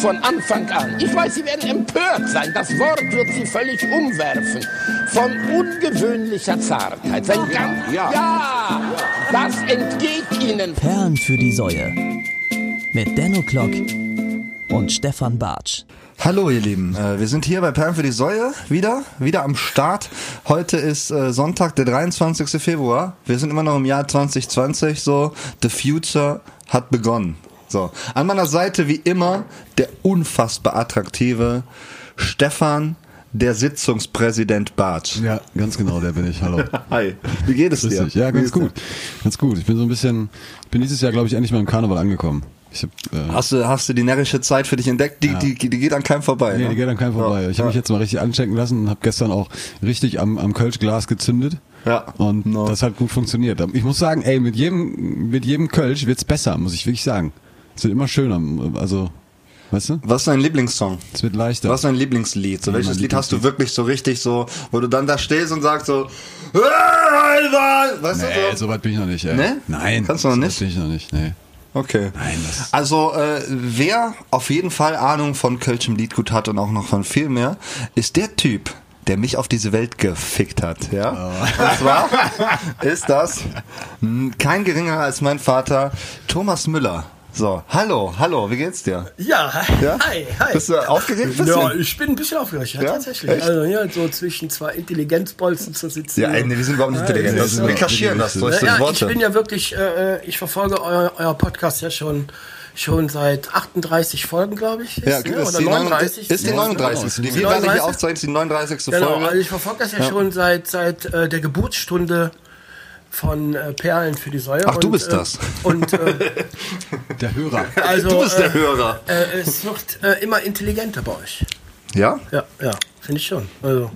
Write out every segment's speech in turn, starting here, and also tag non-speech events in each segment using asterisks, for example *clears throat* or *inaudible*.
von Anfang an. Ich weiß, Sie werden empört sein. Das Wort wird Sie völlig umwerfen. Von ungewöhnlicher Zartheit. Sein ganz, ja, ja, das entgeht Ihnen. Perlen für die Säue. Mit Denno Klock und Stefan Bartsch. Hallo ihr Lieben, äh, wir sind hier bei Perlen für die Säue wieder, wieder am Start. Heute ist äh, Sonntag, der 23. Februar. Wir sind immer noch im Jahr 2020, so The Future hat begonnen. So, an meiner Seite wie immer der unfassbar attraktive Stefan, der Sitzungspräsident Bartsch. Ja, ganz genau, der bin ich. Hallo. *laughs* Hi, wie geht es dir? Ja, ganz gut. Ganz gut. Ich bin so ein bisschen, ich bin dieses Jahr, glaube ich, endlich mal im Karneval angekommen. Hab, äh, Hast du, hast du die närrische Zeit für dich entdeckt? Die, Ja. die, die geht an keinem vorbei. nee, ne? die geht an keinem vorbei. Ich habe mich jetzt mal richtig anchecken lassen und habe gestern auch richtig am, am Kölschglas gezündet. Ja. Und No. das hat gut funktioniert. Ich muss sagen, ey, mit jedem, mit jedem Kölsch wird's besser, muss ich wirklich sagen. Es wird immer schöner. Also, weißt du? Was ist dein Lieblingssong? Es wird leichter. Was ist dein Lieblingslied? So, Ja, welches Lied hast du wirklich so richtig so, wo du dann da stehst und sagst so, weißt Nee, du so? so weit bin ich noch nicht, ey. Nee? Nein. Kannst du noch so nicht? weit bin ich noch nicht, nee. Okay. Nein, das Also, äh, wer auf jeden Fall Ahnung von Kölschem Liedgut hat und auch noch von viel mehr, ist der Typ, der mich auf diese Welt gefickt hat, ja? Oh. Und zwar ist das kein geringerer als mein Vater, Thomas Müller. So, hallo, hallo, wie geht's dir? Ja, Ja? hi, hi. Bist du aufgeregt? Bisschen? Ja, ich bin ein bisschen aufgeregt, ja, Ja? tatsächlich. Echt? Also hier so zwischen zwei Intelligenzbolzen zu sitzen. Ja, nee, wir sind überhaupt nicht intelligent. Ja, Das, ja, wir ja. kaschieren das durch ja, ja, ich Worte. bin ja wirklich, äh, ich verfolge euer, euer Podcast ja schon schon seit 38 Folgen, glaube ich. Ist, Ja, ne? ist Oder die 39. Ist die 39. Die wir werden hier aufzeichnen, ist die 39. Genau, Folge. also ich verfolge das ja, schon seit seit äh, der Geburtsstunde von äh, Perlen für die Säue. Ach, du und, bist äh, das. Und äh, *laughs* Der Hörer. also, Du bist der äh, Hörer. äh, es wird äh, immer intelligenter bei euch. Ja? Ja, ja, finde ich schon. Also,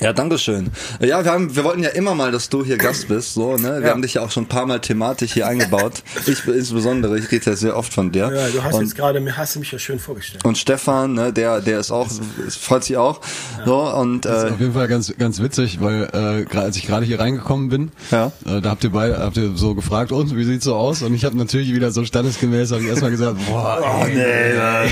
Ja, danke schön. Ja, wir haben, wir wollten ja immer mal, dass du hier Gast *clears throat* bist, so, ne? Wir Ja. haben dich ja auch schon ein paar Mal thematisch hier eingebaut. Ich insbesondere, ich rede ja sehr oft von dir. ja, du hast und, jetzt gerade, mir hast du mich ja schön vorgestellt. und Stefan, ne, der, der ist auch, es freut sich auch. So, und, Das ist äh, auf jeden Fall ganz ganz witzig, weil äh, als ich gerade hier reingekommen bin, Ja. äh, da habt ihr beide habt ihr so gefragt, und wie sieht's so aus? Und ich habe natürlich wieder so standesgemäß habe ich erstmal gesagt, *laughs* boah, Oh, ey.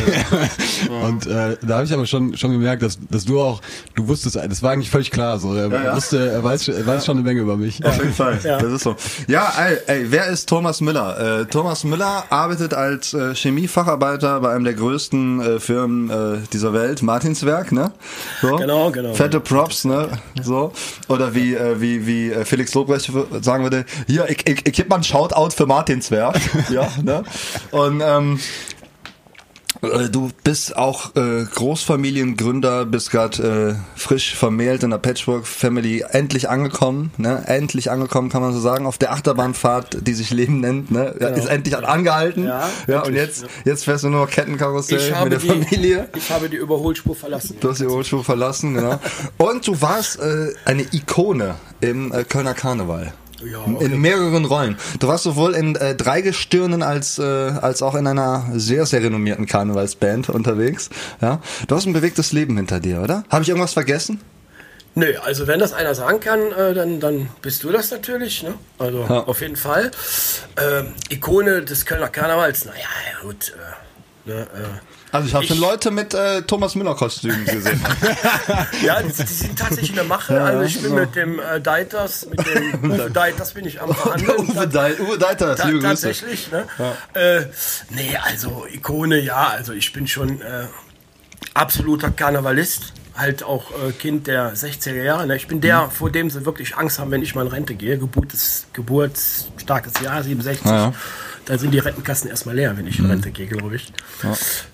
*laughs* und äh, da habe ich aber schon schon gemerkt, dass dass du auch du wusstest, das war eigentlich völlig klar, so er ja. wusste, er weiß er weiß schon eine Menge über mich. Auf jeden Fall. Ja. Das ist so. Ja, ey, ey wer ist Thomas Müller? Äh, Thomas Müller arbeitet als äh, Chemiefacharbeiter bei einem der größten äh, Firmen äh, dieser Welt, Martinswerk, ne? So. Genau, genau. Fette Props, ne? So. Oder wie, äh, wie, wie äh, Felix Lobrecht sagen würde, hier, ich, ich, ich gebe mal einen Shoutout für Martinswerk. *laughs* ja, ne? Und ähm, äh, Du bist auch äh, Großfamiliengründer, bist gerade äh, frisch vermählt in der Patchwork-Family, endlich angekommen, ne? Endlich angekommen, kann man so sagen, auf der Achterbahnfahrt, die sich Leben nennt, ne? Ja, Ist endlich angehalten. Ja, ja und jetzt, jetzt fährst du nur noch Kettenkarussell Ich habe, mit der die, Familie. ich habe die Überholspur verlassen. Du hast die Hochschule verlassen, genau. *laughs* Und du warst äh, eine Ikone im äh, Kölner Karneval. Ja, okay. In mehreren Rollen. Du warst sowohl in äh, drei Gestirnen als, äh, als auch in einer sehr, sehr renommierten Karnevalsband unterwegs. Ja? Du hast ein bewegtes Leben hinter dir, oder? Habe ich irgendwas vergessen? Nö, also wenn das einer sagen kann, äh, dann, dann bist du das natürlich. Ne? Also auf jeden Fall. Ähm, Ikone des Kölner Karnevals, naja, ja, gut. Äh, ne, äh, Also ich habe schon Leute mit äh, Thomas Müller Kostümen gesehen. *laughs* ja, die, die sind tatsächlich in der Mache. also ich bin mit dem äh, Deiters, mit dem Uwe *laughs* Deiters bin ich am Verhandeln. Uwe, Dei Uwe Deiter, Ta liebe Grüße. tatsächlich, ne? Äh, nee, also Ikone, ja, also ich bin schon äh, absoluter Karnevalist, halt auch äh, Kind der 60er Jahre. Ne? Ich bin der, vor dem sie wirklich Angst haben, wenn ich mal in Rente gehe. Geburtes, geburtsstarkes Jahr, 67. Ja, ja. Da sind die Rentenkassen erstmal leer, wenn ich in Rente gehe, glaube ich.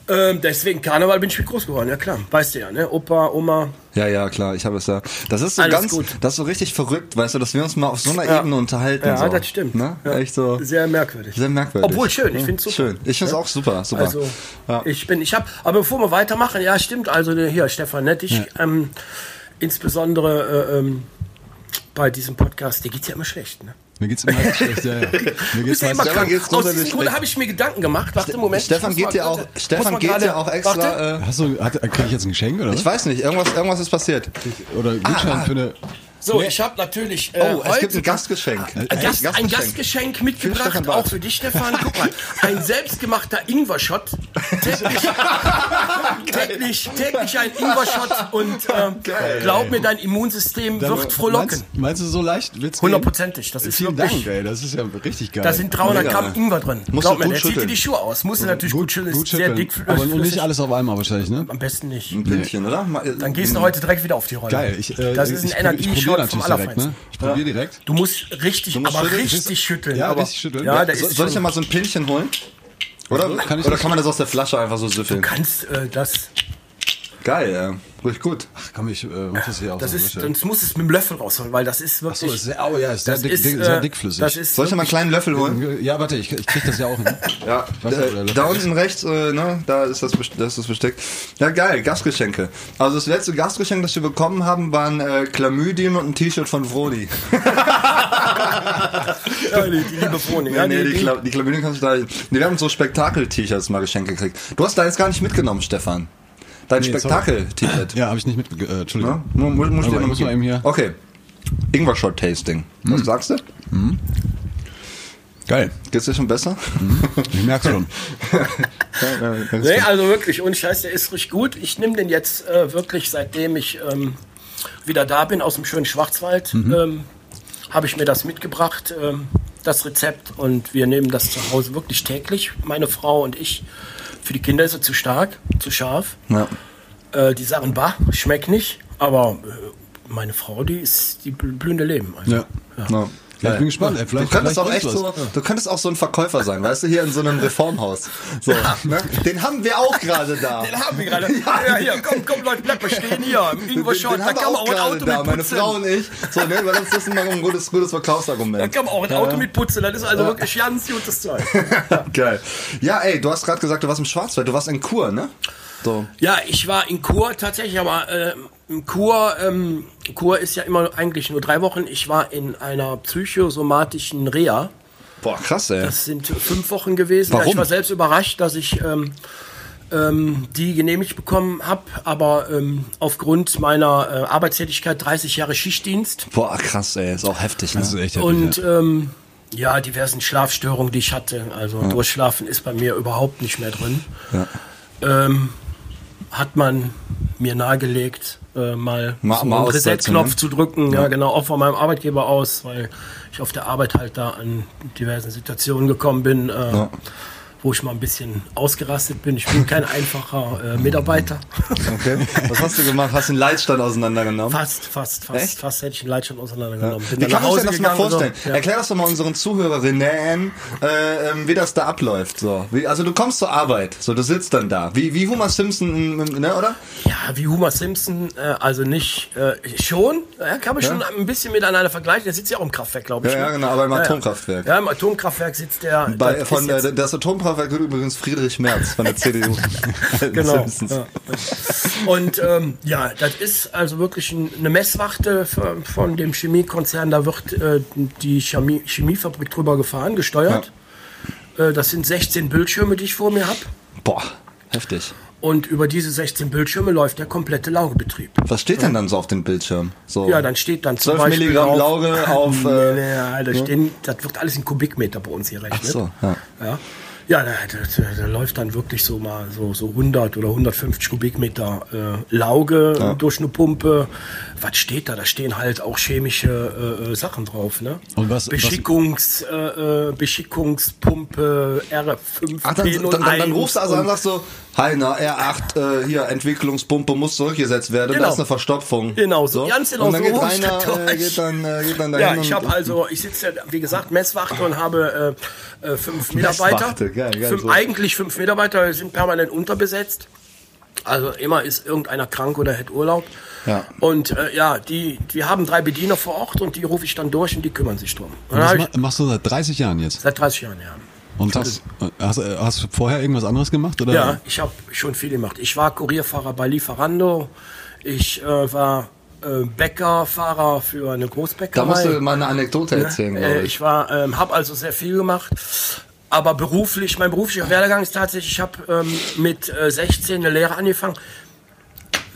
Ähm, deswegen Karneval bin ich viel groß geworden, ja klar. Weißt du ja, ne? Opa, Oma. Ja, ja, klar, ich habe es ja. Das ist so Alles ganz, gut. das ist so richtig verrückt, weißt du, dass wir uns mal auf so einer Ja. Ebene unterhalten. Ja, so. das stimmt. Ne? Ja. Echt so. Sehr merkwürdig. Sehr merkwürdig. Obwohl schön, ich Ja, finde es super. Schön. Ich finde es auch super, super. Also ja. ich bin, ich habe, aber bevor wir weitermachen, ja stimmt, also hier Stefan Nettich, ähm, insbesondere äh, ähm, bei diesem Podcast, dir geht's ja immer schlecht, ne? Mir geht's immer *laughs* schlecht, ja, ja. Mir Du geht's bist ja immer Stefan krank. geht's Aus diesem Grunde schlecht. habe ich mir Gedanken gemacht. Warte, Moment. Stefan geht ja auch, Stefan geht ja auch extra. Äh, hast du hat, krieg ich jetzt ein Geschenk oder was? ich weiß nicht, irgendwas, irgendwas ist passiert. Oder Gutschein Ah, ah. für eine So, ich habe natürlich äh, Oh, es heute gibt ein Gastgeschenk. ein, Gast, ein Gastgeschenk mitgebracht, auch für dich, Stefan. Guck mal, ein selbstgemachter Ingwer-Shot. *laughs* Täglich, täglich, täglich ein Ingwer-Shot und ähm, glaub mir, dein Immunsystem wird frohlocken. Meinst, meinst du, so leicht wird's? Hundertprozentig, das ist Vielen wirklich... Dank, ey. Das ist ja richtig geil. Da sind 300 Mega. Gramm Ingwer drin. Musst Glaub mir, gut der zieht dir schütteln. die Schuhe aus. Musst du natürlich gut schütteln, gut ist sehr schütteln. dick. Aber flüssig. nicht alles auf einmal wahrscheinlich, ne? Am besten nicht. Ein Blümchen, oder? Dann gehst du heute direkt wieder auf die Rolle. Geil. Ich, äh, das ist ein ich, vom natürlich direkt, ne? Ich probiere direkt. Du musst richtig, musst aber schütteln. richtig schütteln. Ja, aber, richtig schütteln. Ja, So, ist soll ich ja mal so ein Pinchen holen? Oder, Kann ich oder kann man das aus der Flasche einfach so süffeln? kannst äh, das, Geil, ja. Richtig gut. Ach komm, ich äh, mach das hier auch das so. ist, sonst musst du es mit dem Löffel rausholen, weil das ist Ach so, wirklich, ist sehr, oh ja, ist sehr, das dick, ist, dick, äh, sehr dickflüssig. Das ist Soll ich mal einen kleinen Löffel holen? ja, warte, ich, ich krieg das ja auch hin. Ja, äh, da ist. unten rechts, äh, ne, da ist das, das ist das Besteck. Ja, geil, Gastgeschenke. Also das letzte Gastgeschenk, das wir bekommen haben, waren äh, Chlamydien und ein T-Shirt von Frodi. *laughs* ja, die, die liebe Froni. Ja, nee, die, die, die, Kla die Chlamydien kannst du da. Nee, wir haben so Spektakel-T-Shirts mal geschenkt gekriegt. Du hast da jetzt gar nicht mitgenommen, Stefan. Dein Nee, sorry. Spektakel-T-Shirt. Ja, habe ich nicht mit. Äh, Entschuldigung. Ne? Mu- mu- Muss ich dir noch muss eben hier- Okay. Ingwer-Shot-Tasting. Was sagst du? Geil. Geht's dir schon besser? Ich merk's schon. *laughs* nee, also wirklich, und Scheiß, der ist richtig gut. Ich nehme den jetzt äh, wirklich, seitdem ich ähm, wieder da bin aus dem schönen Schwarzwald, Mhm. ähm, habe ich mir das mitgebracht, ähm, das Rezept. Und wir nehmen das zu Hause wirklich täglich, meine Frau und ich. Für die Kinder ist er zu stark, zu scharf. Ja. Äh, die sagen, bah, schmeckt nicht. Aber äh, meine Frau, die ist die bl- blühende Leben. Also, Ja. Ja. Ja, ich bin gespannt. Ey, Du vielleicht, könntest vielleicht auch echt so, du könntest auch so ein Verkäufer sein, weißt du, hier in so einem Reformhaus. So, ne? Den haben wir auch gerade da. Den haben wir gerade. *laughs* Ja, hier, komm, komm, Leute, bleibt mal stehen hier. Irgendwo schon, da kann man auch ein Auto da, mit meine. Frau und ich. So, ne, weil das ist immer ein gutes, gutes Da Verkaufsargument. kann man auch ein Auto mit putzen. Das ist also wirklich ganz gutes Zeug. *laughs* Geil. Ja, ey, du hast gerade gesagt, du warst im Schwarzwald, du warst in Kur, ne? So. Ja, ich war in Kur tatsächlich, aber äh, Kur, ähm, Kur ist ja immer eigentlich nur drei Wochen. Ich war in einer psychosomatischen Reha. Boah, krass, ey. Das sind fünf Wochen gewesen. Warum? Ja, ich war selbst überrascht, dass ich ähm, ähm, die genehmigt bekommen habe, aber ähm, aufgrund meiner äh, Arbeitstätigkeit 30 Jahre Schichtdienst Boah, krass, ey. Ist auch heftig, ne? Das ist echt heftig, und ja. ähm, ja, diversen Schlafstörungen, die ich hatte. Also Durchschlafen ist bei mir überhaupt nicht mehr drin. Ähm, hat man mir nahegelegt, äh, mal, Mal- so mal einen Reset-Knopf ne? zu drücken. Ja. genau, auch von meinem Arbeitgeber aus, weil ich auf der Arbeit halt da an diversen Situationen gekommen bin, äh, wo ich mal ein bisschen ausgerastet bin. Ich bin kein einfacher äh, Mitarbeiter. Okay. Was hast du gemacht? Hast den Leitstand auseinandergenommen? fast, fast, fast, Echt? fast hätte ich den Leitstand auseinandergenommen. Bin Wie kann man sich das mal und so. vorstellen? Ja. Erklär das doch mal unseren Zuhörerinnen, äh, ähm, wie das da abläuft. So. Wie, also du kommst zur Arbeit, so du sitzt dann da. Wie, wie Homer Simpson, im- im- ne, oder? Ja, wie Homer Simpson, äh, also nicht äh, schon, ja, kann man schon ein bisschen miteinander vergleichen. Der sitzt ja auch im Kraftwerk, glaube ich. Ja, ne? ja, genau, aber im Ja, ja. Atomkraftwerk. Ja, im Atomkraftwerk sitzt der. Bei, von, das Atomkraftwerk wird übrigens Friedrich Merz von der CDU. *laughs* Genau. Ja. Und ähm, ja, das ist also wirklich ein, eine Messwachte von, von dem Chemiekonzern. Da wird äh, die Chemie, Chemiefabrik drüber gefahren, gesteuert. Äh, das sind 16 Bildschirme, die ich vor mir habe. Boah, heftig. Und über diese 16 Bildschirme läuft der komplette Laugebetrieb. Was steht denn dann so auf dem Bildschirm? So Ja, dann steht dann zum 12 Beispiel Milligramm auf- Lauge auf. *laughs* Äh, nee, da stehen, das wird alles in Kubikmeter bei uns hier rechnet. Ach so, ja. Ja, ja da, da, da läuft dann wirklich so mal so, so 100 oder 150 Kubikmeter äh, Lauge durch eine Pumpe. Was steht da? Da stehen halt auch chemische äh, äh, Sachen drauf. Ne? Und was- Beschickungs, äh, äh, Beschickungspumpe R5P01. Ach, dann, dann, dann, dann rufst du also an sagst so, Heiner, R8, äh, hier, Entwicklungspumpe muss zurückgesetzt werden, Genau. da ist eine Verstopfung. Genau, so ganz genau Und dann so geht ich Rainer, das äh, geht dann, äh, geht dann dahin Ja, ich und- habe also, ich sitze, ja, wie gesagt, Messwachte und habe äh, äh, fünf Mitarbeiter. Geil, geil, fünf, so. Eigentlich fünf Mitarbeiter sind permanent unterbesetzt. Also immer ist irgendeiner krank oder hätte Urlaub. Ja. Und äh, ja, die, wir haben drei Bediener vor Ort und die rufe ich dann durch und die kümmern sich drum. Und dann Das ma machst du seit 30 Jahren jetzt. seit 30 Jahren, ja. Und hast, hast, hast du vorher irgendwas anderes gemacht? Oder? Ja, ich habe schon viel gemacht. Ich war Kurierfahrer bei Lieferando. Ich äh, war äh, Bäckerfahrer für eine Großbäckerei. Da musst du mal eine Anekdote erzählen, Äh, glaube ich. ich war, ähm, habe also sehr viel gemacht. Aber beruflich, mein beruflicher Werdegang ist tatsächlich, ich habe ähm, mit äh, 16 eine Lehre angefangen.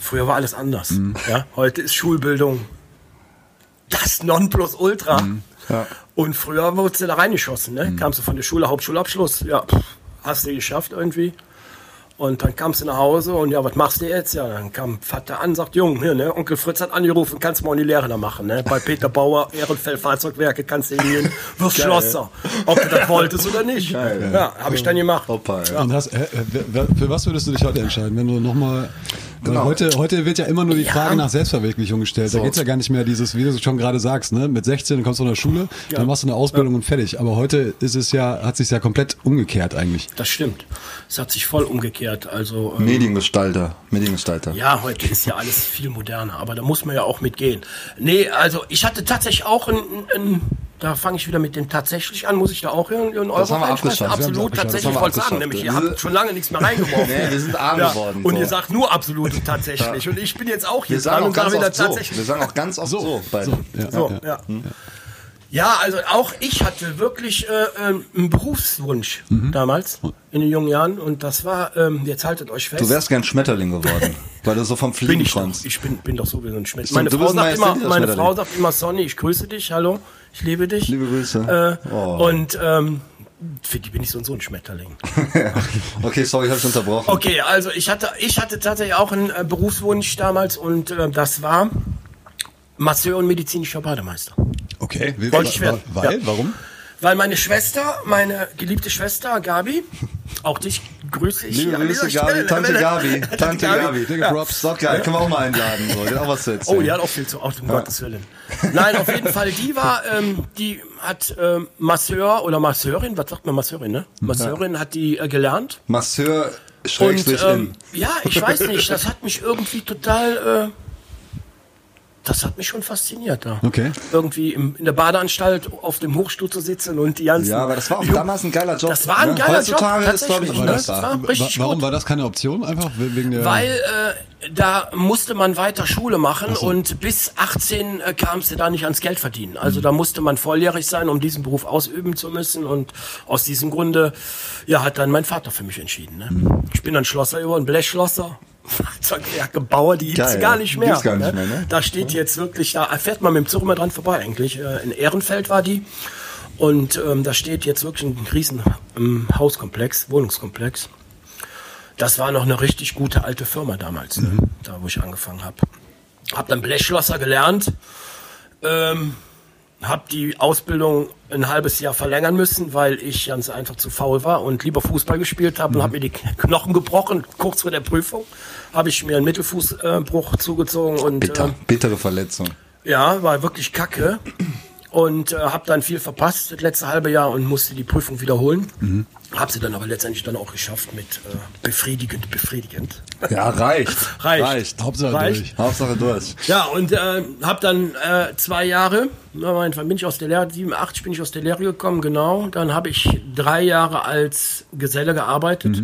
Früher war alles anders. Mhm. Ja, heute ist Schulbildung das Nonplusultra. Mhm. Ja. Und früher wurdest du da reingeschossen, ne? Mhm. Kamst du von der Schule, Hauptschulabschluss, ja, pff, hast du geschafft irgendwie. Und dann kamst du nach Hause und ja, was machst du jetzt? Ja, dann kam Vater an, sagt, Jung, hier, ne, Onkel Fritz hat angerufen, kannst du mal in die Lehre da machen, ne? Bei Peter Bauer, *laughs* Ehrenfeld Fahrzeugwerke, kannst du hingehen, wirst Schlosser. Ob du das wolltest oder nicht. ja, habe ich dann gemacht. Opa, ja. Und hast, äh, äh, für was würdest du dich heute entscheiden, wenn du nochmal. Genau. Heute, heute wird ja immer nur die Ja. Frage nach Selbstverwirklichung gestellt. Da So. geht's ja gar nicht mehr dieses, wie du schon gerade sagst, ne? Mit 16 kommst du von der Schule, dann machst du eine Ausbildung und fertig. Aber heute ist es ja, hat sich ja komplett umgekehrt eigentlich. Das stimmt. Es hat sich voll umgekehrt. Also, ähm, Mediengestalter. Mediengestalter. Ja, heute ist ja alles viel moderner, aber da muss man ja auch mitgehen. Nee, also ich hatte tatsächlich auch ein, ein da fange ich wieder mit dem tatsächlich an, muss ich da auch in, in Das haben wir Euro abgeschafft. Wir Absolut, tatsächlich, haben ich wollte sagen, nämlich ihr habt schon lange nichts mehr reingeworfen. *laughs* Nee, wir sind arm geworden, Und so. ihr sagt nur absolut und tatsächlich. Und ich bin jetzt auch hier Wir sagen dran auch und sage ganz wieder oft so. tatsächlich. Wir sagen auch ganz oft so. beide. Ja, So, ja. ja. Ja, also auch ich hatte wirklich äh, ähm, einen Berufswunsch Mhm. damals in den jungen Jahren und das war, ähm, jetzt haltet euch fest. Du wärst gern Schmetterling geworden, *laughs* weil du so vom bin Fliegen ich doch. kommst. Ich bin, bin doch sowieso ein Schmetterling. So, Meine, Frau sagt, immer, meine. Frau sagt immer, Sonny, ich grüße dich, hallo, ich liebe dich. Liebe Grüße. Äh, Oh. Und ähm, für die bin ich so ein Schmetterling. *laughs* Okay, sorry, ich habe dich unterbrochen. Okay, also ich hatte, ich hatte tatsächlich auch einen äh, Berufswunsch damals und äh, das war Masseur und medizinischer Bademeister. Okay. Wie, Wollte ich werden. Weil? Ja. Warum? Weil meine Schwester, meine geliebte Schwester Gabi, auch dich grüße ich Liebe Grüße, Gabi. Tante Gabi, *laughs* Tante Gabi. Digga, Props. Doch geil, können wir auch mal einladen. So. Hat auch was zu *laughs* erzählen. Oh, die hat auch viel zu, auch um Gottes Willen. Nein, auf jeden Fall, die war, ähm, die hat ähm, Masseur oder Masseurin, was sagt man Masseurin, ne? Masseurin hat die äh, gelernt. Masseur, Schrägstrich ähm, in. ja, ich weiß nicht, das hat mich irgendwie total, äh, das hat mich schon fasziniert da. Okay. Irgendwie im, in der Badeanstalt auf dem Hochstuhl zu sitzen und die ganzen. Ja, aber das war auch damals ein geiler Job. Das war ein ne? geiler Heutzutage Job, ist, glaube ich, nicht ne? Wa- Warum gut. war das keine Option? Einfach wegen der. Weil äh, da musste man weiter Schule machen und bis 18 äh, kamst du da nicht ans Geld verdienen. Also da musste man volljährig sein, um diesen Beruf ausüben zu müssen. Und aus diesem Grunde ja, hat dann mein Vater für mich entschieden. Ne? Ich bin dann Schlosser geworden, Blechschlosser. Fahrzeugwerke Bauer, die gibt's Geil, gar nicht mehr. Gibt's gar nicht mehr, ne? Da steht jetzt wirklich, da fährt man mit dem Zug immer dran vorbei eigentlich. Äh, In Ehrenfeld war die. Und ähm, da steht jetzt wirklich ein riesen ähm, Hauskomplex, Wohnungskomplex. Das war noch eine richtig gute alte Firma damals, ne? da wo ich angefangen habe. Hab dann Blechschlosser gelernt, ähm, hab die Ausbildung ein halbes Jahr verlängern müssen, weil ich ganz einfach zu faul war und lieber Fußball gespielt habe und habe mir die Knochen gebrochen. Kurz vor der Prüfung habe ich mir einen Mittelfußbruch zugezogen und Bitter, ähm, bittere Verletzung. ja, war wirklich kacke. Und äh, habe dann viel verpasst das letzte halbe Jahr und musste die Prüfung wiederholen. Mhm. Habe sie dann aber letztendlich dann auch geschafft mit äh, befriedigend, befriedigend. Ja, reicht. *laughs* Reicht. Hauptsache Reicht. durch. Hauptsache durch. Ja, und äh, habe dann äh, zwei Jahre, na, mein, bin ich aus der Lehre, 87 bin ich aus der Lehre gekommen, genau. Dann habe ich drei Jahre als Geselle gearbeitet.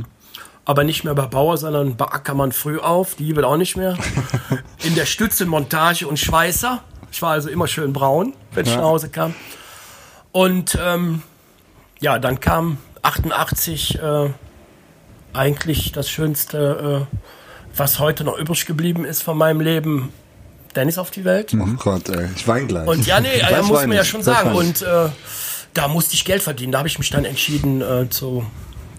Aber nicht mehr bei Bauer, sondern bei Ackermann früh auf. Die will auch nicht mehr. *laughs* In der Stütze, Montage und Schweißer. Ich war also immer schön braun, wenn ich nach Hause kam. Und ähm, ja, dann kam 88 äh, eigentlich das Schönste, äh, was heute noch übrig geblieben ist von meinem Leben, Dennis auf die Welt. Oh Gott, ey, ich wein gleich. Und ja, nee, ja, muss man ja schon sagen. Und äh, da musste ich Geld verdienen. Da habe ich mich dann entschieden, äh, zu,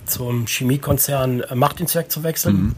zum Chemiekonzern äh, Martinswerk zu wechseln. Mhm.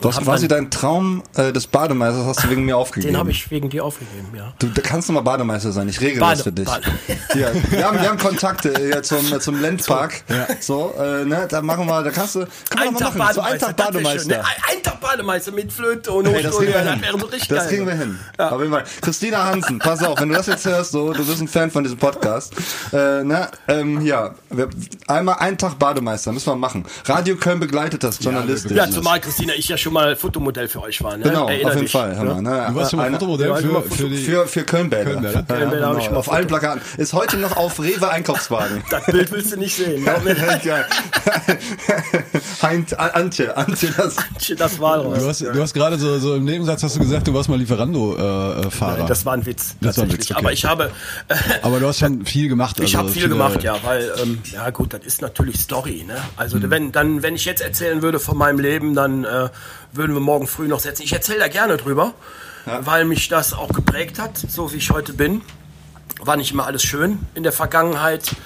Du hast quasi deinen Traum äh, des Bademeisters hast du wegen mir *laughs* aufgegeben. Den habe ich wegen dir aufgegeben, ja. Du da kannst du mal Bademeister sein, ich regel Bade- das für dich. Bade- *laughs* Hier, wir, haben, wir haben Kontakte hier zum, zum Lendpark. So, äh, ne, da machen wir, da kannst du, kann Ein Tag machen. So ein Bademeister. Tag Bademeister. ne? Ein, Tag Bademeister mit Flöte und Hey, das kriegen wir. Das so richtig Das geil. kriegen wir hin. Auf jeden Fall. Christina Hansen, pass auf, wenn du das jetzt hörst, so, du bist ein Fan von diesem Podcast. Äh, ne, ähm, ja, wir, einmal einen Tag Bademeister, müssen wir machen. Radio Köln begleitet das journalistisch. Ja, zumal Christina, ich ja schon mal Fotomodell für euch war. Ne? Genau, Erinner auf jeden dich, Fall. Hör mal, ne? ne? Du warst schon mal Fotomodell ja, für, für die. Für, für Kölnbäder. Kölnbäder. Ja, ich genau. Auf allen Plakaten. Ist heute noch auf Rewe Einkaufswagen. *laughs* Das Bild willst du nicht sehen. *laughs* *laughs* Heint, Antje, Antje, das. das war Du hast, du hast gerade so, so im Nebensatz hast du gesagt, du warst mal Lieferando-Fahrer. Das war ein Witz. Das war ein. Witz, okay. Aber ich habe, äh, Aber du hast schon viel gemacht. ich also habe viel viele- gemacht, ja, weil, ähm, ja gut, das ist natürlich Story, ne? Also Mhm. wenn, dann, wenn ich jetzt erzählen würde von meinem Leben, dann äh, würden wir morgen früh noch setzen. Ich erzähle da gerne drüber. weil mich das auch geprägt hat, so wie ich heute bin. War nicht immer alles schön in der Vergangenheit.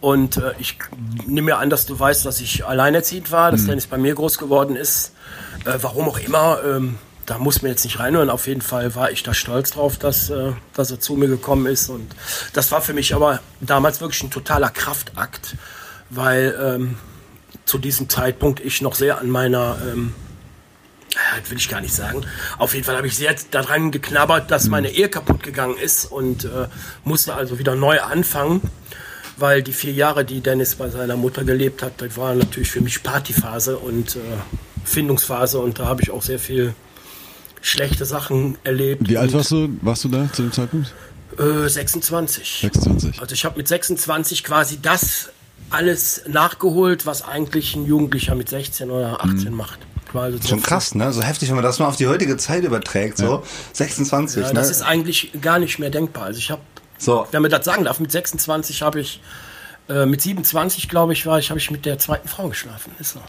Und äh, ich nehme mir an, dass du weißt, dass ich alleinerziehend war, dass Dennis bei mir groß geworden ist. Äh, warum auch immer, ähm, da muss man jetzt nicht reinhören. Auf jeden Fall war ich da stolz drauf, dass, äh, dass er zu mir gekommen ist. Und das war für mich aber damals wirklich ein totaler Kraftakt, weil ähm, zu diesem Zeitpunkt ich noch sehr an meiner, ähm, ja, will ich gar nicht sagen, auf jeden Fall habe ich sehr daran geknabbert, dass meine Ehe kaputt gegangen ist und äh, musste also wieder neu anfangen, weil die vier Jahre, die Dennis bei seiner Mutter gelebt hat, das war natürlich für mich Partyphase und äh, Findungsphase und da habe ich auch sehr viel schlechte Sachen erlebt. Wie alt warst du, warst du da zu dem Zeitpunkt? Äh, 26. 26. Also ich habe mit 26 quasi das alles nachgeholt, was eigentlich ein Jugendlicher mit 16 oder 18 macht. Quasi so Schon krass, ne? So heftig, wenn man das mal auf die heutige Zeit überträgt, so. 26, Ja, ne? das ist eigentlich gar nicht mehr denkbar. Also ich habe, So. wenn man das sagen darf, mit 26 habe ich, äh, mit 27 glaube ich war ich, habe ich mit der zweiten Frau geschlafen. Ist so.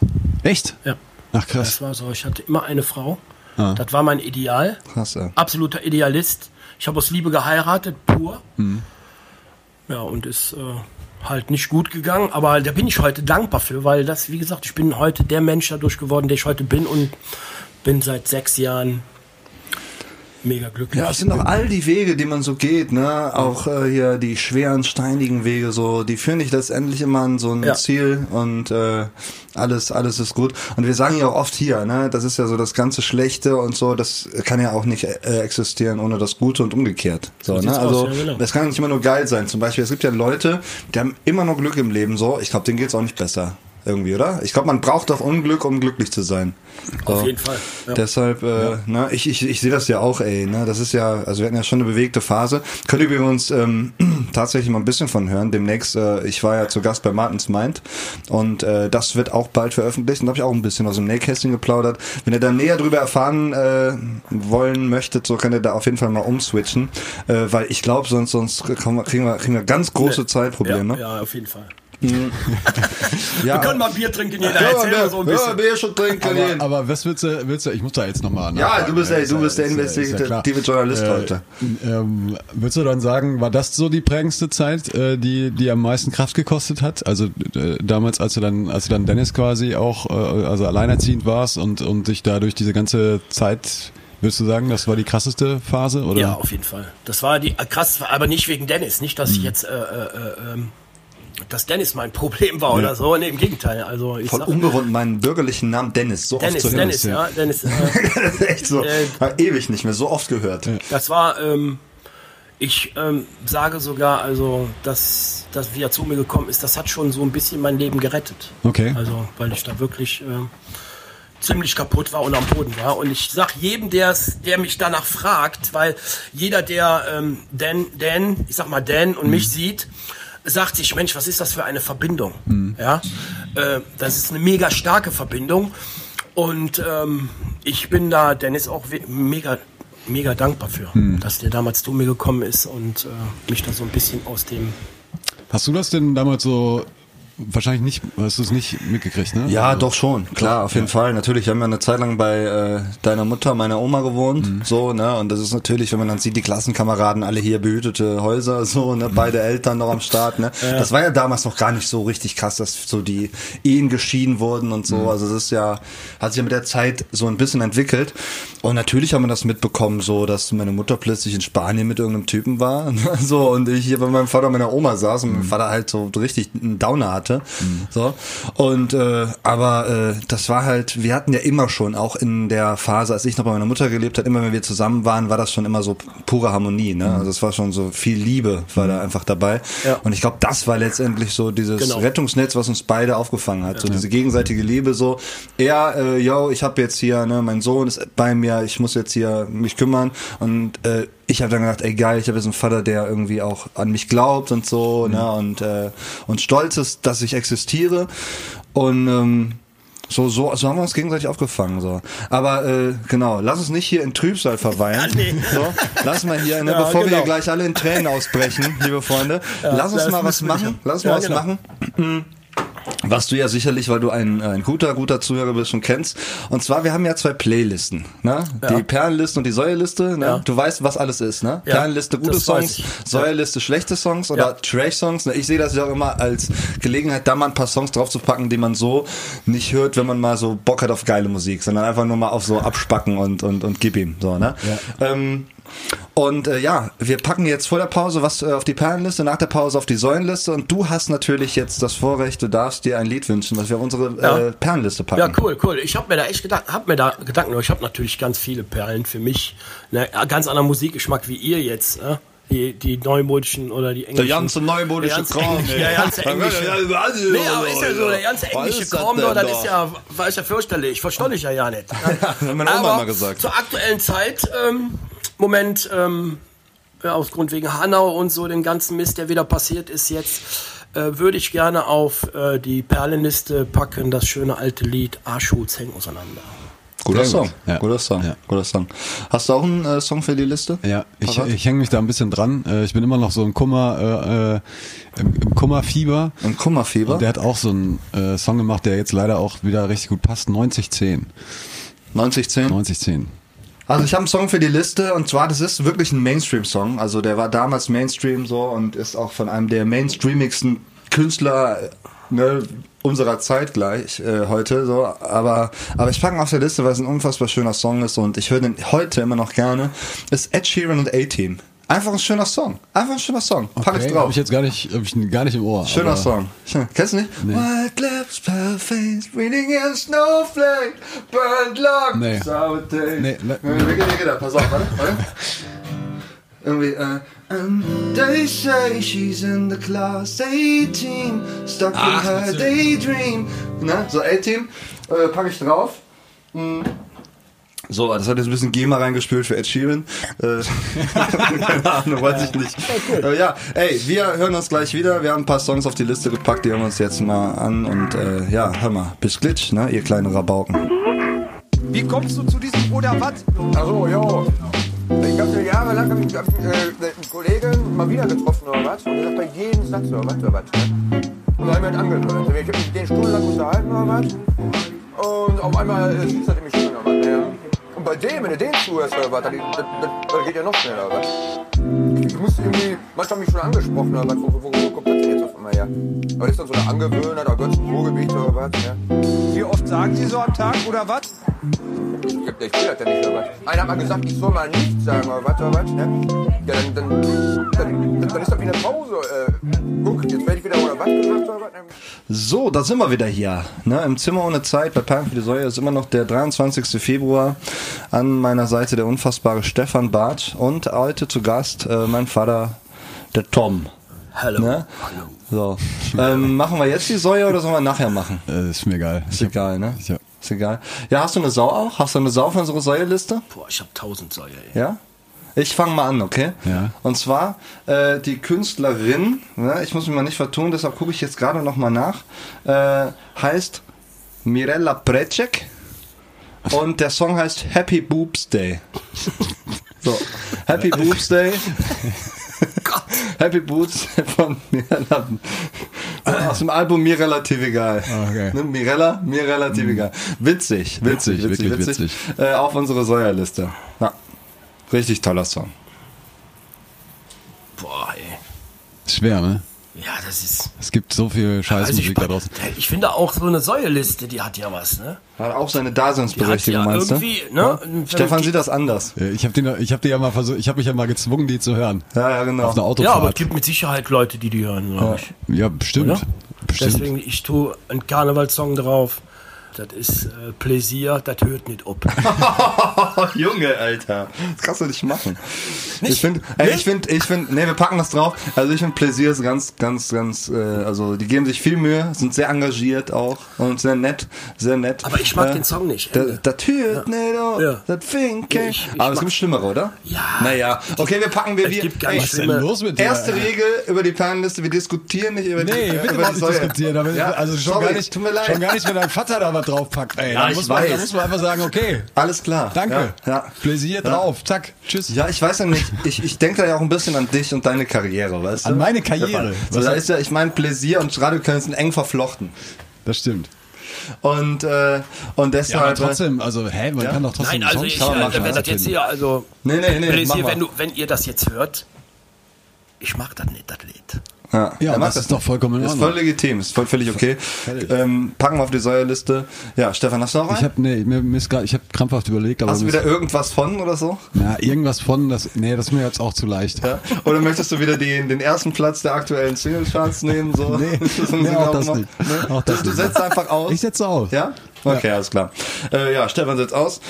Echt? Ja. Ach Das krass. war so. Ich hatte immer eine Frau. Ah. Das war mein Ideal. Krass, ja. Absoluter Idealist. Ich habe aus Liebe geheiratet, pur. Mhm. Ja, und ist äh, halt nicht gut gegangen. Aber da bin ich heute dankbar für, weil das, wie gesagt, ich bin heute der Mensch dadurch geworden, der ich heute bin und bin seit sechs Jahren mega glücklich. Ja, es sind auch all die Wege, die man so geht, ne? Auch äh, hier die schweren, steinigen Wege, so, die führen dich letztendlich immer an so ein Ja. Ziel und äh, alles, alles ist gut. Und wir sagen ja auch oft hier, ne, das ist ja so das ganze Schlechte und so, das kann ja auch nicht äh, existieren ohne das Gute und umgekehrt. So, So ne? Also aus, ja, genau. das kann nicht immer nur geil sein. Zum Beispiel, es gibt ja Leute, die haben immer noch Glück im Leben, so, ich glaube, denen geht's auch nicht besser. Irgendwie, oder? Ich glaube, man braucht doch Unglück, um glücklich zu sein. Auf So. jeden Fall. Ja. Deshalb, äh, ne, ich, ich, ich sehe das ja auch, ey, ne, das ist ja, also wir hatten ja schon eine bewegte Phase. Könnt ihr übrigens ähm, *clears throat* tatsächlich mal ein bisschen von hören. Demnächst, äh, ich war ja zu Gast bei Martins Mind und äh, das wird auch bald veröffentlicht und da habe ich auch ein bisschen aus dem Nähkästchen geplaudert. Wenn ihr da näher drüber erfahren äh, wollen möchtet, so könnt ihr da auf jeden Fall mal umswitchen, äh, weil ich glaube, sonst, sonst kriegen wir, kriegen wir, kriegen wir ganz große Zeitprobleme. Ja, ja, auf jeden Fall. *laughs* Ja, Wir können mal Bier trinken, jeder ja, erzählt ja, mal so ein ja, bisschen. Bier schon trinken. Aber, aber was willst du, willst du, ich muss da jetzt nochmal Ja, du bist, ey, du bist der investigative Journalist heute. Ähm, willst du dann sagen, war das so die prägendste Zeit, äh, die, die am meisten Kraft gekostet hat? Also äh, damals, als du dann, als du dann Dennis quasi auch, äh, also alleinerziehend warst und, und dich da durch diese ganze Zeit, würdest du sagen, das war die krasseste Phase? Oder? Ja, auf jeden Fall. Das war die krass, aber nicht wegen Dennis. Nicht, Mhm. dass ich jetzt, äh, äh, äh, ähm, dass Dennis mein Problem war oder so. Nee, im Gegenteil. Also ich Voll sag, ungewohnt meinen bürgerlichen Namen Dennis so Dennis, oft zu hören. Dennis, ja. ja, Dennis. Äh, *laughs* Das ist echt so. Äh, Hab ewig nicht mehr so oft gehört. das war, ähm, ich ähm, sage sogar, also, dass, dass wie er zu mir gekommen ist, das hat schon so ein bisschen mein Leben gerettet. Okay. Also, weil ich da wirklich ähm, ziemlich kaputt war und am Boden war. Und ich sag jedem, der's, der mich danach fragt, weil jeder, der ähm, Dan, Dan, ich sag mal Dan und mich sieht, sagt sich, Mensch, was ist das für eine Verbindung? Ja, äh, das ist eine mega starke Verbindung. Und ähm, ich bin da Dennis auch mega, mega dankbar für, dass der damals zu mir gekommen ist und äh, mich da so ein bisschen aus dem Hast du das denn damals so, wahrscheinlich nicht, hast du es nicht mitgekriegt, ne? Ja, Also- doch schon, klar, auf jeden Fall. Natürlich, wir haben ja eine Zeit lang bei äh, deiner Mutter, meiner Oma gewohnt, Mhm. so, ne? Und das ist natürlich, wenn man dann sieht, die Klassenkameraden, alle hier behütete Häuser, *laughs* so, Mhm. ne? Beide Eltern noch am Start, ne? Das war ja damals noch gar nicht so richtig krass, dass so die Ehen geschieden wurden und so. Mhm. Also das ist ja, hat sich ja mit der Zeit so ein bisschen entwickelt. Und natürlich haben wir das mitbekommen, so, dass meine Mutter plötzlich in Spanien mit irgendeinem Typen war, *laughs* so, und ich hier bei meinem Vater und meiner Oma saß und mein Vater halt so richtig einen Downer hatte, so. Und, äh, aber, äh, das war halt, wir hatten ja immer schon, auch in der Phase, als ich noch bei meiner Mutter gelebt hat, immer wenn wir zusammen waren, war das schon immer so pure Harmonie, ne? Also es war schon so viel Liebe war da einfach dabei. Ja. Und ich glaube, das war letztendlich so dieses Genau. Rettungsnetz, was uns beide aufgefangen hat. So diese gegenseitige Liebe, so, er, äh, yo, ich habe jetzt hier, ne, mein Sohn ist bei mir, ich muss jetzt hier mich kümmern. Und äh, ich habe dann gedacht, ey geil, ich habe jetzt einen Vater, der irgendwie auch an mich glaubt und so, ne, und, äh, und stolz ist, dass ich existiere. Und ähm, so, so, so haben wir uns gegenseitig aufgefangen. So. Aber äh, genau, lass uns nicht hier in Trübsal verweilen. Ja, *laughs* nee. so, lass mal hier, ne, Ja, bevor wir genau. hier gleich alle in Tränen ausbrechen, liebe Freunde, lass uns mal was wir machen. Lass uns Ja, mal was genau. machen. *clears throat* Was du ja sicherlich, weil du ein, ein guter, guter Zuhörer bist, schon kennst. Und zwar, wir haben ja zwei Playlisten. Ne? Die Perlenliste und die Säuerliste. Ne? Ja. Du weißt, was alles ist. Ne? Ja, Perlenliste gute Songs. Säuerliste schlechte Songs oder Ja. Trash-Songs. Ne? Ich sehe das ja auch immer als Gelegenheit, da mal ein paar Songs draufzupacken, die man so nicht hört, wenn man mal so Bock hat auf geile Musik, sondern einfach nur mal auf so abspacken und, und, und gib ihm. So, ne? Ähm, und äh, ja, wir packen jetzt vor der Pause was äh, auf die Perlenliste, nach der Pause auf die Säulenliste und du hast natürlich jetzt das Vorrecht, du darfst dir ein Lied wünschen, was wir auf unsere Ja. äh, Perlenliste packen. Ja, cool, cool. Ich habe mir da echt Gedanken, hab mir da Gedanken, gemacht. ich habe natürlich ganz viele Perlen für mich. Ne, ganz anderer Musikgeschmack wie ihr jetzt. Ne? Die, die neumodischen oder die englischen. ganze neumodische der ganze Kram. Der ganze *laughs* englische. Ja, Nee, aber ist ja so, der ganze englische ist das Kram, das da? ist ja, war ist ja fürchterlich. Verstehe ich ja ja nicht. *laughs* hat meine Oma aber mal gesagt. Zur aktuellen Zeit, ähm, Moment, ähm, ja, aus Grund wegen Hanau und so, den ganzen Mist, der wieder passiert ist jetzt, äh, würde ich gerne auf äh, die Perlenliste packen, das schöne alte Lied Arschhuts hängen auseinander. Guter Sehr gut. Song, Ja. guter Song, Ja. guter Song. Hast du auch einen äh, Song für die Liste? Ja, ich, Parat? ich hänge mich da ein bisschen dran. Äh, Ich bin immer noch so im Kummer, äh, äh, im, im Kummerfieber. Ein Kummerfieber? Und der hat auch so einen äh, Song gemacht, der jetzt leider auch wieder richtig gut passt. 9010. 9010? 9010. Also ich habe einen Song für die Liste und zwar, das ist wirklich ein Mainstream-Song. Also der war damals Mainstream so und ist auch von einem der mainstreamigsten Künstler ne, unserer Zeit gleich äh, heute. So, aber aber ich packe ihn auf der Liste, weil es ein unfassbar schöner Song ist und ich höre den heute immer noch gerne. Ist Ed Sheeran und A-Team. Einfach ein schöner Song. Einfach ein schöner Song. Pack ich Okay, drauf. Hab ich jetzt gar nicht, hab ich gar nicht im Ohr. Schöner Song. Schön. Kennst du nicht? White lips, pale face, reading in snowflake, burnt luck, Nee. sour taste. Nee, le- Wie geht, wie geht das? Pass auf, warte, warte. Irgendwie, äh, and they say she's in the class 18, stuck in her daydream. Ne? So 18, äh, pack ich drauf. Mm. So, das hat jetzt ein bisschen GEMA reingespült für Ed Sheeran. Äh, *laughs* keine Ahnung, weiß ich nicht. Äh, ja, ey, wir hören uns gleich wieder. Wir haben ein paar Songs auf die Liste gepackt, die hören wir uns jetzt mal an. Und äh, ja, hör mal, bis glitsch, ne, ihr kleinen Rabauken. Wie kommst du zu diesem oder was? Achso, jo. Ich hab jahrelang hab ich, hab, äh, einen Kollegen mal wieder getroffen oder was. Und der sagt bei jedem Satz oder was oder was. Ne? Und da ich mir das angehört. Ich hab mich mit denen stundenlang unterhalten oder was. Und auf einmal äh, schießt er mich schon oder was. Ne? Und bei dem, wenn du den zuhörst oder was, das, das, das, das geht ja noch schneller oder was. Ich musste irgendwie, manchmal mich schon angesprochen oder was. Wo, wo, wo kommt das denn jetzt auf einmal her? Aber ist dann so eine Angewöhnheit, da gehört zum Ruhrgebiet oder was. Ne? Wie oft sagen Sie so am Tag oder was? Ich, hab- ich will das ja nicht, oder was? Einer hat mal gesagt, ich soll mal nichts sagen, oder was, oder was, ne? Ja, dann, dann, dann, dann ist das wie eine Pause. Äh, guck, jetzt werde ich wieder, oder was gesagt, oder was? ne? So, da sind wir wieder hier. Ne, Im Zimmer ohne Zeit bei Perlen für die Säue ist immer noch der 23. Februar. An meiner Seite der unfassbare Stefan Bartsch und heute zu Gast äh, mein Vater, der Tom. Hallo. Ne? So. Ähm, machen wir jetzt die Säue oder sollen wir nachher machen? Äh, ist mir egal. Ist egal, ne? Ja. Ist egal. Ja, hast du eine Sau auch? Hast du eine Sau für unsere Säueliste? Boah, ich hab tausend Säue, ey. Ja? Ich fange mal an, okay? Ja. Und zwar äh, die Künstlerin, ne, ich muss mich mal nicht vertun, deshalb gucke ich jetzt gerade noch mal nach, äh, heißt Mirella Precek und der Song heißt Happy Boobs Day. So, Happy Boobs Day. Happy Boobs von Mirella. Aus dem Album Mir relativ egal. Okay. Ne, Mirella, mir relativ egal. Witzig, witzig, Witzig, witzig, wirklich witzig. witzig. Äh, auf unsere Säuerliste. Ja. Richtig toller Song. Boah, ey. Schwer, ne? Ja, das ist. Es gibt so viel Also ich, Scheißmusik da draußen. ich finde auch so eine Säueliste, die hat ja was, ne? Hat auch seine Die Daseinsberechtigung, ja meinst du? ne? Wenn Stefan sieht das anders. Ich habe die, ich hab die ja mal versucht, ich habe mich ja mal gezwungen, die zu hören. Ja, ja, genau. Auf einer Ja, Autofahrt. aber es gibt mit Sicherheit Leute, die die hören, glaube ich. Ja, bestimmt. Oder? Bestimmt. Deswegen, ich tue einen Karnevalssong drauf. Das ist äh, Pläsier, das hört nicht ab. *laughs* Junge, Alter. Das kannst du nicht machen. ich finde, ey, ich finde, ich finde, nee, wir packen das drauf. Also ich finde Pläsier ist ganz, ganz, ganz, äh, also die geben sich viel Mühe, sind sehr engagiert auch und sehr nett, sehr nett. Aber ich mag Äh, den Song nicht. Da- Das hört nicht auf, Ja. das Finke. Ja, ich- ich Aber es gibt schlimmere, oder? Ja. Naja, okay, wir packen wir Es wir. gibt ey, Was ist denn los mit dir? Erste Regel über die Perlenliste, wir diskutieren nicht über die Nee, äh, bitte über nicht diskutieren. Aber Ja, also schon sorry, gar nicht, tut mir leid. schon gar nicht, wenn dein Vater dabei was draufpackt, ey. Ja, da, ich muss man, da muss man einfach sagen, okay, Alles klar. danke. Ja, ja. Pläsier drauf, zack, tschüss. Ja, ich weiß ja nicht, ich, ich denke da ja auch ein bisschen an dich und deine Karriere, weißt du? An meine Karriere? So, da ist ja, ich meine, Pläsier und Radioköln sind eng verflochten. Das stimmt. Und, äh, und Ja, deshalb. aber trotzdem, also, hä, man kann doch trotzdem Nein, also ich, machen, äh, wenn das jetzt hier, also, Nee, nee, nee, Pläsier, mach wenn, du, wenn ihr das jetzt hört, ich mag das nicht, das Lied. Ja, Ja, macht das ist doch vollkommen Ist voll legitim, ist voll völlig okay. ähm, packen wir auf die Säuerliste. Ja, Stefan, hast du noch Ich einen? habe nee, mir, mir ist grad, ich habe krampfhaft überlegt, aber Hast du wieder irgendwas von oder so? ja, irgendwas von das nee, das ist mir jetzt auch zu leicht. Ja? Oder möchtest du wieder den, den ersten Platz der aktuellen Singlecharts nehmen? So? *laughs* Nee, *laughs* Das nee, auch das nicht. Nee? Auch das du, du nicht. setzt einfach aus. Ich setze aus. Ja? Okay, alles klar. Äh, ja, Stefan setzt aus.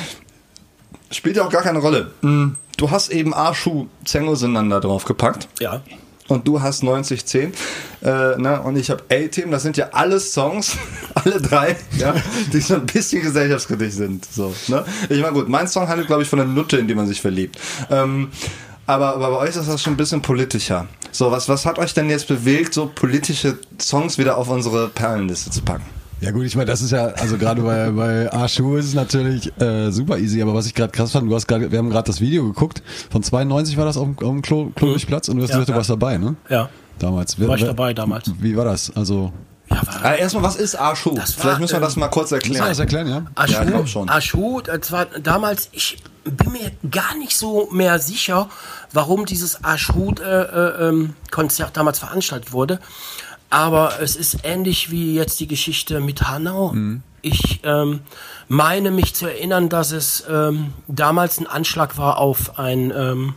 Spielt ja auch gar keine Rolle. Mm, Du hast eben A-Schuh Zengo Sinander draufgepackt. Ja. Und du hast 9010 äh, ne? und ich habe A-Team. Das sind ja alle Songs, *laughs* alle drei, ja, die so ein bisschen gesellschaftskritisch sind. So, ne? Ich meine, gut, mein Song handelt, glaube ich, von der Nutte, in die man sich verliebt. Ähm, aber, aber bei euch ist das schon ein bisschen politischer. So, was, was hat euch denn jetzt bewegt, so politische Songs wieder auf unsere Perlenliste zu packen? Ja gut, ich meine, das ist ja, also gerade bei, *laughs* bei A-Schuh ist es natürlich äh, super easy, aber was ich gerade krass fand, du hast gerade, wir haben gerade das Video geguckt, von 92 war das auf dem, auf dem Klo, Klodurchplatz und du hast Ja, gesagt, du ja. warst dabei, ne? Ja. Damals. War ich dabei damals. Wie war das? Also, Ja, war, Ah, erstmal, was ist? Das war, Vielleicht müssen wir das ähm, mal kurz erklären. das erklären, ja? Aschhu, Ja, ich glaub schon. Aschhu, das war damals, ich bin mir gar nicht so mehr sicher, warum dieses Aschhut-Konzert damals veranstaltet wurde. Aber es ist ähnlich wie jetzt die Geschichte mit Hanau. Ich ähm, meine mich zu erinnern, dass es ähm, damals ein Anschlag war auf ein, ähm,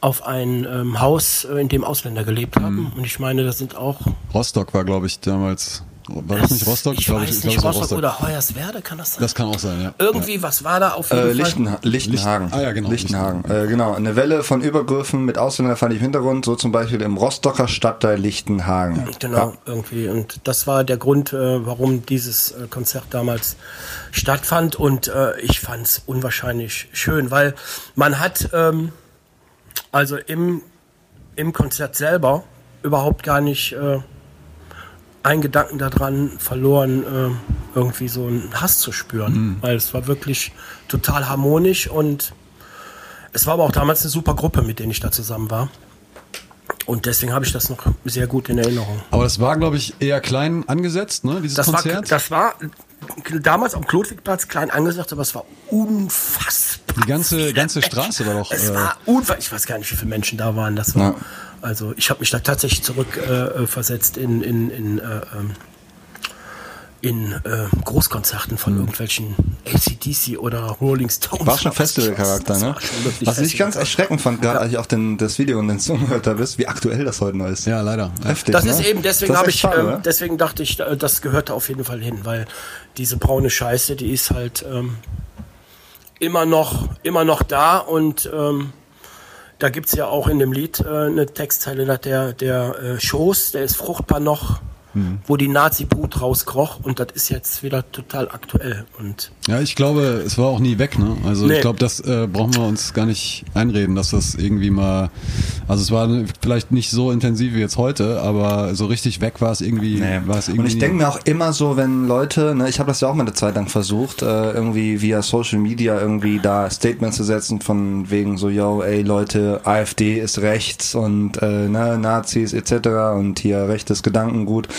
auf ein ähm, Haus, äh, in dem Ausländer gelebt haben. Und ich meine, das sind auch Rostock war, glaube ich, damals. War das nicht Rostock? Ich, glaub weiß glaub, nicht, es war Rostock, oder Hoyerswerde, kann das sein? Das kann auch sein, ja. Irgendwie, was war da auf jeden Äh, Fall? Lichtenha Lichtenhagen. Licht- ah, ja, genau, Lichtenhagen. Äh, genau. Eine Welle von Übergriffen mit Ausländerfeindlichem Hintergrund, so zum Beispiel im Rostocker Stadtteil Lichtenhagen. Genau, irgendwie. Und das war der Grund, äh, warum dieses äh, Konzert damals stattfand. Und äh, ich fand es unwahrscheinlich schön, weil man hat ähm, also im, im Konzert selber überhaupt gar nicht äh, einen Gedanken daran verloren, äh, irgendwie so einen Hass zu spüren. Weil es war wirklich total harmonisch und es war aber auch damals eine super Gruppe, mit denen ich da zusammen war. Und deswegen habe ich das noch sehr gut in Erinnerung. Aber das war, glaube ich, eher klein angesetzt, ne? Dieses Das war, Konzert. das war damals am Klotwigplatz klein angesagt, aber es war unfassbar. Die ganze- ganze. Straße war doch, Es äh, war unfassbar. Ich weiß gar nicht, wie viele Menschen da waren. Das war, Ja. Also ich habe mich da tatsächlich zurückversetzt äh, versetzt in, in, in, äh, ähm, in äh, Großkonzerten von irgendwelchen ACDC oder Rolling Stones. War schon oder was ich Festivalcharakter, ne? Schon Was ich ganz erschreckend fand, gerade als ich auch den, das Video und den Song gehört habe, ist, wie aktuell das heute noch ist. ja, leider. Ja. Heftig, Das ne? ist eben, deswegen habe ich, schade, ähm, ne? deswegen dachte ich, äh, das gehörte auf jeden Fall hin, weil diese braune Scheiße, die ist halt ähm, immer noch, immer noch da und ähm, da gibt's ja auch in dem Lied äh, eine Textzeile, der, der äh, Schoß, der ist fruchtbar noch, Mhm. wo die Nazi-Brut rauskroch und das ist jetzt wieder total aktuell und Ja, ich glaube, es war auch nie weg, ne? Also Nee. ich glaube, das äh, brauchen wir uns gar nicht einreden, dass das irgendwie mal, also es war vielleicht nicht so intensiv wie jetzt heute, aber so richtig weg war es irgendwie, Nee. war es irgendwie. Und ich denke mir auch immer so, wenn Leute, ne, ich habe das ja auch mal eine Zeit lang versucht, äh, irgendwie via Social Media irgendwie da Statements zu setzen von wegen so, yo, ey Leute, AfD ist rechts und äh, ne, Nazis etc. und hier rechtes Gedankengut.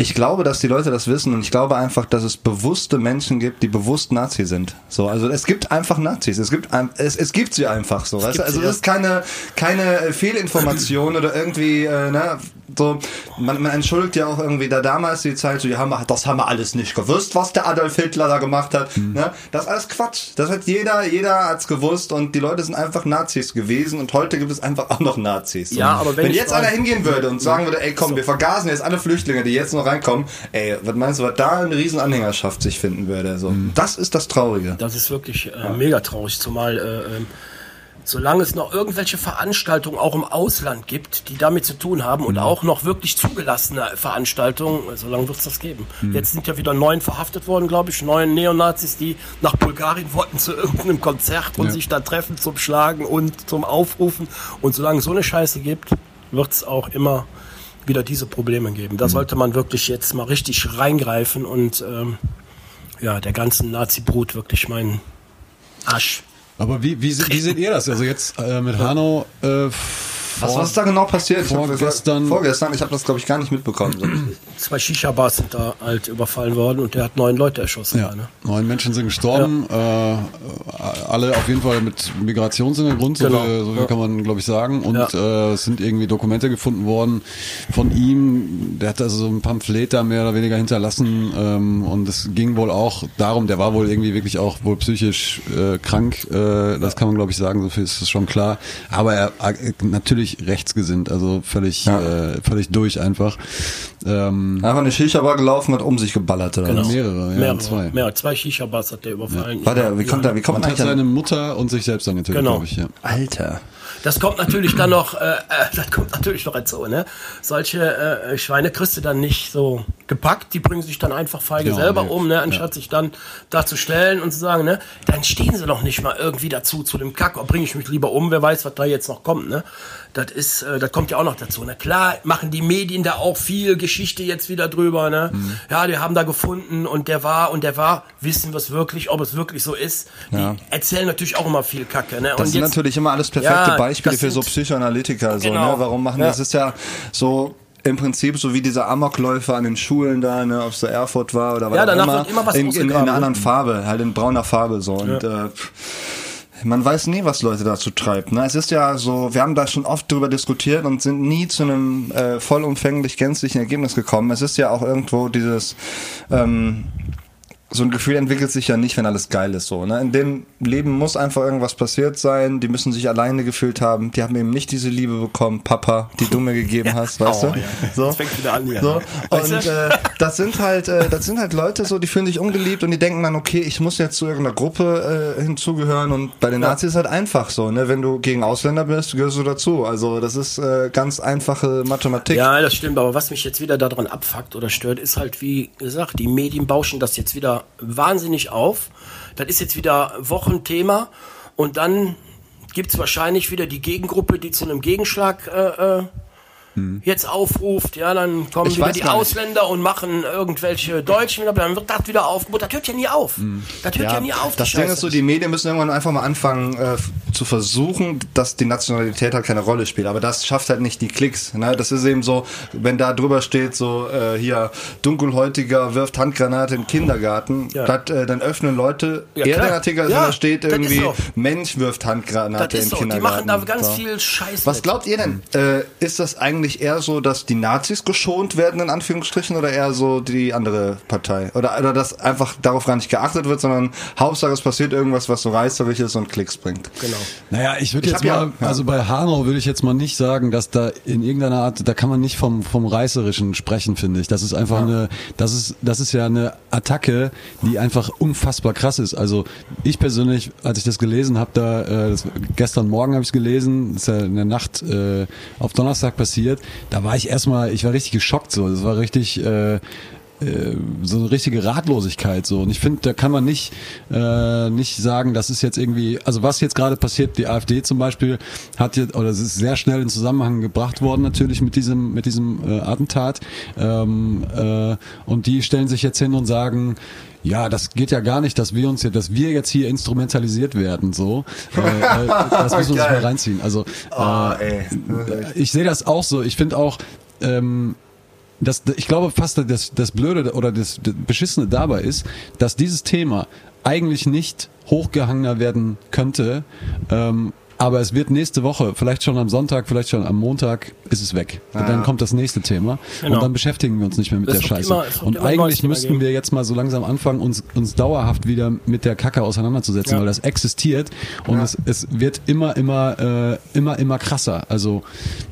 Ich glaube, dass die Leute das wissen und ich glaube einfach, dass es bewusste Menschen gibt, die bewusst Nazi sind. So, also es gibt einfach Nazis. Es gibt ein, es, es gibt sie einfach so. Weißt Also das ist keine keine Fehlinformation oder irgendwie äh, ne, so. Man, man entschuldigt ja auch irgendwie da damals die Zeit so, ja, haben wir- das haben wir alles nicht gewusst, was der Adolf Hitler da gemacht hat. Ne? Das ist alles Quatsch. Das hat jeder jeder hat's gewusst und die Leute sind einfach Nazis gewesen und heute gibt es einfach auch noch Nazis. Ja, Und aber wenn wenn jetzt einer hingehen würde und sagen würde, ey komm, wir vergasen jetzt alle Flüchtlinge, die jetzt noch reinkommen, ey, was meinst du, was da eine riesen Anhängerschaft sich finden würde? So, das ist das Traurige. Das ist wirklich äh, mega traurig, zumal äh, ähm, solange es noch irgendwelche Veranstaltungen auch im Ausland gibt, die damit zu tun haben und auch noch wirklich zugelassene Veranstaltungen, solange wird es das geben. Jetzt sind ja wieder neun verhaftet worden, glaube ich, neun Neonazis, die nach Bulgarien wollten zu irgendeinem Konzert und Ja. sich da treffen zum Schlagen und zum Aufrufen. Und solange es so eine Scheiße gibt, wird es auch immer wieder diese Probleme geben. Da sollte man wirklich jetzt mal richtig reingreifen und ähm, ja, der ganzen Nazi-Brut wirklich meinen Arsch. Aber wie, wie, wie seht ihr das? Also jetzt äh, mit Hanau äh, Was, was ist da genau passiert? Ich hab das- Vorgestern- vorgestern, ich habe das glaube ich gar nicht mitbekommen. Zwei Shisha-Bars sind da halt überfallen worden und der hat neun Leute erschossen. Ja, Da, ne? neun Menschen sind gestorben, äh, alle auf jeden Fall mit Migrationshintergrund, so, Genau. viel, so viel Ja. kann man glaube ich sagen. Und Ja. äh, es sind irgendwie Dokumente gefunden worden von ihm. Der hat also so ein Pamphlet da mehr oder weniger hinterlassen ähm, und es ging wohl auch darum, der war wohl irgendwie wirklich auch wohl psychisch äh, krank. Äh, das kann man glaube ich sagen, so viel ist es schon klar. Aber er äh, natürlich rechtsgesinnt, also völlig äh, völlig durch einfach. Ähm, Einfach eine Shisha-Bar gelaufen, hat um sich geballert oder Genau. was? Mehrere, ja, Mehrere, zwei. Mehrere, zwei Shisha-Bars hat der überfallen. War der, wie kommt Ja. der, wie kommt und man hat seine? Mutter und sich selbst angetötet, Genau. glaube ich, ja. Alter. Das kommt natürlich dann noch, äh, äh, das kommt natürlich noch dazu, ne? Solche äh, Schweine kriegst du dann nicht so gepackt, die bringen sich dann einfach feige Ja, selber nee. um, ne? Anstatt sich dann da zu stellen und zu sagen, ne? Dann stehen sie doch nicht mal irgendwie dazu, zu dem Kack, bringe ich mich lieber um, wer weiß, was da jetzt noch kommt, ne? Das ist, äh, das kommt ja auch noch dazu. Ne? Klar machen die Medien da auch viel Geschichte jetzt wieder drüber. Ne? Mhm. Ja, die haben da gefunden und der war und der war. Wissen wir es wirklich, ob es wirklich so ist? Ja. Die erzählen natürlich auch immer viel Kacke. Ne? Das und sind natürlich immer alles perfekte Ja, Beispiele für so Psychoanalytiker. So, Genau. ne? Warum machen Ja. das? ist ja so im Prinzip so wie dieser Amokläufer an den Schulen da, ne, ob es der Erfurt war oder was Ja, auch danach immer, wird immer was in, in, in einer ne? anderen Farbe, halt in brauner Farbe so. Und äh, pff, man weiß nie, was Leute dazu treibt. Ne? Es ist ja so, wir haben da schon oft drüber diskutiert und sind nie zu einem äh, vollumfänglich gänzlichen Ergebnis gekommen. Es ist ja auch irgendwo dieses ähm, so ein Gefühl entwickelt sich ja nicht, wenn alles geil ist so. Ne? In dem Leben muss einfach irgendwas passiert sein. Die müssen sich alleine gefühlt haben. Die haben eben nicht diese Liebe bekommen, Papa, die du mir gegeben *laughs* hast, weißt Oh, du? ja. So. Das fängt wieder an hier. So. *laughs* Und äh, das sind halt, äh, das sind halt Leute so, die fühlen sich ungeliebt und die denken dann, okay, ich muss jetzt zu irgendeiner Gruppe äh, hinzugehören. Und bei den Nazis ist halt einfach so, ne? Wenn du gegen Ausländer bist, gehörst du dazu. Also das ist äh, ganz einfache Mathematik. Ja, das stimmt, aber was mich jetzt wieder daran abfuckt oder stört, ist halt, wie gesagt, die Medien bauschen das jetzt wieder wahnsinnig auf. Das ist jetzt wieder Wochenthema und dann gibt's wahrscheinlich wieder die Gegengruppe, die zu einem Gegenschlag äh, äh, jetzt aufruft. Ja, dann kommen Hm. Ich wieder die gar nicht. Ausländer und machen irgendwelche Deutschen wieder, dann wird das wieder auf. Das hört ja nie auf. Das hört ja, nie auf. die das Ding Scheiße. ist so, die Medien müssen irgendwann einfach mal anfangen äh, zu versuchen, dass die Nationalität halt keine Rolle spielt. Aber das schafft halt nicht die Klicks. Ne? Das ist eben so, wenn da drüber steht, so äh, hier Dunkelhäutiger wirft Handgranate im Kindergarten, Ja. das, äh, dann öffnen Leute Ja, eher den Artikel, als Ja, da steht irgendwie so. Mensch wirft Handgranate im so. Die Kindergarten. machen da ganz So. viel Scheiß. Was glaubt ihr denn? Äh, ist das eigentlich eher so, dass die Nazis geschont werden, in Anführungsstrichen, oder eher so die andere Partei? Oder, oder dass einfach darauf gar nicht geachtet wird, sondern Hauptsache es passiert irgendwas, was so reißerig ist und Klicks bringt. Genau. Naja, ich würde jetzt hab ja- mal, ja. also bei Hanau würde ich jetzt mal nicht sagen, dass da in irgendeiner Art, da kann man nicht vom, vom Reißerischen sprechen, finde ich. Das ist einfach eine, das ist, das ist ja eine Attacke, die einfach unfassbar krass ist. Also ich persönlich, als ich das gelesen habe, da, äh, das, gestern Morgen habe ich es gelesen, ist ja in der Nacht äh, auf Donnerstag passiert, da war ich erstmal, ich war richtig geschockt so. Das war richtig, äh, äh, so eine richtige Ratlosigkeit so. Und ich finde da kann man nicht äh, nicht sagen das ist jetzt irgendwie also was jetzt gerade passiert die AfD zum Beispiel hat jetzt oder es ist sehr schnell in Zusammenhang gebracht worden natürlich mit diesem mit diesem äh, Attentat. Ähm, äh, und die stellen sich jetzt hin und sagen ja, das geht ja gar nicht, dass wir uns, hier- dass wir jetzt hier instrumentalisiert werden, so. Äh, äh, das müssen wir uns mal *laughs* reinziehen. Also, Ah, äh, ich sehe das auch so. Ich finde auch, ähm, das, ich glaube fast, das, das Blöde oder das, das Beschissene dabei ist, dass dieses Thema eigentlich nicht hochgehangener werden könnte, ähm, aber es wird nächste Woche, vielleicht schon am Sonntag, vielleicht schon am Montag, ist es weg. Und dann kommt das nächste Thema Genau. und dann beschäftigen wir uns nicht mehr mit Es der Scheiße. immer- und eigentlich müssten wir jetzt mal so langsam anfangen, uns, uns dauerhaft wieder mit der Kacke auseinanderzusetzen, Ja. weil das existiert und es, es wird immer, immer, äh, immer, immer krasser. Also,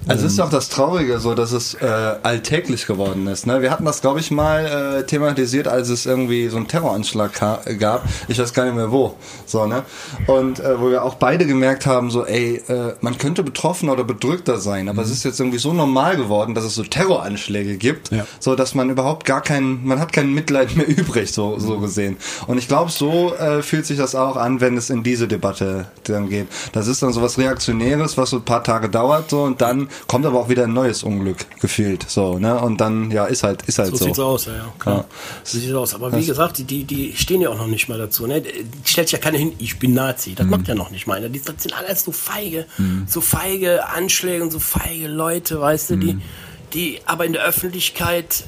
Also es ist auch das Traurige, so dass es äh, alltäglich geworden ist. Ne? Wir hatten das, glaube ich, mal äh, thematisiert, als es irgendwie so einen Terroranschlag gab. Ich weiß gar nicht mehr wo. So, ne? Und äh, wo wir auch beide gemerkt haben, so so, ey, äh, man könnte betroffener oder bedrückter sein, aber es ist jetzt irgendwie so normal geworden, dass es so Terroranschläge gibt, Ja. so dass man überhaupt gar kein, man hat kein Mitleid mehr *laughs* übrig, so, so gesehen. Und ich glaube, so äh, fühlt sich das auch an, wenn es in diese Debatte dann geht. Das ist dann so was Reaktionäres, was so ein paar Tage dauert, so, und dann kommt aber auch wieder ein neues Unglück gefühlt, so, ne, und dann, ja, ist halt, ist halt So so. sieht's aus, ja, klar. Ja. So sieht's aus. Aber wie gesagt, die, die, stehen ja auch noch nicht mal dazu. Ne? Die stellt ja keiner hin, ich bin Nazi. Das macht ja noch nicht mal einer. Die- Das sind alles so feige, so feige Anschläge und so feige Leute, weißt du, die, die aber in der Öffentlichkeit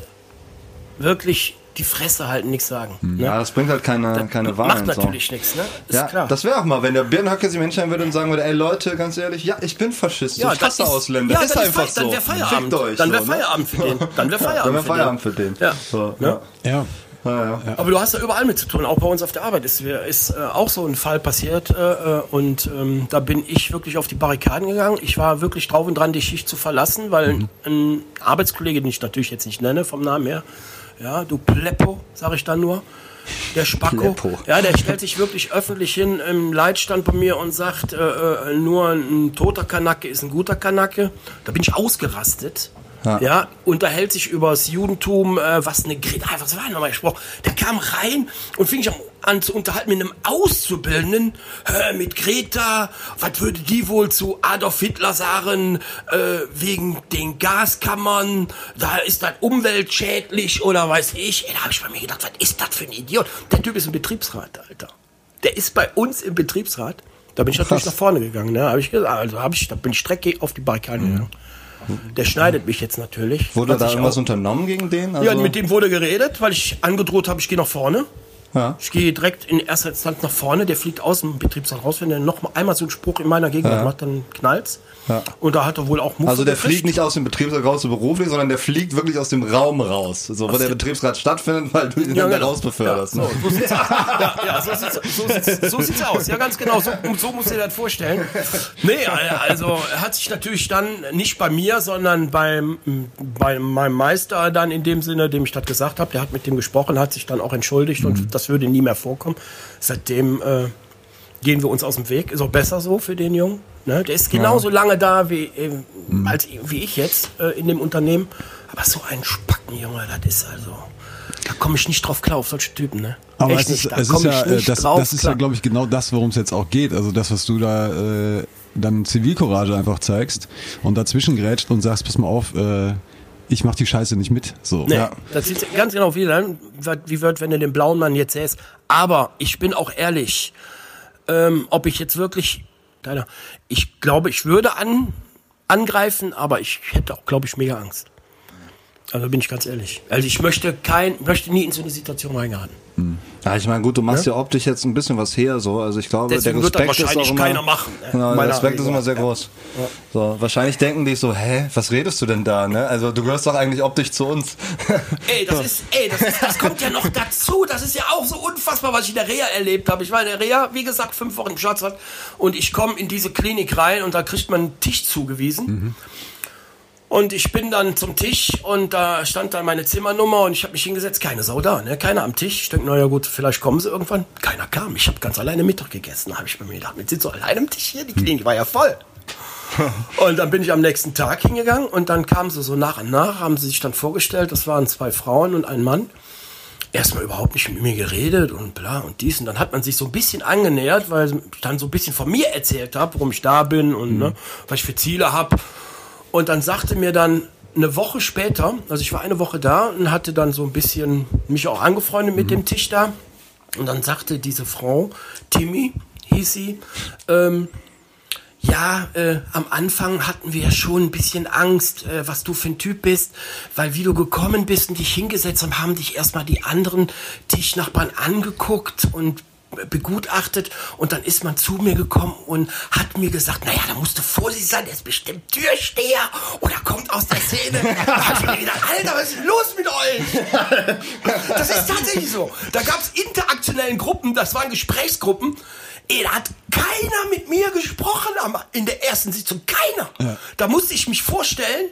wirklich die Fresse halten, nichts sagen. Ne? Ja, das bringt halt keine, keine Wahrheit. Macht so. natürlich nichts, ne? Ist Ja, klar. das wäre auch mal, wenn der Birnhöcke sich hinstellen würde und sagen würde, ey Leute, ganz ehrlich, ja, ich bin Faschist, Ja, ich das hasse ist- Ausländer, ja, ist dann einfach ist Fe- dann so. wär Feierabend. Euch Dann wär so, ne? Feierabend für den. Dann wär *laughs* Feierabend Dann wär für den. Feierabend für den. Ja. So, Ja. ja. Ja. Ja. Aber du hast ja überall mit zu tun, auch bei uns auf der Arbeit ist, ist äh, auch so ein Fall passiert äh, äh, und ähm, da bin ich wirklich auf die Barrikaden gegangen. Ich war wirklich drauf und dran, die Schicht zu verlassen, weil ein Arbeitskollege, den ich natürlich jetzt nicht nenne vom Namen her, ja, du Pleppo, sage ich dann nur, der Spacko, Pleppo. ja, der stellt sich wirklich öffentlich hin im Leitstand bei mir und sagt, äh, äh, nur ein toter Kanacke ist ein guter Kanacke. Da bin ich ausgerastet. Ja. unterhält sich über das Judentum, äh, was eine Greta, was war nochmal gesprochen? Der kam rein und fing sich an zu unterhalten mit einem Auszubildenden, äh, mit Greta, was würde die wohl zu Adolf Hitler sagen, äh, wegen den Gaskammern, da ist das umweltschädlich oder weiß ich. Ey, da habe ich bei mir gedacht, was ist das für ein Idiot? Der Typ ist im Betriebsrat, Alter. Der ist bei uns im Betriebsrat. Da bin ich natürlich nach vorne gegangen, ne? Hab ich gesagt, also habe ich, da bin ich direkt auf die Barrikaden gegangen. Der schneidet mich jetzt natürlich. Wurde da irgendwas unternommen gegen den? Also, ja, mit dem wurde geredet, weil ich angedroht habe, ich gehe nach vorne. Ja. Ich gehe direkt in erster Instanz nach vorne, der fliegt aus dem Betriebssaal raus. Wenn er noch mal einmal so einen Spruch in meiner Gegenwart macht, dann knallt's. Ja. Und da hat er wohl auch Muffe Also der gekriegt. fliegt nicht aus dem Betriebsrat raus so beruflich, sondern der fliegt wirklich aus dem Raum raus, so wo der Betriebsrat stattfindet, weil du ihn Ja, dann da genau. rausbeförderst. Ja, ne? so, so sieht's aus. *laughs* Ja, ja, so sieht's, so, sieht's, so sieht's aus. Ja, ganz genau. So, so musst du dir das vorstellen. Nee, also er hat sich natürlich dann nicht bei mir, sondern beim, bei meinem Meister dann in dem Sinne, dem ich das gesagt habe, der hat mit dem gesprochen, hat sich dann auch entschuldigt Mhm. und das würde nie mehr vorkommen. Seitdem äh, gehen wir uns aus dem Weg. Ist auch besser so für den Jungen. Ne? Der ist genauso lange da wie, äh, Mhm. als, wie ich jetzt äh, in dem Unternehmen. Aber so ein Spacken, Junge, das ist also. Da komme ich nicht drauf klar auf solche Typen, ne? Aber Echt es ist, es ist ja, äh, das, das ist ja, klar. glaube ich, genau das, worum es jetzt auch geht. Also das, was du da äh, dann Zivilcourage einfach zeigst und dazwischen grätscht und sagst, pass mal auf, äh, ich mach die Scheiße nicht mit. So. Nee, das sieht ganz genau wie dann, wie wird, wenn du den blauen Mann jetzt sähst. Aber ich bin auch ehrlich, ähm, ob ich jetzt wirklich, Deiner, ich glaube, ich würde an, angreifen, aber ich hätte auch, glaube ich, mega Angst. Also bin ich ganz ehrlich. Also ich möchte kein, möchte nie in so eine Situation reingeraten. Ja, ich meine, gut, du machst ja? optisch jetzt ein bisschen was her, so. Also ich glaube, Deswegen der wird das Respekt ist auch wahrscheinlich immer, keiner machen, ne? Genau, der Respekt ist immer sehr groß. So, wahrscheinlich denken die so, hä, was redest du denn da, ne? Also du gehörst doch eigentlich optisch zu uns. Ey, das ist, ey, das ist, das kommt ja noch dazu. Das ist ja auch so unfassbar, was ich in der Reha erlebt habe. Ich war in der Reha, wie gesagt, fünf Wochen im Schatzwald und ich komme in diese Klinik rein und da kriegt man einen Tisch zugewiesen. Und ich bin dann zum Tisch und da stand dann meine Zimmernummer und ich habe mich hingesetzt. Keine Sau da, ne? Keiner am Tisch. Ich denke, naja gut, vielleicht kommen sie irgendwann. Keiner kam. Ich habe ganz alleine Mittag gegessen. Da habe ich bei mir gedacht, jetzt sitzt so alleine am Tisch hier. Die Klinik war ja voll. *laughs* Und dann bin ich am nächsten Tag hingegangen und dann kamen sie so nach und nach, haben sie sich dann vorgestellt, das waren zwei Frauen und ein Mann. Erstmal überhaupt nicht mit mir geredet und bla und dies. Und dann hat man sich so ein bisschen angenähert, weil ich dann so ein bisschen von mir erzählt habe, warum ich da bin und ne, was ich für Ziele habe. Und dann sagte mir dann eine Woche später, also ich war eine Woche da und hatte dann so ein bisschen mich auch angefreundet mit dem Tisch da. Und dann sagte diese Frau, Timmy hieß sie, ähm, ja, äh, am Anfang hatten wir schon ein bisschen Angst, äh, was du für ein Typ bist, weil wie du gekommen bist und dich hingesetzt haben, haben dich erstmal die anderen Tischnachbarn angeguckt und begutachtet und dann ist man zu mir gekommen und hat mir gesagt, naja, da musst du vorsichtig sein, der ist bestimmt Türsteher oder kommt aus der Szene. *laughs* Da hab ich mir gedacht, Alter, was ist los mit euch? *laughs* Das ist tatsächlich so. Da gab es interaktionellen Gruppen, das waren Gesprächsgruppen. Ey, da hat keiner mit mir gesprochen in der ersten Sitzung. Keiner. Da musste ich mich vorstellen.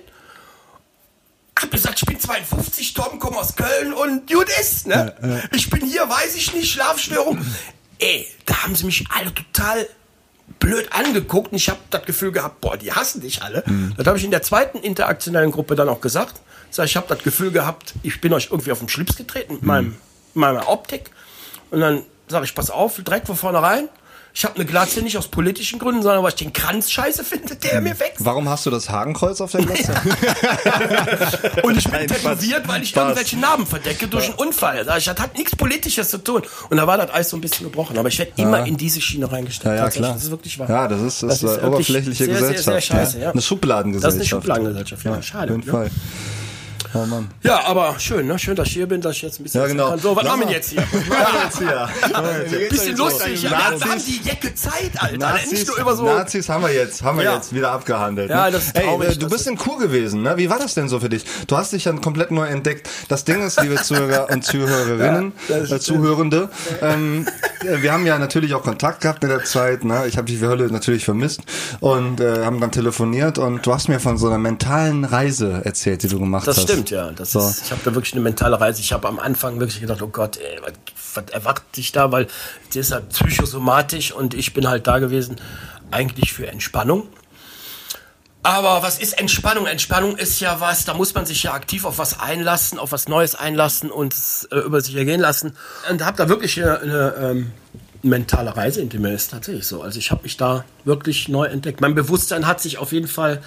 Hab gesagt, ich bin 52, Tom, komm aus Köln und gut ist, ne? Ich bin hier, weiß ich nicht, Schlafstörung. Ey, da haben sie mich alle total blöd angeguckt und ich habe das Gefühl gehabt, boah, die hassen dich alle. Das habe ich in der zweiten interaktionellen Gruppe dann auch gesagt. Sag, ich habe das Gefühl gehabt, ich bin euch irgendwie auf den Schlips getreten mit meinem, meiner Optik. Und dann sage ich, pass auf, direkt von vornherein. Ich habe eine Glatze nicht aus politischen Gründen, sondern weil ich den Kranz scheiße finde, der mir wächst. Warum hast du das Hakenkreuz auf der Glatze? *laughs* Und ich bin Nein, Spaß. tätowiert, weil ich Spaß. irgendwelche Narben verdecke durch einen Unfall. Das hat nichts Politisches zu tun. Und da war das Eis so ein bisschen gebrochen. Aber ich werde immer in diese Schiene reingestellt. Ja, ja, klar. Das ist wirklich wahr. Ja, das ist, das ist, wirklich eine oberflächliche sehr, Gesellschaft. Sehr, sehr scheiße, ja. ja. Eine Schubladengesellschaft. Das ist eine Schubladengesellschaft, ja. Schade. Auf jeden ne? Fall. Oh Mann. Ja, aber schön, ne? Schön, dass ich hier bin, dass ich jetzt ein bisschen Ja, was genau. kann. So, was haben wir jetzt hier? *laughs* *laughs* jetzt hier? Bisschen lustig, ja. Wir haben Nazis, die Jacke Zeit, Alter. Nazis, Nicht nur über so. Nazis haben wir jetzt, haben wir Ja. jetzt wieder abgehandelt. Ja, ne? das ist Ey, traurig, äh, du das bist in Kur gewesen, ne? Wie war das denn so für dich? Du hast dich dann komplett neu entdeckt. Das Ding ist, liebe Zuhörer und *laughs* Zuhörerinnen, äh, Zuhörende, ähm, äh, wir haben ja natürlich auch Kontakt gehabt in der Zeit. Ne? Ich habe dich wie Hölle natürlich vermisst und äh, haben dann telefoniert und du hast mir von so einer mentalen Reise erzählt, die du gemacht Das hast. stimmt, ja. Das So. ist, ich habe da wirklich eine mentale Reise. Ich habe am Anfang wirklich gedacht, oh Gott, ey, was, was erwartet dich da? Weil das ist halt psychosomatisch und ich bin halt da gewesen eigentlich für Entspannung. Aber was ist Entspannung? Entspannung ist ja was, da muss man sich ja aktiv auf was einlassen, auf was Neues einlassen und es äh, über sich ergehen lassen. Und habe da wirklich eine, eine ähm, mentale Reise hinter mir, ist tatsächlich so. Also ich habe mich da wirklich neu entdeckt. Mein Bewusstsein hat sich auf jeden Fall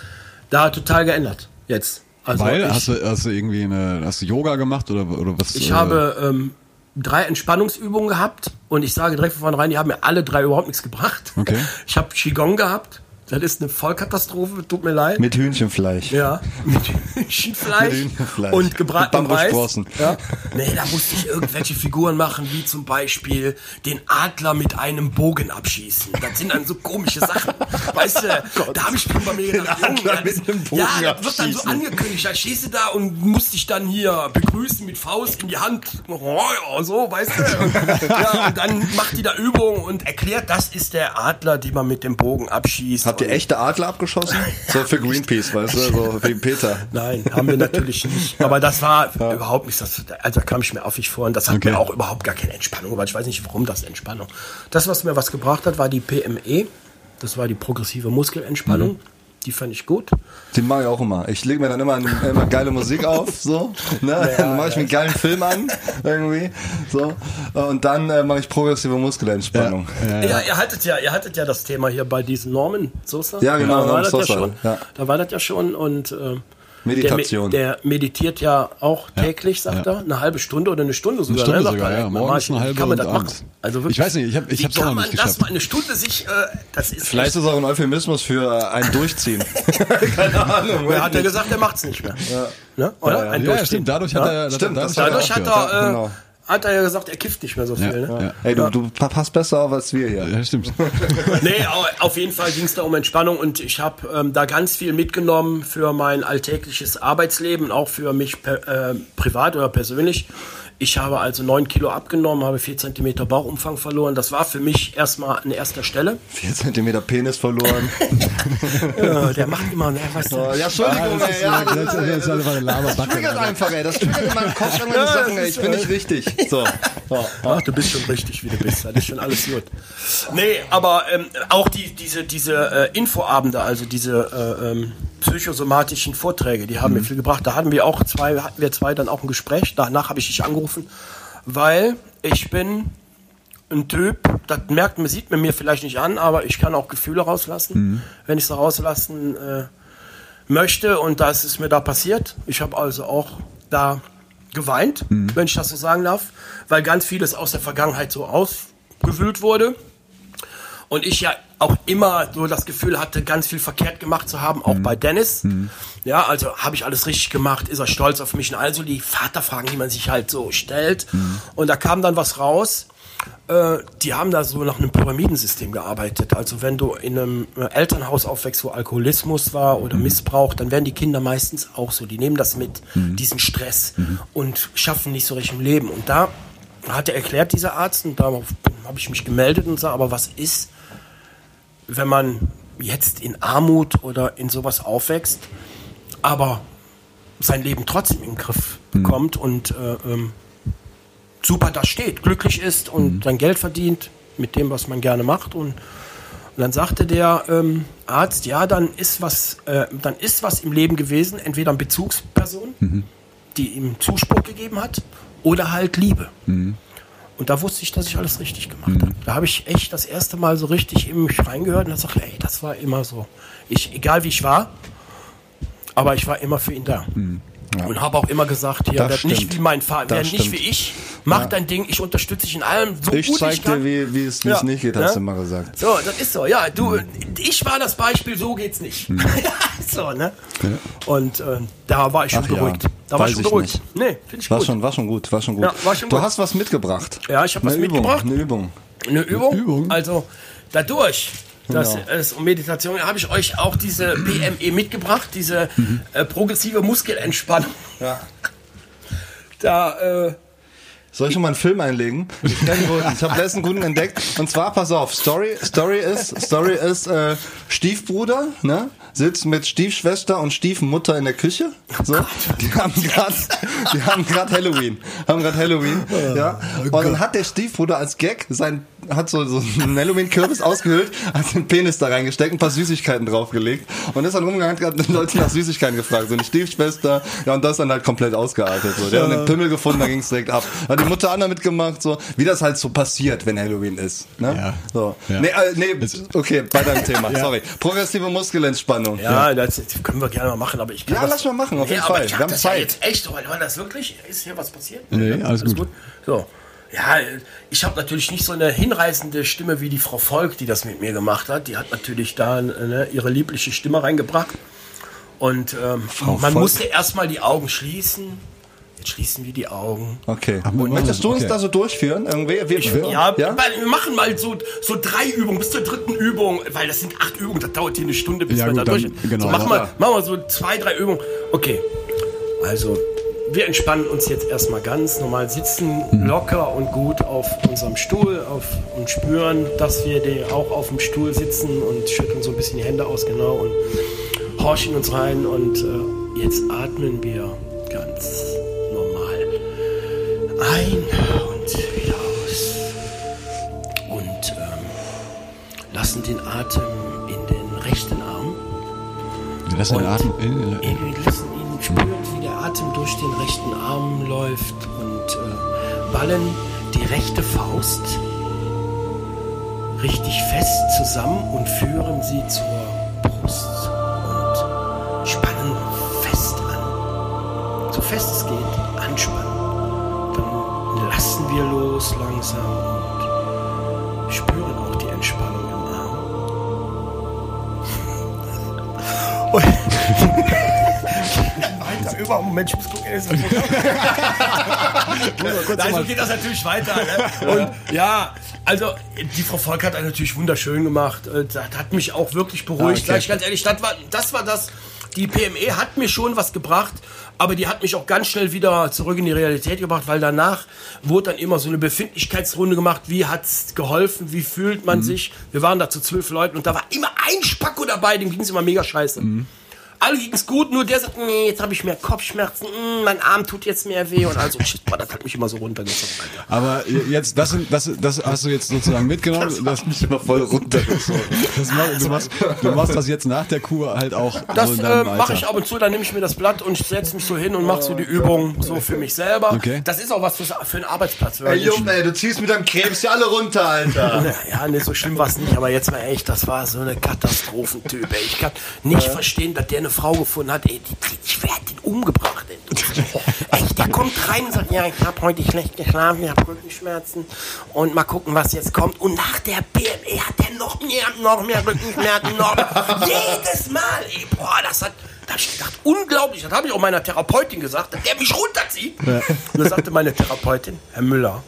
da total geändert jetzt. Also Weil, ich, hast du, hast du irgendwie eine, hast du Yoga gemacht oder, oder was? ich äh, habe ähm, drei Entspannungsübungen gehabt und ich sage direkt von vornherein, die haben mir alle drei überhaupt nichts gebracht. Okay. *laughs* Ich habe Qigong gehabt. Das ist eine Vollkatastrophe, tut mir leid. Mit Hühnchenfleisch. ja, mit *laughs* Hühnchenfleisch, Mit Hühnchenfleisch. und gebratenem Reis. Ja. Nee, da musste ich irgendwelche Figuren machen, wie zum Beispiel den Adler mit einem Bogen abschießen. Das sind dann so komische Sachen. Weißt du, *laughs* da habe ich schon bei mir gedacht, Adler Junge, mit das- einem Bogen ja, das wird dann so angekündigt. Da stehst du da und musst dich dann hier begrüßen mit Faust in die Hand. Oh, so, weißt du. Und, ja, und dann macht die da Übungen und erklärt, das ist der Adler, den man mit dem Bogen abschießt. Habt Und- echte Adler abgeschossen? So für Greenpeace, weißt du, so wie Peter. Nein, haben wir natürlich nicht. Aber das war überhaupt nicht, das, also da kam ich mir affig vor und das hat Okay. mir auch überhaupt gar keine Entspannung, weil ich weiß nicht, warum das Entspannung. Das, was mir was gebracht hat, war die PME. Das war die progressive Muskelentspannung. Mhm. Die fand ich gut. Den mache ich auch immer. Ich lege mir dann immer, immer geile Musik auf, so. Ne? dann mache ich mir einen geilen Film an, irgendwie. So. Und dann äh, mache ich progressive Muskelentspannung. Ja, Ja, ihr hattet ja, ihr hattet ja das Thema hier bei diesen Norman Sosa. Ja, genau, Da war das Sosa, ja schon. ja. Da war das ja schon und ähm, Meditation. Der, der meditiert ja auch täglich, sagt ja. er, eine halbe Stunde oder eine Stunde sogar. Stunde ne, sagt sogar, er. ja. Morgens eine halbe kann man das machen? Also Ich weiß nicht, ich hab- ich hab's auch noch nicht man das geschafft. mal eine Stunde sich, äh, das ist Vielleicht ist es auch ein Euphemismus für äh, ein *laughs* Durchziehen. *laughs* Keine Ahnung. Wer hat ja gesagt, er macht's nicht mehr. Ne? Oder? Ein Ja, Durchziehen. stimmt. Dadurch hat er, dadurch hat er Dadurch hat er, äh, genau. Hat er ja gesagt, er kifft nicht mehr so viel. Ne? Ey, du, du passt besser auf als wir hier. Ja, stimmt. *laughs* Nee, au- auf jeden Fall ging es da um Entspannung und ich habe ähm, da ganz viel mitgenommen für mein alltägliches Arbeitsleben, auch für mich per, äh, privat oder persönlich. Ich habe also neun Kilo abgenommen, habe vier Zentimeter Bauchumfang verloren. Das war für mich erstmal an erster Stelle. Vier Zentimeter Penis verloren. *laughs* Ja, der macht immer, ne, weißt du, ja, Entschuldigung, ey. Ja, das, Das ist einfach eine das Laberbacke. triggert einfach, ey. Das triggert in meinem Kopf irgendwelche Sachen, ey. Ich bin nicht richtig. So. so. Ach, du bist schon richtig, wie du bist. Das ist schon alles gut. Nee, aber ähm, auch die, diese, diese äh, Infoabende, also diese äh, ähm, psychosomatischen Vorträge, die haben mir viel gebracht. Da hatten wir auch zwei, hatten wir zwei dann auch ein Gespräch. Danach habe ich dich angerufen, weil ich bin ein Typ, das merkt man, sieht man mir vielleicht nicht an, aber ich kann auch Gefühle rauslassen, wenn ich sie rauslassen äh, möchte. Und das ist mir da passiert. Ich habe also auch da geweint, wenn ich das so sagen darf, weil ganz vieles aus der Vergangenheit so ausgewühlt wurde. Und ich ja auch immer so das Gefühl hatte, ganz viel verkehrt gemacht zu haben, auch bei Dennis. Ja, also habe ich alles richtig gemacht, ist er stolz auf mich und also die Vaterfragen, die man sich halt so stellt. Und da kam dann was raus. Äh, die haben da so nach einem Pyramidensystem gearbeitet. Also wenn du in einem äh, Elternhaus aufwächst, wo Alkoholismus war oder Missbrauch, dann werden die Kinder meistens auch so. Die nehmen das mit, diesen Stress und schaffen nicht so recht im Leben. Und da hat er erklärt, dieser Arzt, und darauf habe ich mich gemeldet und sage, aber was ist, wenn man jetzt in Armut oder in sowas aufwächst, aber sein Leben trotzdem im Griff bekommt und äh, ähm, super da steht, glücklich ist und sein Geld verdient mit dem, was man gerne macht. Und Und dann sagte der ähm, Arzt, ja, dann ist was, äh, dann ist was im Leben gewesen, entweder eine Bezugsperson, die ihm Zuspruch gegeben hat, oder halt Liebe. Und da wusste ich, dass ich alles richtig gemacht habe. Da habe ich echt das erste Mal so richtig in mich reingehört und gesagt, ey, das war immer so. Ich, egal wie ich war, aber ich war immer für ihn da. Und habe auch immer gesagt, hier, Das werd nicht wie mein Vater, werd nicht wie ich, mach dein Ding, ich unterstütze dich in allem, so Ich gut zeig ich kann. dir, wie, wie es, Ja. nicht geht, hast Ja? du mal gesagt. So, das ist so, ja, du, Mhm. ich war das Beispiel, so geht's nicht. *laughs* ja, so, ne? Und äh, da war ich schon Ach ja, beruhigt. Da war weiß ich schon beruhigt. nicht. Nee, finde ich War gut. schon, war schon gut, war schon gut. Ja, war schon du gut. hast was mitgebracht. Ja, ich hab was Eine Übung, mitgebracht. Eine Übung. Eine Übung. Übung? Also dadurch, dass Genau. es um Meditation habe ich euch auch diese PME mitgebracht, diese Mhm. äh, progressive Muskelentspannung. Ja. *laughs* Da, äh, Soll ich schon mal einen Film einlegen? Ich, ich habe letztens einen guten entdeckt. Und zwar, pass auf, Story, Story ist, Story ist äh, Stiefbruder, ne? Sitzt mit Stiefschwester und Stiefmutter in der Küche. So. Die haben gerade die haben gerade Halloween. Haben gerade Halloween. Ja. Und dann hat der Stiefbruder als Gag sein, hat so, so einen Halloween-Kürbis ausgehöhlt, hat den Penis da reingesteckt, ein paar Süßigkeiten draufgelegt und ist dann rumgegangen, hat die Leute nach Süßigkeiten gefragt. So eine Stiefschwester, ja, und das dann halt komplett ausgeartet. So. Der hat den Pimmel gefunden, da ging es direkt ab. Hat die Mutter Anna mitgemacht, so, wie das halt so passiert, wenn Halloween ist. Ne? Ja. So. Ja. Nee, äh, nee, okay, bei deinem Thema, *laughs* sorry. Progressive Muskelentspannung. ja, Das, das können wir gerne mal machen, aber ich kann Ja, das, lass mal machen, auf jeden aber Fall. Ich Wir hab haben das Zeit. Ja jetzt echt, war das wirklich? Ist hier was passiert? Nee, alles gut. So. Ja, ich habe natürlich nicht so eine hinreißende Stimme wie die Frau Volk, die das mit mir gemacht hat. Die hat natürlich da ne, ihre liebliche Stimme reingebracht. Und ähm, man Volk. musste erstmal die Augen schließen. Jetzt schließen wir die Augen. Okay. Und möchtest du uns okay. da so durchführen? Irgendwie? Wir, wir, Ja, ja? weil wir machen mal so, so drei Übungen bis zur dritten Übung, weil das sind acht Übungen, das dauert hier eine Stunde, bis Ja, wir gut, da dann- durch sind. genau, so, machen, ja. wir, machen wir so zwei, drei Übungen. Okay, also wir entspannen uns jetzt erstmal ganz normal, sitzen Mhm. locker und gut auf unserem Stuhl auf, und spüren, dass wir die auch auf dem Stuhl sitzen und schütteln so ein bisschen die Hände aus, genau, und horchen uns rein und äh, jetzt atmen wir ganz ein und wieder aus und ähm, lassen den Atem in den rechten Arm. Wir lassen den Und Atem in, Wir lassen ihn spüren, wie der Atem durch den rechten Arm läuft und äh, ballen die rechte Faust richtig fest zusammen und führen sie zur Brust und spannen fest an. So fest es geht, anspannen. Wir los langsam und spüren auch die Entspannung im Arm. *laughs* Und *laughs* weiter über. Moment, ich muss gucken. ist *laughs* Nein, so geht das natürlich weiter. Ne? Und ja, also die Frau Volk hat natürlich wunderschön gemacht. Äh, Das hat mich auch wirklich beruhigt. Sag ich ganz ehrlich, das war, das war das. Die PME hat mir schon was gebracht, aber die hat mich auch ganz schnell wieder zurück in die Realität gebracht, weil danach wurde dann immer so eine Befindlichkeitsrunde gemacht. Wie hat's geholfen? Wie fühlt man sich? Wir waren da zu zwölf Leuten und da war immer ein Spacko dabei, dem ging's immer mega scheiße. Alle ging's gut, nur der sagt, nee, jetzt habe ich mehr Kopfschmerzen, mm, mein Arm tut jetzt mehr weh und also, shit, boah, das hat mich immer so runtergezogen, Alter. Aber jetzt, das, sind, das, das hast du jetzt sozusagen mitgenommen. Das, mich immer voll runtergezogen. das mach, du, machst, du machst das jetzt nach der Kur halt auch. Das so äh, mache ich ab und zu, dann nehme ich mir das Blatt und setze mich so hin und mache so die Übung so für mich selber. Okay. Das ist auch was für, für einen Arbeitsplatz. Ey, Junge, ey, du ziehst mit deinem Krebs ja alle runter, Alter. *laughs* Ja, nee, so schlimm war es nicht, aber jetzt mal echt, das war so eine Katastrophentyp. Ey. Ich kann nicht verstehen, dass der eine Frau gefunden hat, ey, die, die, ich werde den umgebracht. Ey. Echt, der kommt rein und sagt, ja, ich habe heute schlecht geschlafen, ich habe Rückenschmerzen und mal gucken, was jetzt kommt. Und nach der BME hat der noch mehr, noch mehr Rückenschmerzen, noch jedes Mal, ey, boah, das hat, da hab ich gedacht, unglaublich, das habe ich auch meiner Therapeutin gesagt, dass der mich runterzieht. Und dann sagte meine Therapeutin, Herr Müller,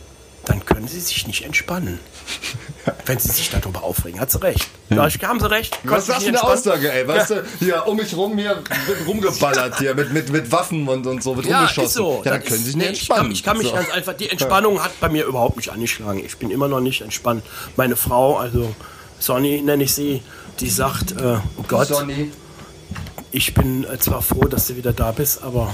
dann können Sie sich nicht entspannen. *laughs* Wenn Sie sich darüber aufregen, hat sie recht. Da haben Sie recht. Was ist das für eine entspannen. Aussage, ey? Weißt du, hier um mich rum hier wird rumgeballert hier mit, mit, mit Waffen und, und so, wird Ja, rumgeschossen. ist so. Ja, dann können Sie sich nicht ich kann, entspannen. ich kann mich so. ganz einfach, die Entspannung hat bei mir überhaupt nicht angeschlagen. Ich bin immer noch nicht entspannt. Meine Frau, also Sonny nenne ich sie, die sagt, äh, oh Gott, Sonny. ich bin äh, zwar froh, dass du wieder da bist, aber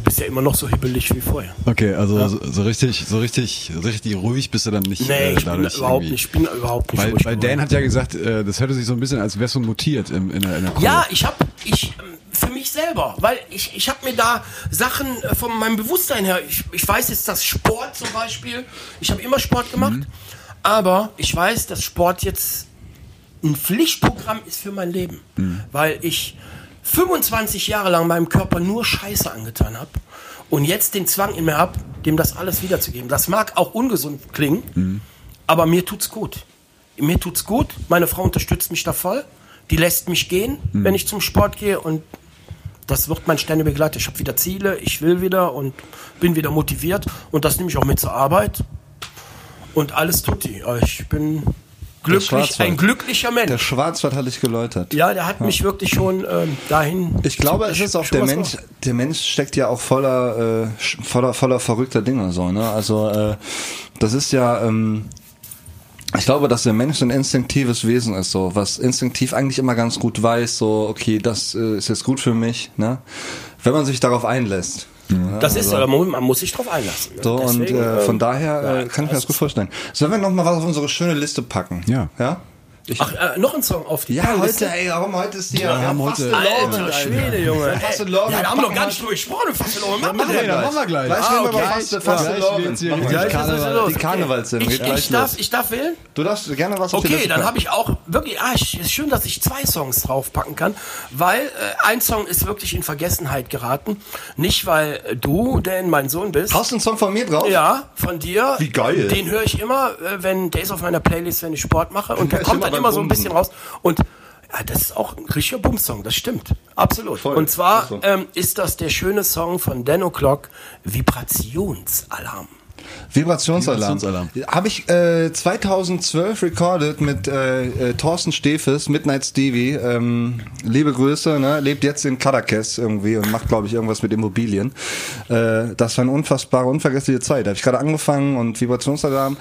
du bist ja immer noch so hibbelig wie vorher. Okay, also so, so richtig, so richtig, so richtig ruhig bist du dann nicht. Nee, äh, ich bin überhaupt nicht, ich bin überhaupt nicht Weil, ruhig weil geworden. Dan hat ja gesagt, äh, das hörte sich so ein bisschen, als wärst du mutiert im, in der, in der. Ja, ich habe ich für mich selber, weil ich, ich habe mir da Sachen äh, von meinem Bewusstsein her, ich, ich weiß jetzt, dass Sport zum Beispiel, ich habe immer Sport gemacht, Mhm. aber ich weiß, dass Sport jetzt ein Pflichtprogramm ist für mein Leben, Mhm. weil ich 25 Jahre lang meinem Körper nur Scheiße angetan habe und jetzt den Zwang in mir habe, dem das alles wiederzugeben. Das mag auch ungesund klingen, Mhm. aber mir tut's gut. Mir tut's gut. Meine Frau unterstützt mich da voll. Die lässt mich gehen, Mhm. wenn ich zum Sport gehe und das wird mein ständiger Begleiter. Ich habe wieder Ziele, ich will wieder und bin wieder motiviert und das nehme ich auch mit zur Arbeit und alles tut die. Ich bin glücklich, ein glücklicher Der Mensch. Schwarzwald hat dich geläutert. Ja, der hat mich wirklich schon ähm, dahin. Ich glaube, es ist auch der Mensch, gemacht. der Mensch steckt ja auch voller, äh, voller, voller verrückter Dinge, so, ne? Also, äh, das ist ja, ähm, ich glaube, dass der Mensch ein instinktives Wesen ist, so, was instinktiv eigentlich immer ganz gut weiß, so, okay, das äh, ist jetzt gut für mich, ne? Wenn man sich darauf einlässt. Ne? Das ist so, da mu- man muss sich drauf einlassen. ne? So, und Deswegen, äh, von ähm, daher äh, ja, kann ich mir das gut vorstellen. Sollen wir noch mal was auf unsere schöne Liste packen? Ja. Ja? Ich, Ach, äh, noch ein Song auf die ja, heute, ey, warum heute ist die Ja, wir haben heute- Alter Schwede, Junge. Fast Ey, in Love. ja, wir haben noch gar wir- nicht drüber gesprochen. Fast in Love. Machen wir gleich. machen wir gleich. Gleich Ah, okay. über Fast, Fast Gleich in Love. geht's hier Machen wir richtig gleich. Karneval. Die Karnevalssendung. Ich, ich, darf, ich darf wählen? Du darfst gerne was Okay, dann habe ich auch wirklich, ah, es ist schön, dass ich zwei Songs draufpacken kann, weil äh, ein Song ist wirklich in Vergessenheit geraten. Nicht, weil du, denn mein Sohn bist. Hast du einen Song von mir drauf? Ja, von dir. Wie geil. Den höre ich immer, äh, wenn der ist auf meiner Playlist, wenn ich Sport mache. Und der *laughs* kommt dann immer so ein bisschen raus. Und ja, das ist auch ein richtiger Bums-Song, das stimmt. Absolut. Voll. Und zwar Ist so. ähm, ist das der schöne Song von Dan O'Clock, Vibrationsalarm. Vibrationsalarm. Vibrationsalarm. Habe ich äh, 2012 recorded mit äh, äh, Thorsten Stefes, Midnight Stevie. Ähm, liebe Grüße, ne? lebt jetzt in Caracas irgendwie und macht, glaube ich, irgendwas mit Immobilien. Äh, das war eine unfassbare, unvergessliche Zeit. Da habe ich gerade angefangen und Vibrationsalarm,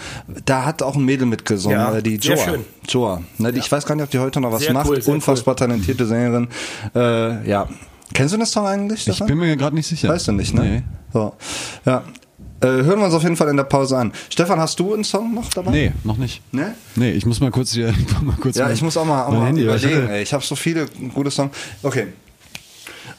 da hat auch ein Mädel mitgesungen, Ja, äh, die sehr Joa. schön. Joa. Ne? Die, Ich weiß gar nicht, ob die heute noch was Sehr macht. cool, sehr Unfassbar talentierte Sängerin. Äh, ja. Kennst du den Song eigentlich? Ich Stefan? bin mir gerade nicht sicher. Weißt du nicht, ne? Nee. So. Ja. Äh, hören wir uns auf jeden Fall in der Pause an. Stefan, hast du einen Song noch dabei? Nee, noch nicht. Ne? Nee, ich muss mal kurz hier, *laughs* mal kurz Ja, mein- ich muss auch mal, auch mal Handy, überlegen. Ey. Ich habe so viele gute Songs. Okay.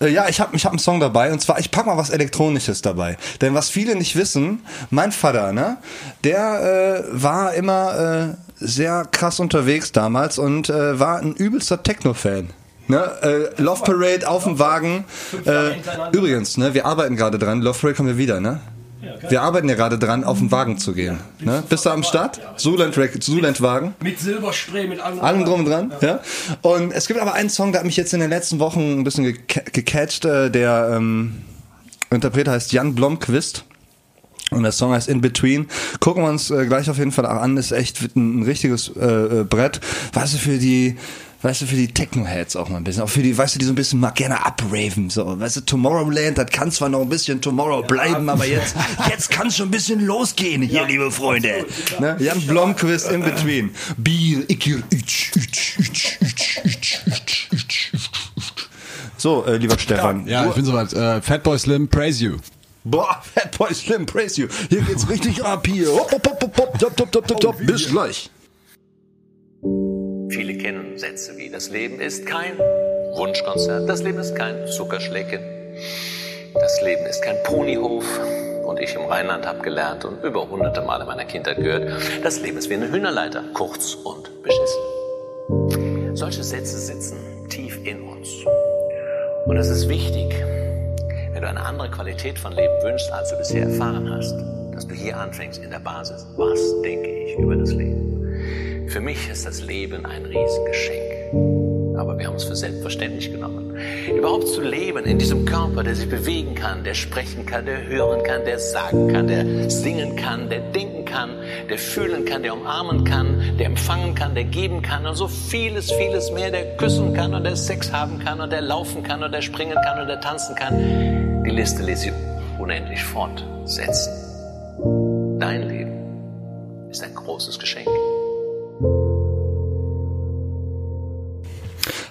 Äh, Ja, ich habe ich hab einen Song dabei und zwar, ich pack mal was Elektronisches dabei. Denn was viele nicht wissen, mein Vater, ne, der äh, war immer äh, sehr krass unterwegs damals und äh, war ein übelster Techno-Fan. Ne, äh, Love Parade auf dem Wagen. Äh, übrigens, ne, wir arbeiten gerade dran. Love Parade kommen wir wieder, ne? Wir arbeiten ja gerade dran, auf den Wagen zu gehen. Ne? Bist du am Start? Zuland, Zuland Wagen. Mit Silberspray, mit allem. Allem drum und dran, ja. Und es gibt aber einen Song, der hat mich jetzt in den letzten Wochen ein bisschen geca- gecatcht. Äh, der ähm, Interpret heißt Jan Blomqvist. Und der Song heißt In Between. Gucken wir uns äh, gleich auf jeden Fall auch an. Ist echt ein, ein richtiges äh, äh, Brett. Weißt du, für die, weißt du, für die Techno-Heads auch mal ein bisschen. Auch für die, weißt du, die so ein bisschen mal gerne upraven. So, weißt du, Tomorrowland, das kann zwar noch ein bisschen Tomorrow bleiben, aber jetzt, jetzt kann es schon ein bisschen losgehen hier, ja. liebe Freunde. Ne? Jan Blomquist in between. Bier, ikir, itch, itch, itch, itch, itch, itch, itch, So, äh, lieber Stefan. Ja, ich bin soweit. Äh, Fatboy Slim, praise you. Boah, Fatboy Slim, praise you. Hier geht's richtig ab hier. Hopp, hopp, hopp, hopp, top, top, top, top, top. Bis gleich. Viele kennen Sätze wie das Leben ist kein Wunschkonzert, das Leben ist kein Zuckerschlecken, das Leben ist kein Ponyhof und ich im Rheinland habe gelernt und über hunderte Male meiner Kindheit gehört, das Leben ist wie eine Hühnerleiter, kurz und beschissen. Solche Sätze sitzen tief in uns. Und es ist wichtig, wenn du eine andere Qualität von Leben wünschst, als du bisher erfahren hast, dass du hier anfängst in der Basis. Was denke ich über das Leben? Für mich ist das Leben ein Riesengeschenk. Aber wir haben es für selbstverständlich genommen. Überhaupt zu leben in diesem Körper, der sich bewegen kann, der sprechen kann, der hören kann, der sagen kann, der singen kann, der denken kann, der fühlen kann, der umarmen kann, der empfangen kann, der geben kann und so vieles, vieles mehr, der küssen kann und der Sex haben kann und der laufen kann und der springen kann und der tanzen kann. Die Liste ließ sich unendlich fortsetzen. Dein Leben ist ein großes Geschenk.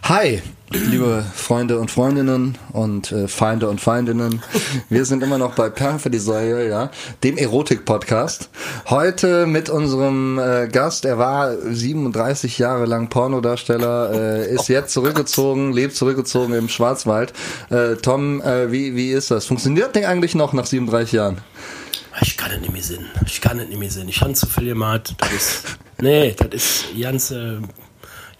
Hi, liebe Freunde und Freundinnen und äh, Feinde und Feindinnen. Wir sind immer noch bei Perle für die Säule, ja, dem Erotik-Podcast. Heute mit unserem äh, Gast. Er war 37 Jahre lang Pornodarsteller, äh, ist jetzt zurückgezogen, lebt zurückgezogen im Schwarzwald. Äh, Tom, äh, wie, wie ist das? Funktioniert Ding eigentlich noch nach 37 Jahren? Ich kann es nicht mehr sehen. Ich kann es nicht mehr sehen. Ich habe zu viel gemacht. Das ist, nee, das ist ganze,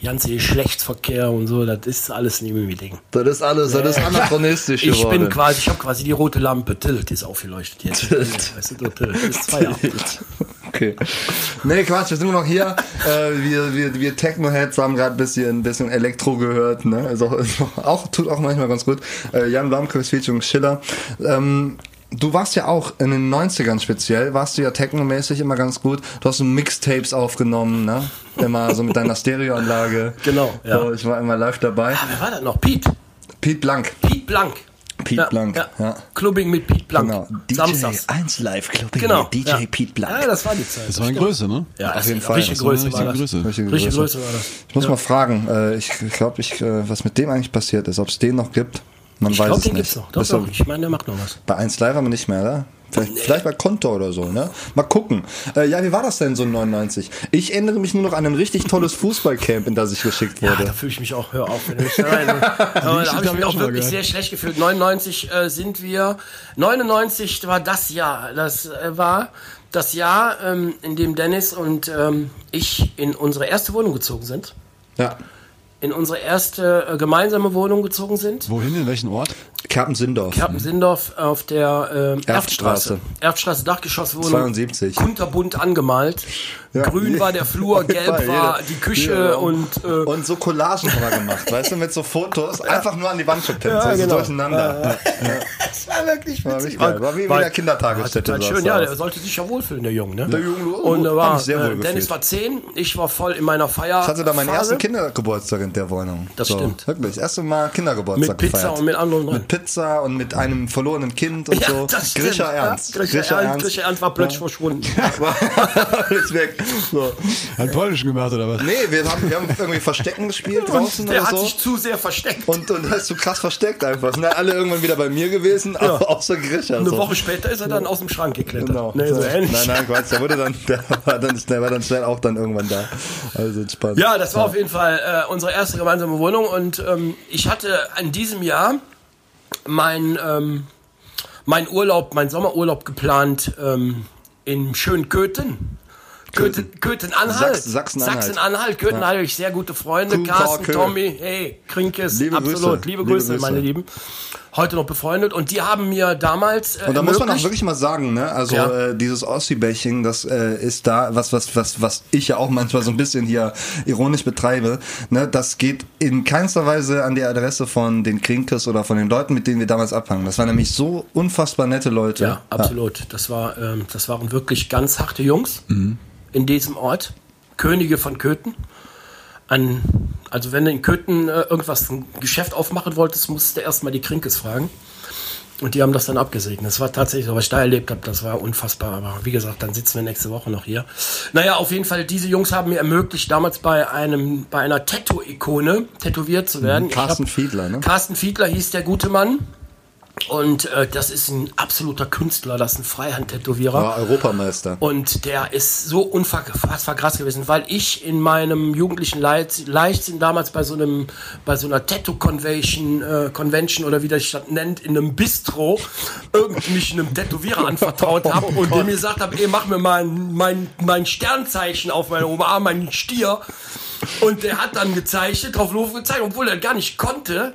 ganze Geschlechtsverkehr und so. Das ist alles nicht mehr Ding. Das ist alles, das ist anachronistisch Ich geworden. bin quasi, ich habe quasi die rote Lampe. Tilt ist aufgeleuchtet jetzt. Weißt du, Tilt. Ist Feierabend. Okay. Nee, Quatsch, wir sind nur noch hier. Äh, wir, wir, wir Techno-Heads haben gerade ein bisschen, ein bisschen Elektro gehört. Ne? Also, auch, tut auch manchmal ganz gut. Äh, Jan Blomqvist featuring Schiller. Ähm, du warst ja auch in den 90ern speziell, warst du ja technomäßig immer ganz gut. Du hast so Mixtapes aufgenommen, ne? Immer so mit deiner Stereoanlage. *laughs* Genau, ja. So, ich war immer live dabei. Ah, wer war das noch? Pete. Pete Blank. Pete Blank. Pete ja, Blank, Ja. ja. Clubbing mit Pete Blank. Genau. Samstags. 1 Live Clubbing Genau. mit DJ ja. Pete Blank. Ja, das war die Zeit. Das war eine Größe, ne? ja, auf jeden Fall. Richtige Das war Größe eine war das. Größe. Richtige Größe. Größe war das. Ich muss mal fragen, äh, ich glaube, ich, äh, was mit dem eigentlich passiert ist, ob es den noch gibt. Man Ich weiß glaube, es den nicht. gibt's noch. Doch, doch. Ich meine, der macht noch was. bei 1 Live aber nicht mehr, oder? Vielleicht, vielleicht bei Konto oder so, ne? Mal gucken. Äh, ja, wie war das denn so 99? Ich erinnere mich nur noch an ein richtig tolles Fußballcamp, in das ich geschickt Ja, wurde. da fühle ich mich auch, hör auf. Wenn *laughs* ich, aber da habe ich mich ich auch wirklich sehr schlecht gefühlt. 99 äh, sind wir, 99 war das Jahr, das äh, war das Jahr, ähm, in dem Dennis und ähm, ich in unsere erste Wohnung gezogen sind. ja. In unsere erste äh, gemeinsame Wohnung gezogen sind. Wohin, in welchen Ort? Kerpen-Sindorf. Kerpen-Sindorf auf der äh, Erftstraße. Erftstraße. Dachgeschosswohnung. 72. Kunterbunt angemalt. Grün war der Flur, gelb war die Küche Ja. und äh, Und so Collagen haben wir gemacht, *laughs* weißt du, mit so Fotos, einfach nur an die Wand gepinnt, Ja, so genau. durcheinander. das war wirklich War richtig geil. War wie in der Kindertagesstätte. Sah's schön, ja, der sollte sich ja wohlfühlen, der Junge. Ne? Der Junge, und da hab war, mich sehr wohl äh, Dennis war 10, ich war voll in meiner Feier. Ich hatte da meinen ersten Kindergeburtstag in der Wohnung. Das stimmt. Wirklich, das erste Mal Kindergeburtstag Mit Pizza gefeiert. und mit anderen drin. Pizza und mit einem verlorenen Kind und Ja, so. das stimmt. Grischer Ja, Ernst. Grischer, Ernst. Grischer Ernst war plötzlich verschwunden. *laughs* Alles weg. So. Hat Polnisch gemacht oder was? Nee, wir haben, wir haben irgendwie Verstecken gespielt draußen der oder hat so. sich zu sehr versteckt. Und, und das ist so krass versteckt einfach. Sind dann alle irgendwann wieder bei mir gewesen, aber außer Grischer. Eine so. Woche später ist er dann aus dem Schrank geklettert. Genau. Nee, so ähnlich. Nein, nein, Quatsch. Der wurde dann, der war dann, der war dann schnell auch dann irgendwann da. Also entspannt. Ja, das war auf jeden Fall äh, unsere erste gemeinsame Wohnung und ähm, ich hatte in diesem Jahr mein, ähm, mein Urlaub, mein Sommerurlaub geplant ähm, in schönen Köthen. Köthen, Köthen-Anhalt. Sachs- Sachsen-Anhalt. Sachsen-Anhalt. Köthen-Anhalt habe ich sehr gute Freunde. Carsten. Tommy, hey, Krinkes, Liebe absolut. Grüße. Liebe Liebe Grüße, Grüße. meine Lieben. Heute noch befreundet und die haben mir damals äh, Und da muss man auch wirklich mal sagen, ne? Also Ja. äh, dieses Ossi-Bashing, das äh, ist da, was, was, was, was ich ja auch manchmal so ein bisschen hier ironisch betreibe, ne? Das geht in keinster Weise an die Adresse von den Krinkes oder von den Leuten, mit denen wir damals abhangen. Das waren nämlich so unfassbar nette Leute. Ja, absolut. Das, war, ähm, das waren wirklich ganz harte Jungs in diesem Ort. Könige von Köthen. An, also wenn du in Köthen äh, irgendwas, ein Geschäft aufmachen wolltest, musst du erstmal die Krinkes fragen. Und die haben das dann abgesegnet. Das war tatsächlich so, was ich da erlebt habe, das war unfassbar. Aber wie gesagt, dann sitzen wir nächste Woche noch hier. Naja, auf jeden Fall, diese Jungs haben mir ermöglicht, damals bei einem, bei einer Tattoo-Ikone tätowiert zu werden. Carsten hab- Fiedler, ne? Carsten Fiedler hieß der gute Mann. Und äh, das ist ein absoluter Künstler, das ist ein Freihand-Tätowierer. War Europameister. Und der ist so unfassbar krass gewesen, weil ich in meinem jugendlichen Leit- Leichtsinn damals bei so einem, bei so einer Tattoo-Convention, äh, Convention oder wie das das nennt, in einem Bistro, irgendwie mich einem Tätowierer anvertraut habe *laughs* und dem gesagt habe, ey, mach mir mal ein, mein, mein Sternzeichen auf meinen Oberarm, meinen Stier. Und der hat dann gezeichnet, drauf Luft gezeichnet, obwohl er gar nicht konnte.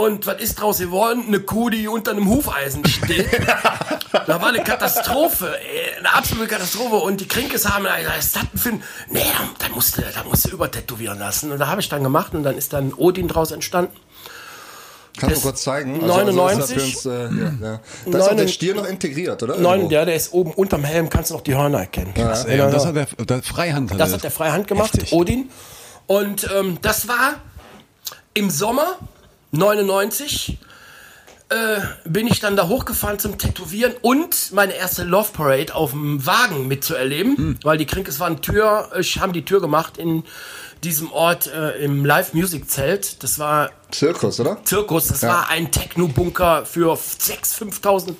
Und was ist draus geworden? Eine Kuh, die unter einem Hufeisen steht. *laughs* da war eine Katastrophe, ey, eine absolute Katastrophe. Und die Krinkes haben gesagt, was ist das denn für ein... Nee, da musst du, da musst du übertätowieren lassen. Und da habe ich dann gemacht und dann ist dann Odin draus entstanden. Kannst du kurz zeigen? 99. Also, das ist, ja, uns, äh, ja, ja. Da ist auch der Stier noch integriert, oder? Neun, Irgendwo. der, ist oben unterm Helm, kannst du noch die Hörner erkennen. Krass, ey, und das hat der, der Freihand. Das hat der Freihand gemacht, Heftig. Odin. Und ähm, das war im Sommer 99. äh, bin ich dann da hochgefahren zum Tätowieren und meine erste Love Parade auf dem Wagen mitzuerleben, weil die Krinkes waren Tür, äh, haben die Tür gemacht in diesem Ort äh, im Live-Music-Zelt. Das war Zirkus, oder? Zirkus, das war ein Techno-Bunker für 6.000, 5.000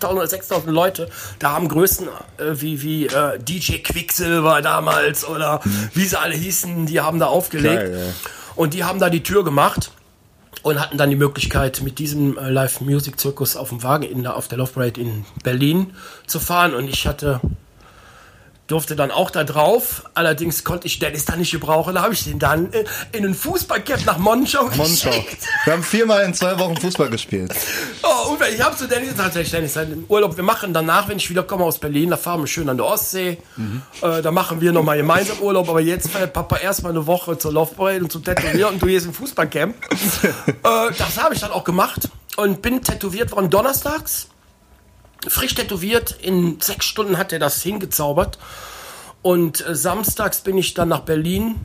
5.000 oder 6.000 Leute. Da haben Größen äh, wie, wie äh, DJ Quicksilver damals oder wie sie alle hießen, die haben da aufgelegt. Geil, ja. Und die haben da die Tür gemacht und hatten dann die Möglichkeit, mit diesem äh, Live-Music-Zirkus auf dem Wagen in der, auf der Love Parade in Berlin zu fahren. Und ich hatte durfte dann auch da drauf. Allerdings konnte ich Dennis da nicht gebrauchen. Da habe ich den dann äh, in ein Fußballcamp nach Monschau Monschau. geschickt. Wir haben viermal in zwei Wochen Fußball gespielt. *laughs* Oh, und ich habe zu Dennis gesagt, hey, Dennis, den Urlaub, wir machen danach, wenn ich wieder komme aus Berlin, da fahren wir schön an der Ostsee. Äh, da machen wir nochmal gemeinsam Urlaub, aber jetzt fährt Papa erstmal eine Woche zur Love Parade und zum Tätowieren und du gehst im Fußballcamp. *laughs* äh, das habe ich dann auch gemacht und bin tätowiert worden donnerstags. Frisch tätowiert, in sechs Stunden hat er das hingezaubert. Und äh, samstags bin ich dann nach Berlin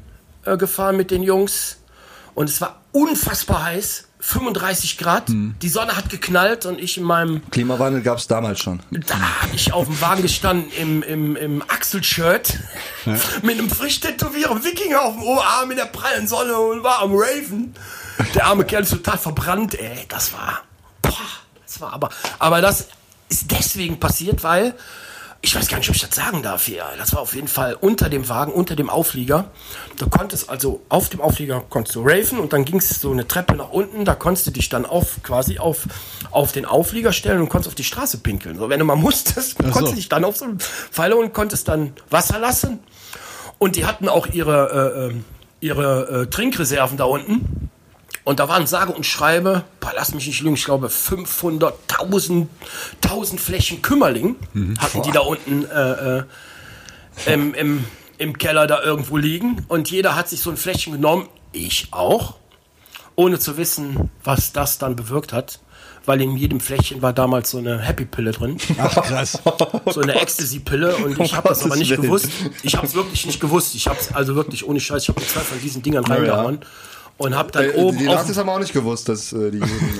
äh, gefahren mit den Jungs. Und es war unfassbar heiß. 35 Grad. Die Sonne hat geknallt und ich in meinem Klimawandel gab es damals schon. da habe ich auf dem Wagen gestanden im, im, im Achselshirt mit einem frisch tätowierten Wikinger auf dem Oberarm in der prallen Sonne und war am Raven. Der arme Kerl ist total verbrannt, ey. Das war. Boah, das war aber. Aber das ist deswegen passiert, weil. Ich weiß gar nicht, ob ich das sagen darf hier. Das war auf jeden Fall unter dem Wagen, unter dem Auflieger. Du konntest also auf dem Auflieger konntest du raven und dann ging es so eine Treppe nach unten. Da konntest du dich dann auf quasi auf, auf den Auflieger stellen und konntest auf die Straße pinkeln. So, wenn du mal *laughs* musstest, konntest du dich dann auf so einen Pfeiler und konntest dann Wasser lassen. Und die hatten auch ihre, äh, ähm, ihre äh, Trinkreserven da unten. Und da waren sage und schreibe, boah, lass mich nicht lügen, ich glaube 500.000 1000 Flächen Kümmerling hatten die da unten äh, äh, im, im, im Keller da irgendwo liegen. Und jeder hat sich so ein Fläschchen genommen, ich auch, ohne zu wissen, was das dann bewirkt hat. Weil in jedem Fläschchen war damals so eine Happy-Pille drin. Ach, krass. So eine Ecstasy-Pille. Und ich *laughs* habe das aber nicht gewusst. Ich habe es wirklich nicht gewusst. Ich habe es also wirklich ohne Scheiß. Ich habe mir zwei von diesen Dingern reingehauen. Und habe dann Äh, oben die Nazis haben auch nicht gewusst, dass äh, die Juden.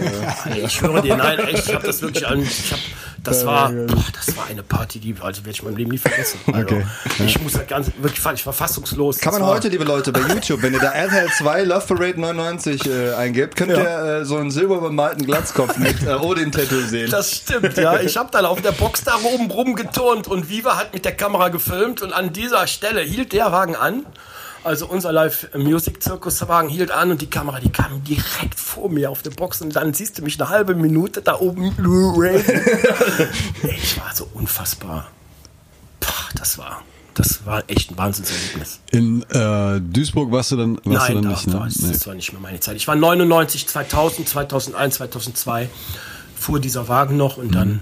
Äh, *laughs* ich schwöre dir, nein, echt, ich habe das wirklich an. Ich hab, das war, boah, das war eine Party, die also werde ich in meinem Leben nie vergessen. *laughs* Also, Okay. Ich muss das ganz wirklich, ich war fassungslos. Kann man war- heute, liebe Leute, bei YouTube, wenn ihr da RTL 2 Love Parade 99 äh, eingebt, könnt Ja. ihr äh, so einen silberbemalten Glatzkopf mit äh, Odin-Tattoo sehen. Das stimmt, ja. Ich habe dann auf der Box da oben rumgeturnt und Viva hat mit der Kamera gefilmt und an dieser Stelle hielt der Wagen an. Also unser Live-Music-Zirkus-Wagen hielt an und die Kamera, die kam direkt vor mir auf der Box und dann siehst du mich eine halbe Minute da oben. *laughs* Ich war so unfassbar. Boah, das war, das war echt ein Wahnsinnserlebnis. In äh, Duisburg warst du dann, warst Nein, du dann da, nicht, ne? da ist, Nee. das war nicht mehr meine Zeit. Ich war 99, 2000, 2001, 2002 fuhr dieser Wagen noch und dann,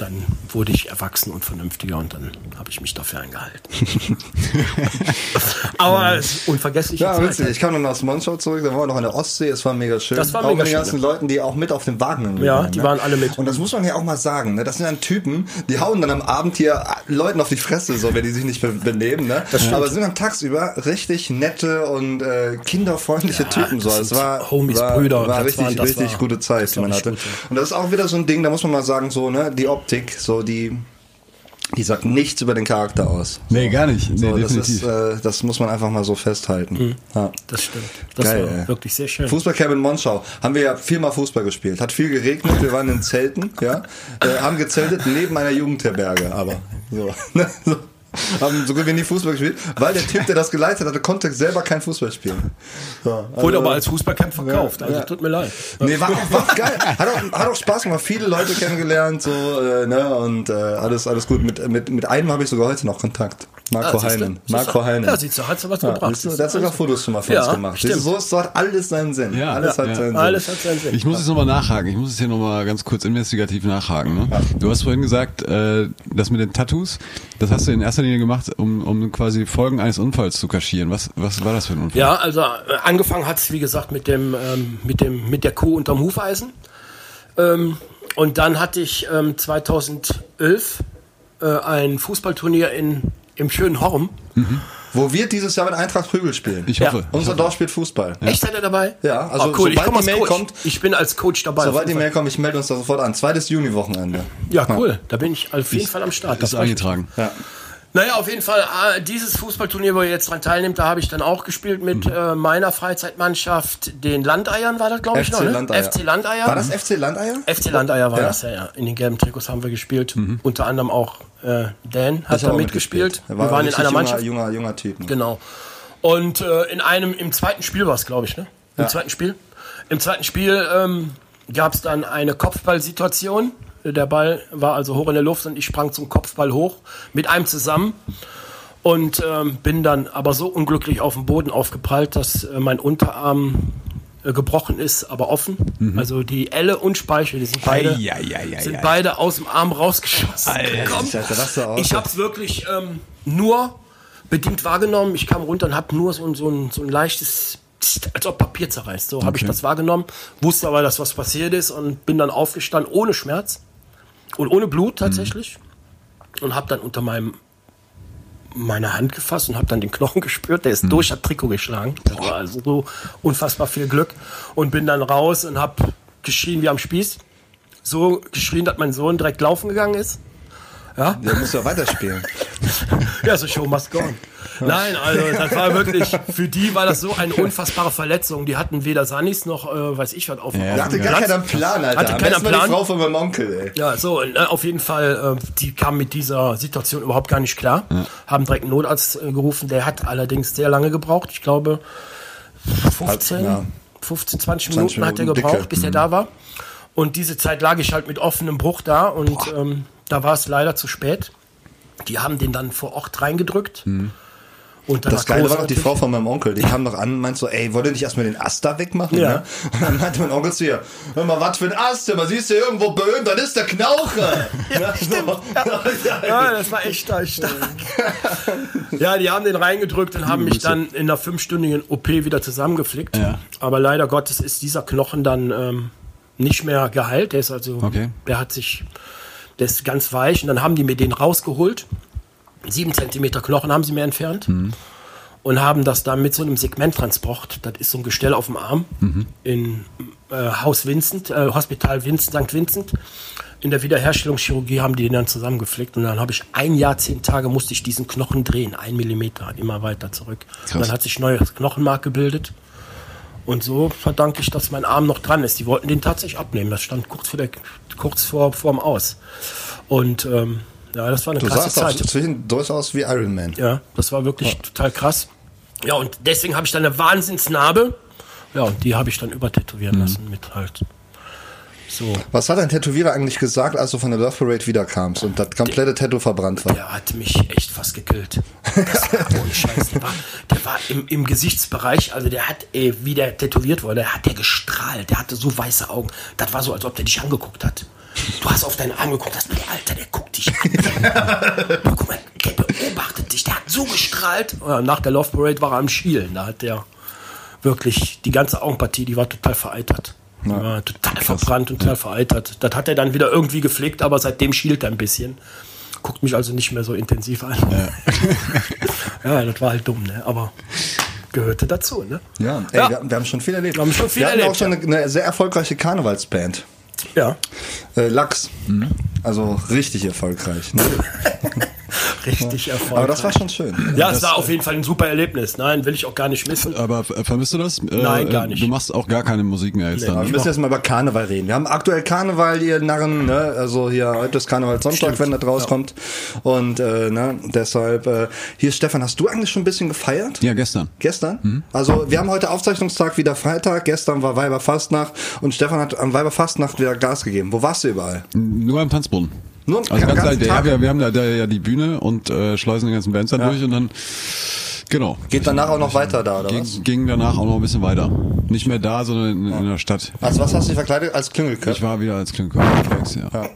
dann wurde ich erwachsen und vernünftiger und dann habe ich mich dafür eingehalten. *laughs* Aber es ist unvergessliche Ja, Zeit. witzig. Ich kam dann aus Monschau zurück, da waren wir noch an der Ostsee, es war mega schön. Das war auch mega mit den schön, ganzen ja. Leuten, die auch mit auf dem Wagen waren. Ja, die waren alle mit. Und das muss man ja auch mal sagen, ne? Das sind dann Typen, die hauen dann am Abend hier Leuten auf die Fresse, so wenn die sich nicht be- benehmen, ne? Aber sind dann tagsüber richtig nette und äh, kinderfreundliche Ja, Typen. So. das Es war, Homies, war, Brüder, war das richtig, waren- das richtig war- gute Zeit, die man hatte. gut, ja. Und das ist auch wieder so ein Ding, da muss man mal sagen, so, ne, die Optik, so die, die sagt nichts über den Charakter aus. Nee, gar nicht. Nee, So, das, definitiv. ist, äh, das muss man einfach mal so festhalten. Ja. Das stimmt. Das Geil, war ey. wirklich sehr schön. Fußballcamp in Monschau. Haben wir ja viermal Fußball gespielt. Hat viel geregnet. Wir waren in Zelten, ja. Äh, haben gezeltet neben einer Jugendherberge, aber so. *laughs* so. *laughs* Haben so gut wie nie Fußball gespielt, weil der Typ, der das geleitet hatte, konnte selber kein Fußball spielen. So, also- Wurde aber als Fußballcamp verkauft. Also ja. tut mir leid. Nee, war auch, war geil. Hat auch, hat auch Spaß gemacht. Viele Leute kennengelernt, so, äh, ne, und äh, alles, alles gut. Mit, mit, mit einem habe ich sogar heute noch Kontakt. Marco Ah? Heinen. Marco Heinen. Ja, siehst du, hat's was Ja, gebracht. du, der hat sogar Fotos schon mal für Ja, uns gemacht. stimmt. So ist dort alles seinen Sinn. Ja, alles ja, hat ja. seinen Sinn. Alles hat seinen Sinn. Ich muss jetzt nochmal nachhaken. Ich muss es hier nochmal ganz kurz investigativ nachhaken. Ne? Du hast vorhin gesagt, äh, das mit den Tattoos, das hast du in erster Linie gemacht, um, um quasi Folgen eines Unfalls zu kaschieren. Was, was war das für ein Unfall? Ja, also äh, angefangen hat es, wie gesagt, mit dem, ähm, mit dem, mit der Kuh unterm Hufeisen. Ähm, und dann hatte ich ähm, 2011 äh, ein Fußballturnier in, im schönen Horm. wo wir dieses Jahr mit Eintracht Prügel spielen. Ich hoffe. Unser Dorf spielt Fußball. Echt seid ihr dabei? Ja, also oh, cool. ich sobald die Mail Coach. kommt- ich bin als Coach dabei. Sobald die. Mail kommt, ich melde uns da sofort an. Zweites Juni-Wochenende. Ja, cool. Da bin ich auf jeden Fall am Start. Ist Das ich- eingetragen. Ja. Naja, auf jeden Fall, äh, dieses Fußballturnier, wo ihr jetzt dran teilnimmt, da habe ich dann auch gespielt mit Mhm. äh, meiner Freizeitmannschaft, den Landeiern war das, glaube ich, noch, ne? Landeier. FC Landeier. War das FC Landeier? FC Landeier war Ja. Mhm. das, ja, ja. In den gelben Trikots haben wir gespielt. Unter anderem auch äh, Dan hat da mitgespielt. Er Wir war waren in einer junger, Mannschaft. Junger, junger Typ. ne? Genau. Und äh, in einem, im zweiten Spiel war es, glaube ich, ne? Im Ja. zweiten Spiel. Im zweiten Spiel ähm, gab es dann eine Kopfballsituation. Der Ball war also hoch in der Luft und ich sprang zum Kopfball hoch mit einem zusammen und ähm, bin dann aber so unglücklich auf den Boden aufgeprallt, dass äh, mein Unterarm äh, gebrochen ist, aber offen. Also die Elle und Speichel, die sind beide, Mhm. Ei, ei, ei, sind ei. beide aus dem Arm rausgeschossen. Alter. Ich habe es wirklich ähm, nur bedingt wahrgenommen. Ich kam runter und habe nur so ein, so, ein, so ein leichtes, als ob Papier zerreißt. So habe ich das wahrgenommen, wusste aber, dass was passiert ist und bin dann aufgestanden ohne Schmerz und ohne Blut tatsächlich und habe dann unter meinem meine Hand gefasst und habe dann den Knochen *laughs* gespürt, der ist durch das Trikot geschlagen. Das war also so unfassbar viel Glück und bin dann raus und habe geschrien wie am Spieß. So geschrien, dass mein Sohn direkt laufen gegangen ist. Ja, Der muss ja weiterspielen. *laughs* ja, so Show must go on. Nein, also das war wirklich, für die war das so eine *laughs* unfassbare Verletzung. Die hatten weder Sanis noch, äh, weiß ich was, auf dem Ja, hatte gar Platz. keinen Plan, Alter. Hatte besten war die Plan. Frau von meinem Onkel, ey. Ja, so, und, äh, auf jeden Fall, äh, die kamen mit dieser Situation überhaupt gar nicht klar. Haben direkt einen Notarzt äh, gerufen, der hat allerdings sehr lange gebraucht. Ich glaube, 15, Ja. 15 20 20 Minuten hat er Minuten gebraucht, dicke. bis er da war. Und diese Zeit lag ich halt mit offenem Bruch da und ähm, da war es leider zu spät. Die haben den dann vor Ort reingedrückt. Und Das Geile war doch die Frau von meinem Onkel, die kam noch an und meint so, ey, wollt ihr nicht erstmal den Ast da wegmachen? Ja. Ne? Und dann meinte mein Onkel zu ihr, hör mal, was für ein Ast, man siehst du irgendwo böen, dann ist der Knauche. *laughs* ja, stimmt. Ja, *laughs* das war echt stark. *laughs* ja, die haben den reingedrückt und haben mich dann in einer fünfstündigen OP wieder zusammengeflickt. Ja. Aber leider Gottes ist dieser Knochen dann ähm, nicht mehr geheilt. Der ist also, Okay. der hat sich, der ist ganz weich. Und dann haben die mir den rausgeholt. Sieben Zentimeter Knochen haben sie mir entfernt. Und haben das dann mit so einem Segmenttransport, das ist so ein Gestell auf dem Arm, in äh, Haus Vincent, äh, Hospital Vincent, St. Vincent. In der Wiederherstellungschirurgie haben die den dann zusammengeflickt und dann habe ich ein Jahr, zehn Tage musste ich diesen Knochen drehen, ein Millimeter, immer weiter zurück. Dann hat sich neues Knochenmark gebildet. Und so verdanke ich, dass mein Arm noch dran ist. Die wollten den tatsächlich abnehmen. Das stand kurz vor der, kurz vor, vorm Aus. Und ähm, ja, das war eine Du krasse sahst auch Zeit. zwischen durchaus wie Iron Man. Ja, das war wirklich total krass. Ja, und deswegen habe ich dann eine Wahnsinnsnarbe. Ja, und die habe ich dann übertätowieren Mhm. lassen mit halt so. Was hat dein Tätowierer eigentlich gesagt, als du von der Love Parade wiederkamst und das komplette Tattoo verbrannt war? Der hat mich echt fast gekillt. Das war *laughs* ohne Scheiß. Der war, der war im, im Gesichtsbereich, also der hat, ey, wie der tätowiert wurde, der hat der gestrahlt. Der hatte so weiße Augen. Das war so, als ob der dich angeguckt hat. Du hast auf deinen Arm geguckt, hast du, Alter, der guckt dich an. *laughs* Guck mal, der beobachtet dich. Der hat so gestrahlt. Ja, nach der Love Parade war er am Schielen. Da hat der wirklich die ganze Augenpartie, die war total vereitert. Die war total verbrannt und total vereitert. Das hat er dann wieder irgendwie gepflegt, aber seitdem schielt er ein bisschen. Guckt mich also nicht mehr so intensiv an. Ja, *laughs* das war halt dumm, ne? Aber gehörte dazu, ne? Ja, ey, Ja. Wir, wir haben schon viel erlebt. Wir haben schon viel wir hatten erlebt, auch schon eine, eine sehr erfolgreiche Karnevalsband. Ja. Äh, Lachs. Also richtig erfolgreich. Ne? *laughs* *laughs* Richtig erfolgreich. Aber das war schon schön. Ja, es war auf jeden Fall ein super Erlebnis. Nein, will ich auch gar nicht missen. Aber äh, vermisst du das? Äh, Nein, gar äh, nicht. Du machst auch gar keine Musik mehr jetzt Aber dann. wir müssen jetzt mal über Karneval reden. Wir haben aktuell Karneval, ihr Narren, ne? Also hier heute ist Karneval Sonntag, wenn das rauskommt. Und äh, ne, deshalb, äh, hier Stefan, hast du eigentlich schon ein bisschen gefeiert? Ja, gestern. Gestern? Also wir haben heute Aufzeichnungstag wieder Freitag, gestern war Weiberfastnacht und Stefan hat am Weiberfastnacht wieder Gas gegeben. Wo warst du überall? Nur am Tanzboden. Nur Also den ganz ganzen halt, ja, wir, wir haben da, da ja die Bühne und äh, schleusen die ganzen Bands dann durch und dann genau. Geht danach auch noch weiter da, oder was? Ging, ging danach auch noch ein bisschen weiter. Nicht mehr da, sondern in, in der Stadt. Also was hast du dich verkleidet? Als Klüngelköpf? Ich war wieder als Klinker unterwegs, ja. ja.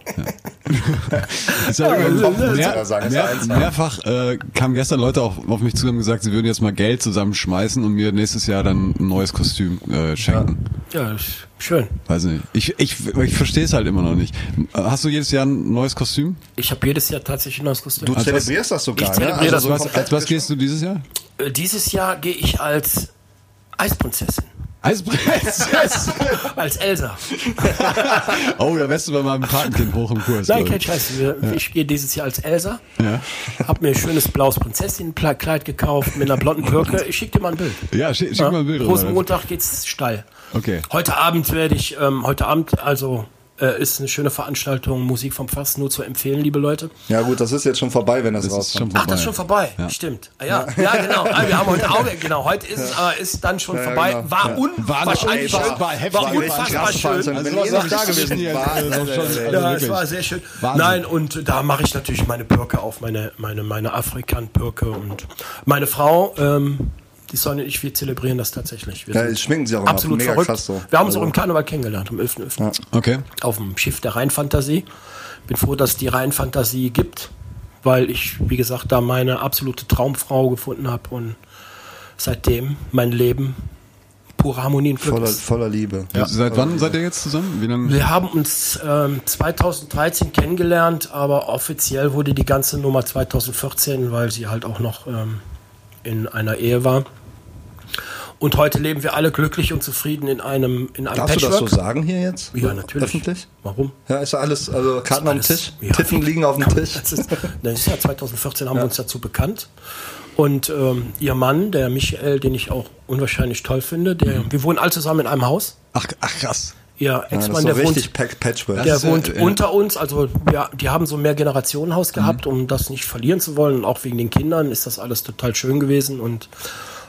Ja, *laughs* Ja, mehrfach äh, kamen gestern Leute auf, auf mich zu und haben gesagt, sie würden jetzt mal Geld zusammenschmeißen und mir nächstes Jahr dann ein neues Kostüm äh, schenken. Ja, ist schön. Weiß nicht. Ich, ich, ich verstehe es halt immer noch nicht. Hast du jedes Jahr ein neues Kostüm? Ich habe jedes Jahr tatsächlich ein neues Kostüm. Du Also was- zelebrierst das sogar, Ich zelebriere ne? das so Was, als was gehst du dieses Jahr? Äh, Dieses Jahr gehe ich als Eisprinzessin. Eispress. *laughs* Als Elsa. oh, da wärst du bei meinem Patenkind hoch im Kurs. Nein, kein Scheiß. Ich gehe dieses Jahr als Elsa. Ja. Hab mir ein schönes blaues Prinzessinnenkleid gekauft mit einer blonden Perücke. Ich schicke dir mal ein Bild. Ja, schick, schick mal ein Bild rüber. Rosenmontag geht's steil. Okay. Heute Abend werde ich, ähm, heute Abend, also äh, ist eine schöne Veranstaltung, Musik vom Fass, nur zu empfehlen, liebe Leute. Ja gut, das ist jetzt schon vorbei, wenn das, Das ist rauskommt. schon Ach, das ist schon vorbei. Ja. Stimmt. Ah, ja, ja, genau. Ah, wir haben heute auch, genau, heute ist es, aber ist dann schon vorbei. genau. War Ja. unwahrscheinlich schön. unfassbar heftig. War War unfassbar schön. krass. Also sag nicht da gewesen hier? wart, Also schon- also Ja, es war sehr schön. Wahnsinn. Nein, und da mache ich natürlich meine Birke auf, meine, meine, meine Afrikan-Birke. Und meine Frau, ähm, die Sonne und ich, wir zelebrieren das tatsächlich. Wir Ja, sind das schminken sie auch immer. absolut Mega verrückt. krass so. Wir haben uns Also- auch im Karneval kennengelernt, am 11.11. Okay. Auf dem Schiff der Rheinfantasie. Bin froh, dass es die Rheinfantasie gibt, weil ich, wie gesagt, da meine absolute Traumfrau gefunden habe und seitdem mein Leben pure Harmonie und Glück Voller, ist. voller Liebe. Seit wann seid ihr jetzt zusammen? Wie lange? Wir haben uns ähm, 2013 kennengelernt, aber offiziell wurde die ganze Nummer 2014, weil sie halt auch noch ähm, in einer Ehe war. Und heute leben wir alle glücklich und zufrieden in einem, in einem Darfst du das Patchwork. so sagen hier jetzt? Ja, natürlich. Öffentlich? Warum? Ja, ist ja alles, also Karten auf dem Alles- Tisch, ja. Tiffen liegen auf dem *laughs* Tisch. Das ist, das ist ja 2014 haben wir uns dazu bekannt. Und ähm, ihr Mann, der Michael, den ich auch unwahrscheinlich toll finde, der, Mhm. wir wohnen alle zusammen in einem Haus. Ach, ach krass. Ja, Ex-Mann, so der wohnt Patchwork. Der ja- wohnt ja. unter uns, also ja, die haben so ein Mehrgenerationenhaus Mhm. gehabt, um das nicht verlieren zu wollen. Und auch wegen den Kindern ist das alles total schön gewesen und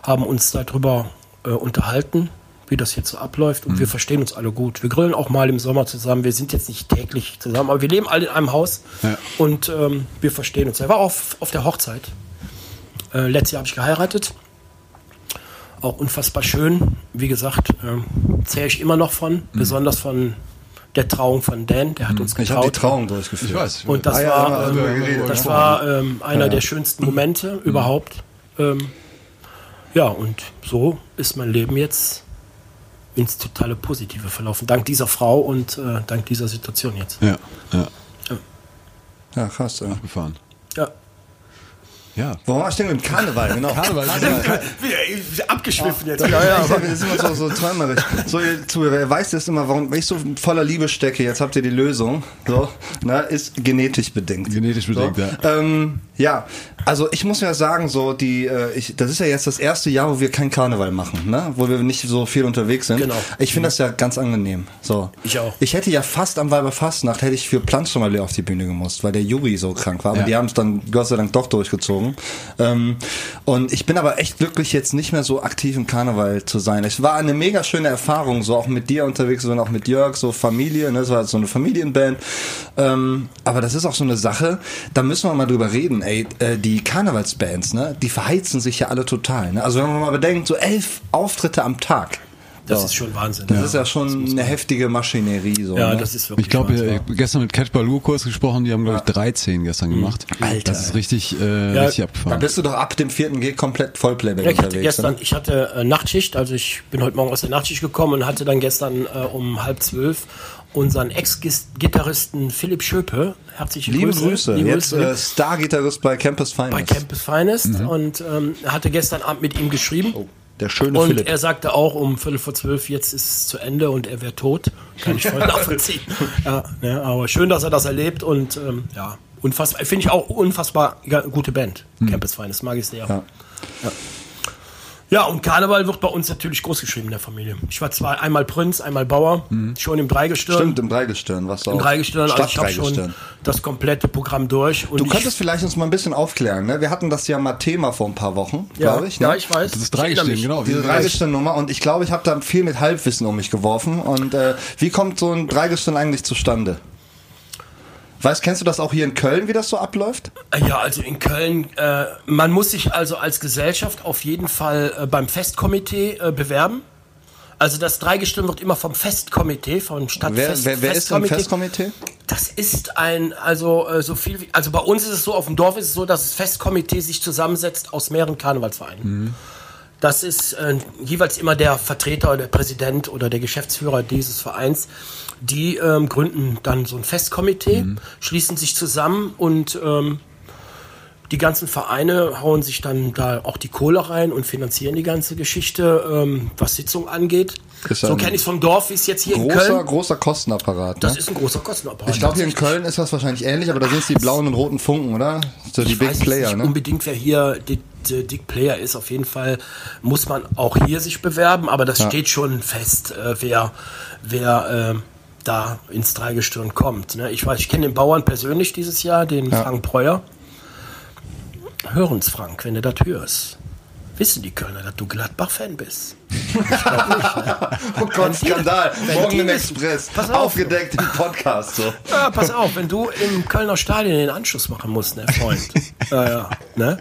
haben uns darüber äh, unterhalten, wie das jetzt so abläuft. Und Mhm. wir verstehen uns alle gut. Wir grillen auch mal im Sommer zusammen. Wir sind jetzt nicht täglich zusammen, aber wir leben alle in einem Haus Ja. und ähm, wir verstehen uns. Er war auf, auf der Hochzeit. Äh, letztes Jahr habe ich geheiratet. Auch unfassbar schön. Wie gesagt, ähm, zähle ich immer noch von. Mhm. Besonders von der Trauung von Dan. Der hat uns Ich habe die getraut. Trauung durchgeführt. Ich weiß. Und das Ah ja, war, ähm, das ja. war ähm, einer der schönsten Momente überhaupt. Ähm, ja, und so ist mein Leben jetzt ins totale Positive verlaufen. Dank dieser Frau und äh, dank dieser Situation jetzt. Ja, ja. Ja, krass. Ja. Gefahren. Ja. Ja. Warum war ich denn im Karneval? Genau. Karneval. Abgeschwiffen jetzt. Ja, ja, aber das ist immer so, so träumerisch. So, ihr Zuhörer, ihr weißt jetzt immer, warum wenn ich so voller Liebe stecke, jetzt habt ihr die Lösung, so, ne, ist genetisch bedingt. Genetisch bedingt, so. ja. Ähm, ja, also ich muss ja sagen, so, die, äh, ich, das ist ja jetzt das erste Jahr, wo wir kein Karneval machen, ne, wo wir nicht so viel unterwegs sind. Genau. Ich finde das ja ganz angenehm, so. Ich auch. Ich hätte ja fast am Weiberfastnacht, hätte ich für Planschsommelier auf die Bühne gemusst, weil der Juri so krank war, aber Ja. die haben es dann Gott sei Dank doch durchgezogen. Ähm, und ich bin aber echt glücklich, jetzt nicht mehr so aktiv im Karneval zu sein. Es war eine mega schöne Erfahrung, so auch mit dir unterwegs und auch mit Jörg, so Familie, ne? das war so eine Familienband. Ähm, aber das ist auch so eine Sache, da müssen wir mal drüber reden, ey, äh, die Karnevalsbands, ne, die verheizen sich ja alle total. Ne? Also wenn man mal bedenkt, so elf Auftritte am Tag. Das So. ist schon Wahnsinn. Das ist ja schon eine heftige Maschinerie. So, ja, ne? das ist wirklich Ich glaube, Wahnsinn. ich hab gestern mit Catch Baloo kurz gesprochen, die haben, glaube ich, 13 gestern gemacht. Alter, Das ist richtig, äh, Mhm. Ja, richtig Da abgefahren. bist du doch ab dem vierten G komplett Vollplayback Ja, ich hatte unterwegs. gestern, ne? ich hatte äh, Nachtschicht, also ich bin heute Morgen aus der Nachtschicht gekommen und hatte dann gestern äh, um halb zwölf unseren Ex-Gitarristen Philipp Schöpe. Herzliche Liebe Grüße. Grüße. Liebe Jetzt Grüße. äh, Star-Gitarrist bei Campus Finest. bei Campus Finest und ähm, hatte gestern Abend mit ihm geschrieben. Der schöne Und Philipp. er sagte auch um Viertel vor zwölf, jetzt ist es zu Ende und er wäre tot. Kann ich voll *laughs* nachvollziehen. ja, ne, aber schön, dass er das erlebt und ähm, ja, unfassbar, finde ich auch unfassbar gute Band. Campus Finest, mag ich sehr. Ja. Ja, und Karneval wird bei uns natürlich groß geschrieben in der Familie. Ich war zwar einmal Prinz, einmal Bauer, schon im Dreigestirn. Stimmt, im Dreigestirn, was du Im auch. Dreigestirn, also ich habe schon das komplette Programm durch. Du könntest vielleicht uns mal ein bisschen aufklären, ne? Wir hatten das ja mal Thema vor ein paar Wochen, ja, glaube ich. Ne? Ja, ich weiß. Das ist Dreigestirn, genau. Diese Dreigestirn-Nummer und ich glaube, ich habe da viel mit Halbwissen um mich geworfen. Und äh, wie kommt so ein Dreigestirn eigentlich zustande? Weißt, kennst du das auch hier in Köln, wie das so abläuft? Ja, also in Köln, äh, man muss sich also als Gesellschaft auf jeden Fall äh, beim Festkomitee äh, bewerben. Also das Dreigestirn wird immer vom Festkomitee, vom Wer, Stadtfest. wer, wer ist im Festkomitee. Festkomitee? Das ist ein, also äh, so viel wie, also bei uns ist es so, auf dem Dorf ist es so, dass das Festkomitee sich zusammensetzt aus mehreren Karnevalsvereinen. Das ist äh, jeweils immer der Vertreter oder der Präsident oder der Geschäftsführer dieses Vereins. Die ähm, gründen dann so ein Festkomitee, Mhm. schließen sich zusammen und ähm, die ganzen Vereine hauen sich dann da auch die Kohle rein und finanzieren die ganze Geschichte, ähm, was Sitzungen angeht. So kenne ich es vom Dorf, wie es jetzt hier in Großer, Köln. großer Kostenapparat. Das ne? ist ein großer Kostenapparat. ich glaube, hier in Köln ist das wahrscheinlich ähnlich, aber da sind es die blauen und roten Funken, oder? So die ich Big weiß Player, nicht ne? unbedingt, wer hier die, die Dick Player ist. Auf jeden Fall muss man auch hier sich bewerben, aber das Ja. steht schon fest, äh, wer, wer äh, da ins Dreigestirn kommt. Ne? Ich weiß, ich kenne den Bauern persönlich dieses Jahr, den Frank Breuer. Hören's, Frank, wenn du das hörst. Wissen die Kölner, dass du Gladbach-Fan bist? *laughs* Oh Gott, Skandal. Morgen im Express. Pass auf. Aufgedeckt im Podcast. So. Ja, pass auf, wenn du im Kölner Stadion den Anschluss machen musst, ne, Freund. *laughs* ja, ja, ne?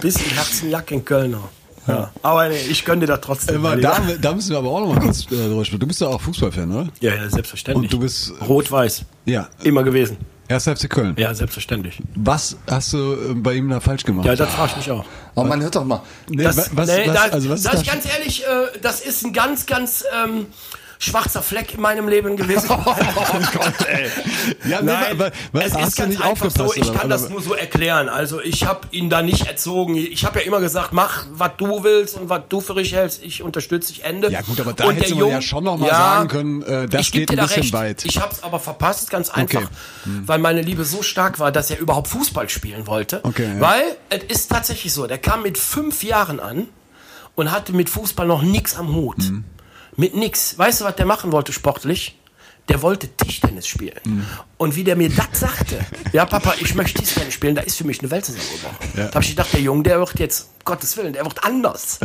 Bisschen Herzenlack in Kölner. Ja. Aber nee, ich gönne dir das trotzdem. Mein da, da müssen wir aber auch noch mal kurz äh, drüber sprechen. Du bist ja auch Fußballfan, oder? ja, ja, selbstverständlich. Und du bist- Rot-Weiß. Ja. Immer gewesen. 1. FC Köln. Ja, selbstverständlich. Was hast du äh, bei ihm da falsch gemacht? Ja, das frage ich mich auch. Oh, man hört doch mal. Nee, Das, wa- was, nee, was, da, also was da ist ich da- ganz ehrlich, äh, das ist ein ganz, ganz ähm, schwarzer Fleck in meinem Leben gewesen. *laughs* Oh Gott, ey. Ja, Nein, wa- wa- es ist ganz einfach so, ich oder- kann das oder- nur so erklären. Also ich habe ihn da nicht erzogen. Ich habe ja immer gesagt, mach, was du willst und was du für richtig hältst. Ich unterstütze dich, Ende. Ja gut, aber da und hätte man Jung- ja schon noch mal sagen können, äh, das geht ein da bisschen recht. weit. Ich habe es aber verpasst, ganz einfach, Okay. Hm. weil meine Liebe so stark war, dass er überhaupt Fußball spielen wollte. Okay, ja. Weil es ist tatsächlich so, der kam mit fünf Jahren an und hatte mit Fußball noch nichts am Hut. Hm. Mit nix. Weißt du, was der machen wollte sportlich? Der wollte Tischtennis spielen. Hm. Und wie der mir das sagte, ja Papa, ich möchte Tischtennis spielen, da ist für mich eine Welt zusammengebrochen. Ja. Da habe ich gedacht, der Junge, der wird jetzt, Gottes Willen, der wird anders.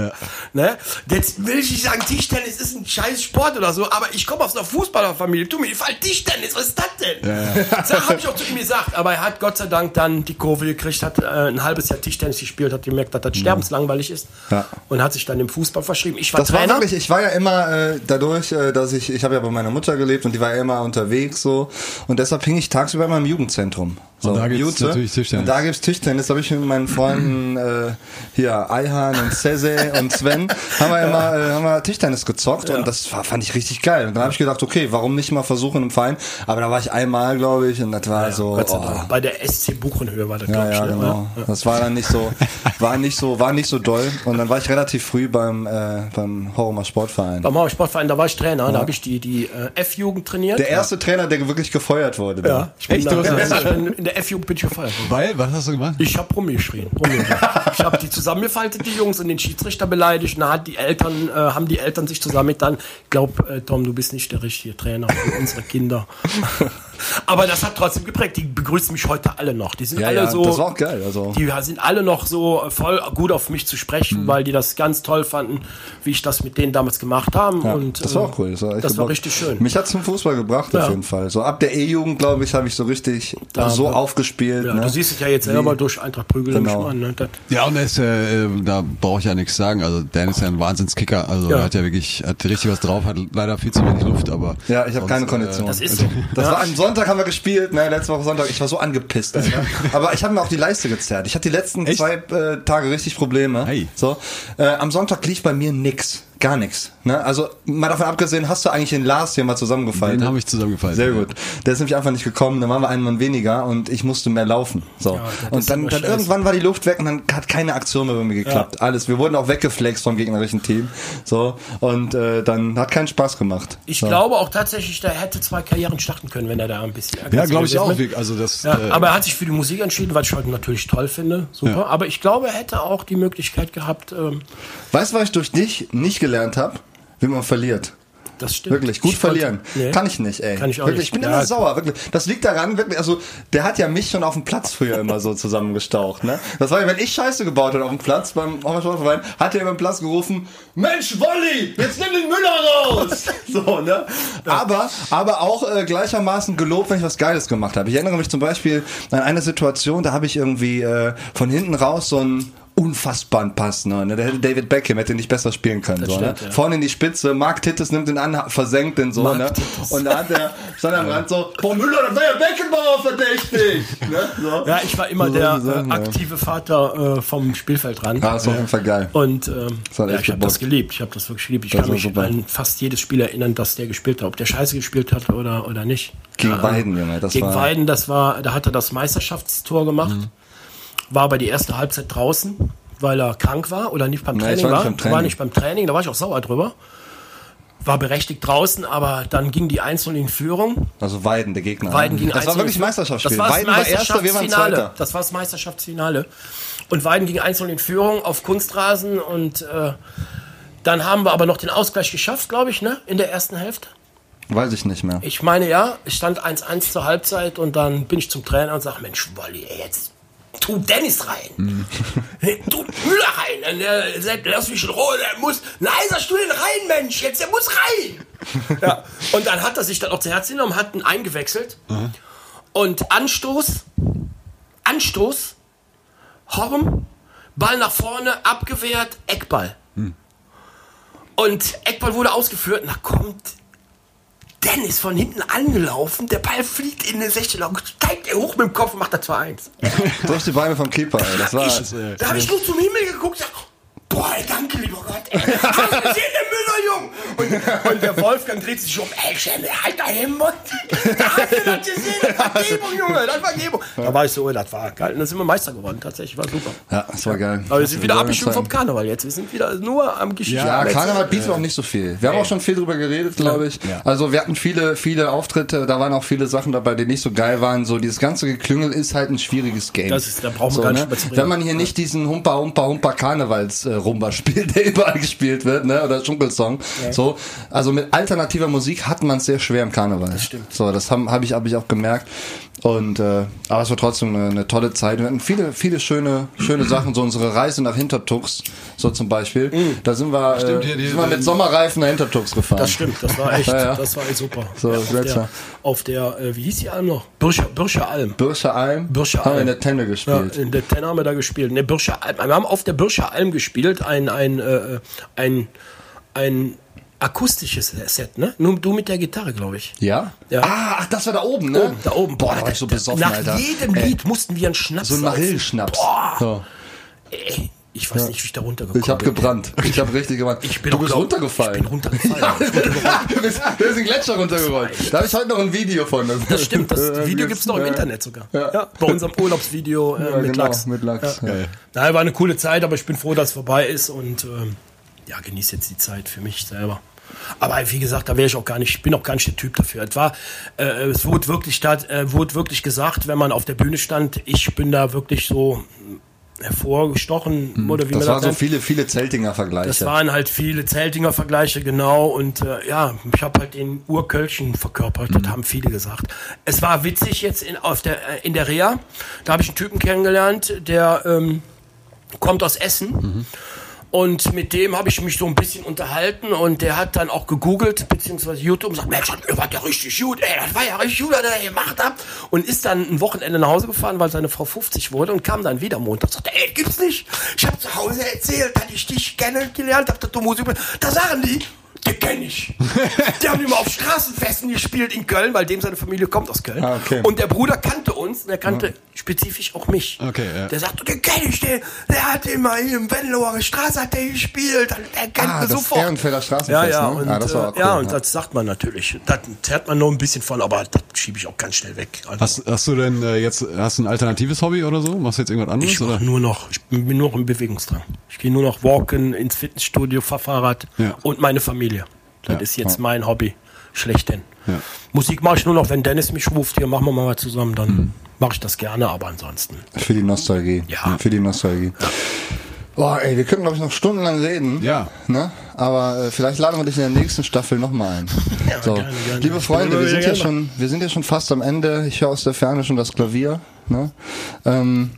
Ne? Jetzt will ich nicht sagen, Tischtennis ist ein scheiß Sport oder so, aber ich komme aus einer Fußballerfamilie. Du, mir gefällt Tischtennis, was ist das denn? Das habe ich auch zu ihm gesagt, aber er hat Gott sei Dank dann die Kurve gekriegt, hat äh, ein halbes Jahr Tischtennis gespielt, hat gemerkt, dass das sterbenslangweilig ist Ja. und hat sich dann dem Fußball verschrieben. Ich war Das war Trainer. wirklich, ich war ja immer äh, dadurch, äh, dass ich, ich habe ja bei meiner Mutter gelebt und die war ja immer unterwegs so und deshalb ich tagsüber immer im Jugendzentrum. So, Und da gibt's Jute. natürlich Tischtennis. Und da gibt's Tischtennis, da habe ich mit meinen Freunden *laughs* äh, hier Eihan und Cese und Sven haben wir immer äh, haben wir Tischtennis gezockt und das war, fand ich richtig geil. Und dann habe ich gedacht, okay, warum nicht mal versuchen im Verein? Aber da war ich einmal, glaube ich, und das war so. Gott sei oh. Bei der SC Buchenhöhe war das, Ja, ja, ne? genau. Das war dann nicht so, *laughs* war nicht so, war nicht so doll. Und dann war ich relativ früh beim, äh, beim Horrumer Sportverein. Beim Mauer Sportverein, da war ich Trainer, da habe ich die, die äh, F-Jugend trainiert. Der erste Trainer, der wirklich gefeuert wurde. ja, ich bin, Echt, da, *laughs* ich bin in der F-Jugend bin ich gefeiert worden. Weil, was hast du gemacht? Ich habe rumgeschrien. rumgeschrien. ich habe die zusammengefaltet, die Jungs, und den Schiedsrichter beleidigt. Na, hat die Eltern, äh, haben die Eltern sich zusammengetan. Ich glaube, äh, Tom, du bist nicht der richtige Trainer für unsere Kinder. Aber das hat trotzdem geprägt. Die begrüßen mich heute alle noch. Die sind Ja, alle ja, so. das war auch geil, also. Die sind alle noch so voll gut auf mich zu sprechen, Mhm. weil die das ganz toll fanden, wie ich das mit denen damals gemacht habe. Ja, und, das war äh, auch cool. Das war, das war richtig schön. Mich hat zum Fußball gebracht, Ja. auf jeden Fall. So ab der E-Jugend, glaube ich, habe ich so richtig Da- so aufgespielt. ja, ne? Du siehst es ja jetzt selber durch Eintracht Prügel Genau. an, ne? Das, Ja, und ist, äh, äh, da brauche ich ja nichts sagen. Also Dan ist ja ein Wahnsinnskicker. Also Ja. er hat ja wirklich, hat richtig was drauf, hat leider viel zu wenig Luft, aber. Ja, ich habe keine äh, Kondition. das ist so. Das ja. war am Sonntag haben wir gespielt, ne, letzte Woche Sonntag. Ich war so angepisst, Alter. *laughs* Aber ich habe mir auch die Leiste gezerrt. Ich hatte die letzten Echt? zwei äh, Tage richtig Probleme. Hey. So, äh, am Sonntag lief bei mir nix, gar nix. Ne? Also mal davon abgesehen, hast du eigentlich den Lars hier mal zusammengefaltet? Den habe ich zusammengefaltet. Sehr ja. gut. Der ist nämlich einfach nicht gekommen, dann waren wir einen Mann weniger und ich musste mehr laufen. So. das und dann, dann irgendwann war die Luft weg und dann hat keine Aktion mehr bei mir geklappt. Alles. Wir wurden auch weggeflext vom gegnerischen Team. So. Und äh, dann hat keinen Spaß gemacht. Ich so. glaube auch tatsächlich, der hätte zwei Karrieren starten können, wenn er da ein bisschen Ja, glaube ich auch. wäre. Also das, Ja, äh, aber er hat sich für die Musik entschieden, was ich heute natürlich toll finde. Super. Ja. Aber ich glaube, er hätte auch die Möglichkeit gehabt, ähm, Weißt du, was ich durch dich nicht gelernt habe? Wie man verliert. das stimmt. Wirklich, gut Ich konnte- verlieren. Nee. Kann ich nicht, ey. Kann ich auch wirklich, nicht. Ich bin Ja. immer sauer, wirklich. Das liegt daran, wirklich, also, der hat ja mich schon auf dem Platz früher immer so zusammengestaucht, ne? Das war ja, wenn ich Scheiße gebaut habe auf dem Platz beim Sportverein, hat er beim Platz gerufen, Mensch, Wolli, jetzt nimm den Müller raus! *laughs* so, ne? Aber, aber auch äh, gleichermaßen gelobt, wenn ich was Geiles gemacht habe. Ich erinnere mich zum Beispiel an eine Situation, da habe ich irgendwie äh, von hinten raus so ein unfassbar Pass. Ne? Der hätte David Beckham hätte nicht besser spielen können. So, stimmt, ne? ja. Vorne in die Spitze, Mark Tittes nimmt ihn an, versenkt den so. Mark Ne? Tittes. Und da hat er, stand am Rand so, boah Müller, das war ja Beckenbauer verdächtig. *laughs* ne? so. Ja, ich war immer So der Sachen, äh, aktive Vater äh, vom Spielfeldrand. Ah, ist auf jeden Fall geil. Und ähm, Das ja, ich habe das geliebt. Ich habe das wirklich geliebt. Ich Das kann war mich super. an fast jedes Spiel erinnern, dass der gespielt hat. Ob der Scheiße gespielt hat oder, oder nicht. Gegen Ja, Weiden, Junge, das gegen war- Weiden, das war, da hat er das Meisterschaftstor gemacht. Mhm. War aber die erste Halbzeit draußen, weil er krank war oder nicht beim Nee, ich Training war war. nicht beim Training. War nicht beim Training, da war ich auch sauer drüber. War berechtigt draußen, aber dann ging die Einzelne in Führung. Also Weiden, der Gegner. Weiden ging das war wirklich Meisterschaftsspiel. Das war Weiden war Erster, wir waren Meisterschaftsfinale. Zweiter. Das war das Meisterschaftsfinale. Und Weiden ging einzeln in Führung auf Kunstrasen und äh, dann haben wir aber noch den Ausgleich geschafft, glaube ich, ne, in der ersten Hälfte. Weiß ich nicht mehr. Ich meine ja, es stand 1-1 zur Halbzeit und dann bin ich zum Trainer und sage, Mensch, Wolli, ey, jetzt tu Dennis rein. tu Müller rein. Der sagt, lass mich in Ruhe, der muss, leiser Stuhl rein, Mensch, jetzt, der muss rein. ja. Und dann hat er sich dann auch zu Herzen genommen, hat ihn eingewechselt. Und Anstoß, Anstoß, Horn, Ball nach vorne, abgewehrt, Eckball. Und Eckball wurde ausgeführt, na kommt Dennis von hinten angelaufen, der Ball fliegt in den 16 er steigt er hoch mit dem Kopf und macht da 2-1. Durch die Beine vom Keeper, ey. Das war. Ich, da habe ich nur zum Himmel geguckt und gesagt, boah, danke, lieber Gott. Ey. Hast du gesehen, der Müller, Jung? Und, und der Wolfgang dreht sich um, ey, Schäme, halt deinen Mund. Da hast du das gesehen, das war Gebung, Junge, das war Gebung. Da war ich so, oh, das war geil. Und dann sind wir Meister geworden, tatsächlich, war super. Ja, das war geil. Aber wir sind wieder abgestimmt vom Karneval jetzt. Wir sind wieder nur am Geschichten. Ja, Karneval bietet auch nicht so viel. Wir haben auch schon viel drüber geredet, glaube ich. Also wir hatten viele, viele Auftritte, da waren auch viele Sachen dabei, die nicht so geil waren. So dieses ganze Geklüngel ist halt ein schwieriges Game. Das ist- da brauchen wir so, gar nicht ne? Wenn man hier nicht diesen Humpa Humpa Humpa Karnevals äh, Rumba spielt, *laughs* der überall gespielt wird, ne, oder Schunkelsong. So, also mit alternativer Musik hat man es sehr schwer im Karneval. Das stimmt. So, das habe hab ich, hab ich auch gemerkt. Und äh, aber es war trotzdem eine, eine tolle Zeit. Wir hatten viele, viele schöne, schöne Sachen. So unsere Reise nach Hintertux, so zum Beispiel. Da sind wir, Stimmt, äh, hier die- sind wir mit Sommerreifen nach Hintertux gefahren. Das stimmt, das war echt, *laughs* Ja, ja. das war echt super. So, Ja, auf, der, auf der, äh, wie hieß die Alm noch? Birscher, Birscher Alm. Birscher Alm. Birscher Haben wir in Alm. der Tenne Ja, gespielt. in der Ten haben wir da gespielt. Ne, Birscher Alm. Wir haben auf der Birscher Alm gespielt, ein, ein, äh, ein, ein akustisches Set, ne? Nur du mit der Gitarre, glaube ich. Ja? Ja. Ah, ach, das war da oben, ne? Oben, da oben. Boah, da war ich so besoffen, Nach Alter. jedem Ey, Lied mussten wir einen Schnaps So ein saufen. Marillenschnaps. Boah. So. Ey, ich weiß nicht, wie ich da runtergekommen Ich hab bin. gebrannt. Ich hab richtig gebrannt. Ich bin du bist runtergefallen. Ich bin runtergefallen. *laughs* du bist, du bist den Gletscher runtergerollt. Da habe ich heute noch ein Video von. Das stimmt, das *laughs* Video jetzt, gibt's noch im Internet sogar. Ja. Ja. bei unserem Urlaubsvideo äh, Ja, mit genau, Lachs. mit Lachs. Ja. Ja. Naja, war eine coole Zeit, aber ich bin froh, dass es vorbei ist und ähm, ja, genieße jetzt die Zeit für mich selber. Aber wie gesagt, da wäre ich auch gar nicht, ich bin auch gar nicht der Typ dafür. Es war, äh, es wurde wirklich, da, äh, wurde wirklich gesagt, wenn man auf der Bühne stand, ich bin da wirklich so hervorgestochen oder wie Das man das so nennt. viele, viele Zeltinger Vergleiche. Das waren halt viele Zeltinger Vergleiche, genau. Und äh, ja, ich habe halt den Urkölchen verkörpert, das haben viele gesagt. Es war witzig jetzt in, auf der, äh, in der Reha. Da habe ich einen Typen kennengelernt, der ähm, kommt aus Essen. Und mit dem habe ich mich so ein bisschen unterhalten und der hat dann auch gegoogelt, beziehungsweise YouTube und sagt, Mensch, das war ja richtig gut, ey, das war ja richtig gut, was er gemacht hat. Und ist dann ein Wochenende nach Hause gefahren, weil seine Frau 50 wurde und kam dann wieder Montag und sagte, ey, gibt's nicht. Ich habe zu Hause erzählt, dass ich dich kennengelernt habe, dass du Musik bist. Da sagen die, den kenne ich. *laughs* Die haben immer auf Straßenfesten gespielt in Köln, weil dem seine Familie kommt aus Köln. Ah, okay. Und der Bruder kannte uns, der kannte spezifisch auch mich. Okay, ja. Der sagte, den kenne ich, den, der hat immer hier im Venloer Straße hat der gespielt, der kennt Ah, das sofort. Ehrenfelder Straßenfest, ja, ja, ne? und, Ah, das war äh, cool, ja, und ja. das sagt man natürlich. Das zerrt man nur ein bisschen von, aber das schiebe ich auch ganz schnell weg. Also, Hast, hast du denn äh, jetzt hast du ein alternatives Hobby oder so? Machst du jetzt irgendwas anderes? ich oder? mache nur noch, ich bin nur noch im Bewegungsdrang. Ich gehe nur noch walken, ins Fitnessstudio, fahr Fahrrad Ja. und meine Familie. Das Ja. ist jetzt mein Hobby. Schlechthin. Ja. Musik mache ich nur noch, wenn Dennis mich ruft, hier machen wir mal was zusammen, dann Mhm. mache ich das gerne, aber ansonsten. Für die Nostalgie. Ja. Für die Nostalgie. Boah, ey, wir könnten, glaube ich, noch stundenlang reden. Ja. Ne? Aber äh, vielleicht laden wir dich in der nächsten Staffel nochmal ein. *laughs* so. gerne, gerne. Liebe Freunde, wir sind, ja schon, wir sind ja schon fast am Ende. Ich höre aus der Ferne schon das Klavier. Ne? Ähm,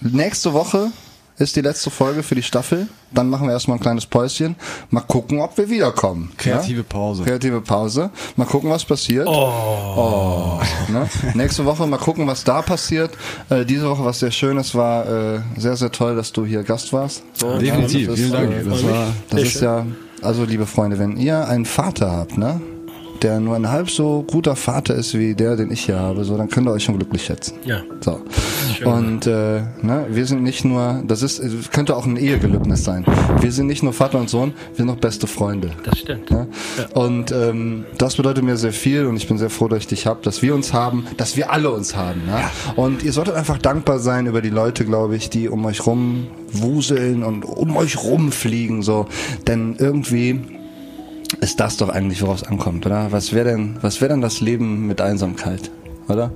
nächste Woche ist die letzte Folge für die Staffel. Dann machen wir erstmal ein kleines Päuschen. Mal gucken, ob wir wiederkommen. Kreative ja? Pause. Kreative Pause. Mal gucken, was passiert. Oh. ne? Nächste Woche mal gucken, was da passiert. Äh, diese Woche, was sehr schön ist, war äh, sehr, sehr toll, dass du hier Gast warst. So, Definitiv, das ist, vielen Dank. äh, Das war das ist ja, also liebe Freunde, wenn ihr einen Vater habt, ne? Der nur ein halb so guter Vater ist wie der, den ich hier habe, so, dann könnt ihr euch schon glücklich schätzen. Ja. So. Und äh, ne, wir sind nicht nur, das ist, könnte auch ein Ehegelübnis sein. Wir sind nicht nur Vater und Sohn, wir sind noch beste Freunde. Das stimmt. Ja? Und ähm, das bedeutet mir sehr viel und ich bin sehr froh, dass ich dich hab, dass wir uns haben, dass wir alle uns haben. Ja? Und ihr solltet einfach dankbar sein über die Leute, glaube ich, die um euch rum wuseln und um euch rumfliegen. So, denn irgendwie ist das doch eigentlich, woraus es ankommt, oder? Was wäre denn, was wäre denn das Leben mit Einsamkeit, oder?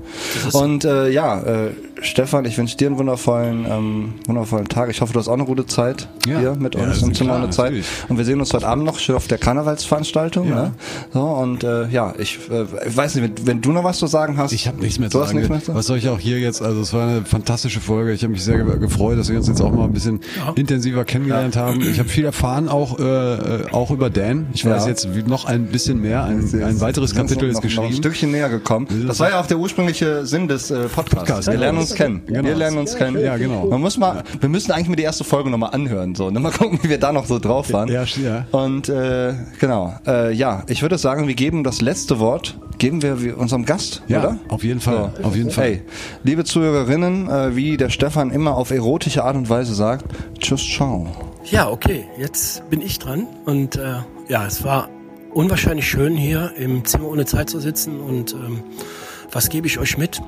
Und äh, ja, äh, Stefan, ich wünsche dir einen wundervollen, ähm, wundervollen Tag. Ich hoffe, du hast auch eine gute Zeit Ja. hier mit Ja, uns im Zimmer eine Zeit. natürlich. Und wir sehen uns heute Abend noch schön auf der Karnevalsveranstaltung. Ja. Ne? So, und äh, ja, ich, äh, ich weiß nicht, wenn, wenn du noch was zu sagen hast. Ich habe nichts mehr du zu hast sagen. nichts mehr zu sagen? Was soll ich auch hier jetzt? Also es war eine fantastische Folge. Ich habe mich sehr ge- gefreut, dass wir uns jetzt auch mal ein bisschen intensiver kennengelernt haben. Ich habe viel erfahren, auch äh, äh, auch über Dan. Ich weiß Ja. jetzt wie- noch ein bisschen mehr. Ein, ein weiteres Kapitel noch, ist Noch ein geschrieben. Stückchen näher gekommen. Das war ja auch der ursprüngliche Sinn des äh, Podcasts. Podcast, wir genau. lernen uns kennen. Genau. Wir lernen uns kennen. Ja, genau. Man muss mal, wir müssen eigentlich mal die erste Folge nochmal anhören, so, ne? mal gucken, wie wir da noch so drauf waren. Ja, ja. Und äh, genau, äh, ja, ich würde sagen, wir geben das letzte Wort, geben wir wie- unserem Gast, Ja, oder? auf jeden Fall. Auf jeden Fall. Hey, liebe Zuhörerinnen, äh, wie der Stefan immer auf erotische Art und Weise sagt, tschüss, ciao. Ja, okay, jetzt bin ich dran. Und äh, ja, es war unwahrscheinlich schön, hier im Zimmer ohne Zeit zu sitzen. Und ähm, was gebe ich euch mit?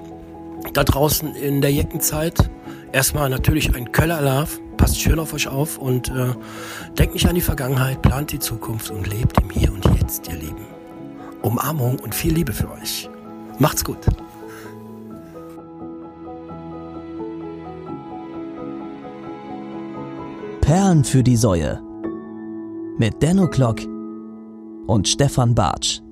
Da draußen in der Jeckenzeit. Erstmal natürlich ein Köller Love. Passt schön auf euch auf und äh, denkt nicht an die Vergangenheit, plant die Zukunft und lebt im Hier und Jetzt, ihr Lieben. Umarmung und viel Liebe für euch. Macht's gut. Perlen für die Säue. Mit Denno Klock und Stefan Bartsch.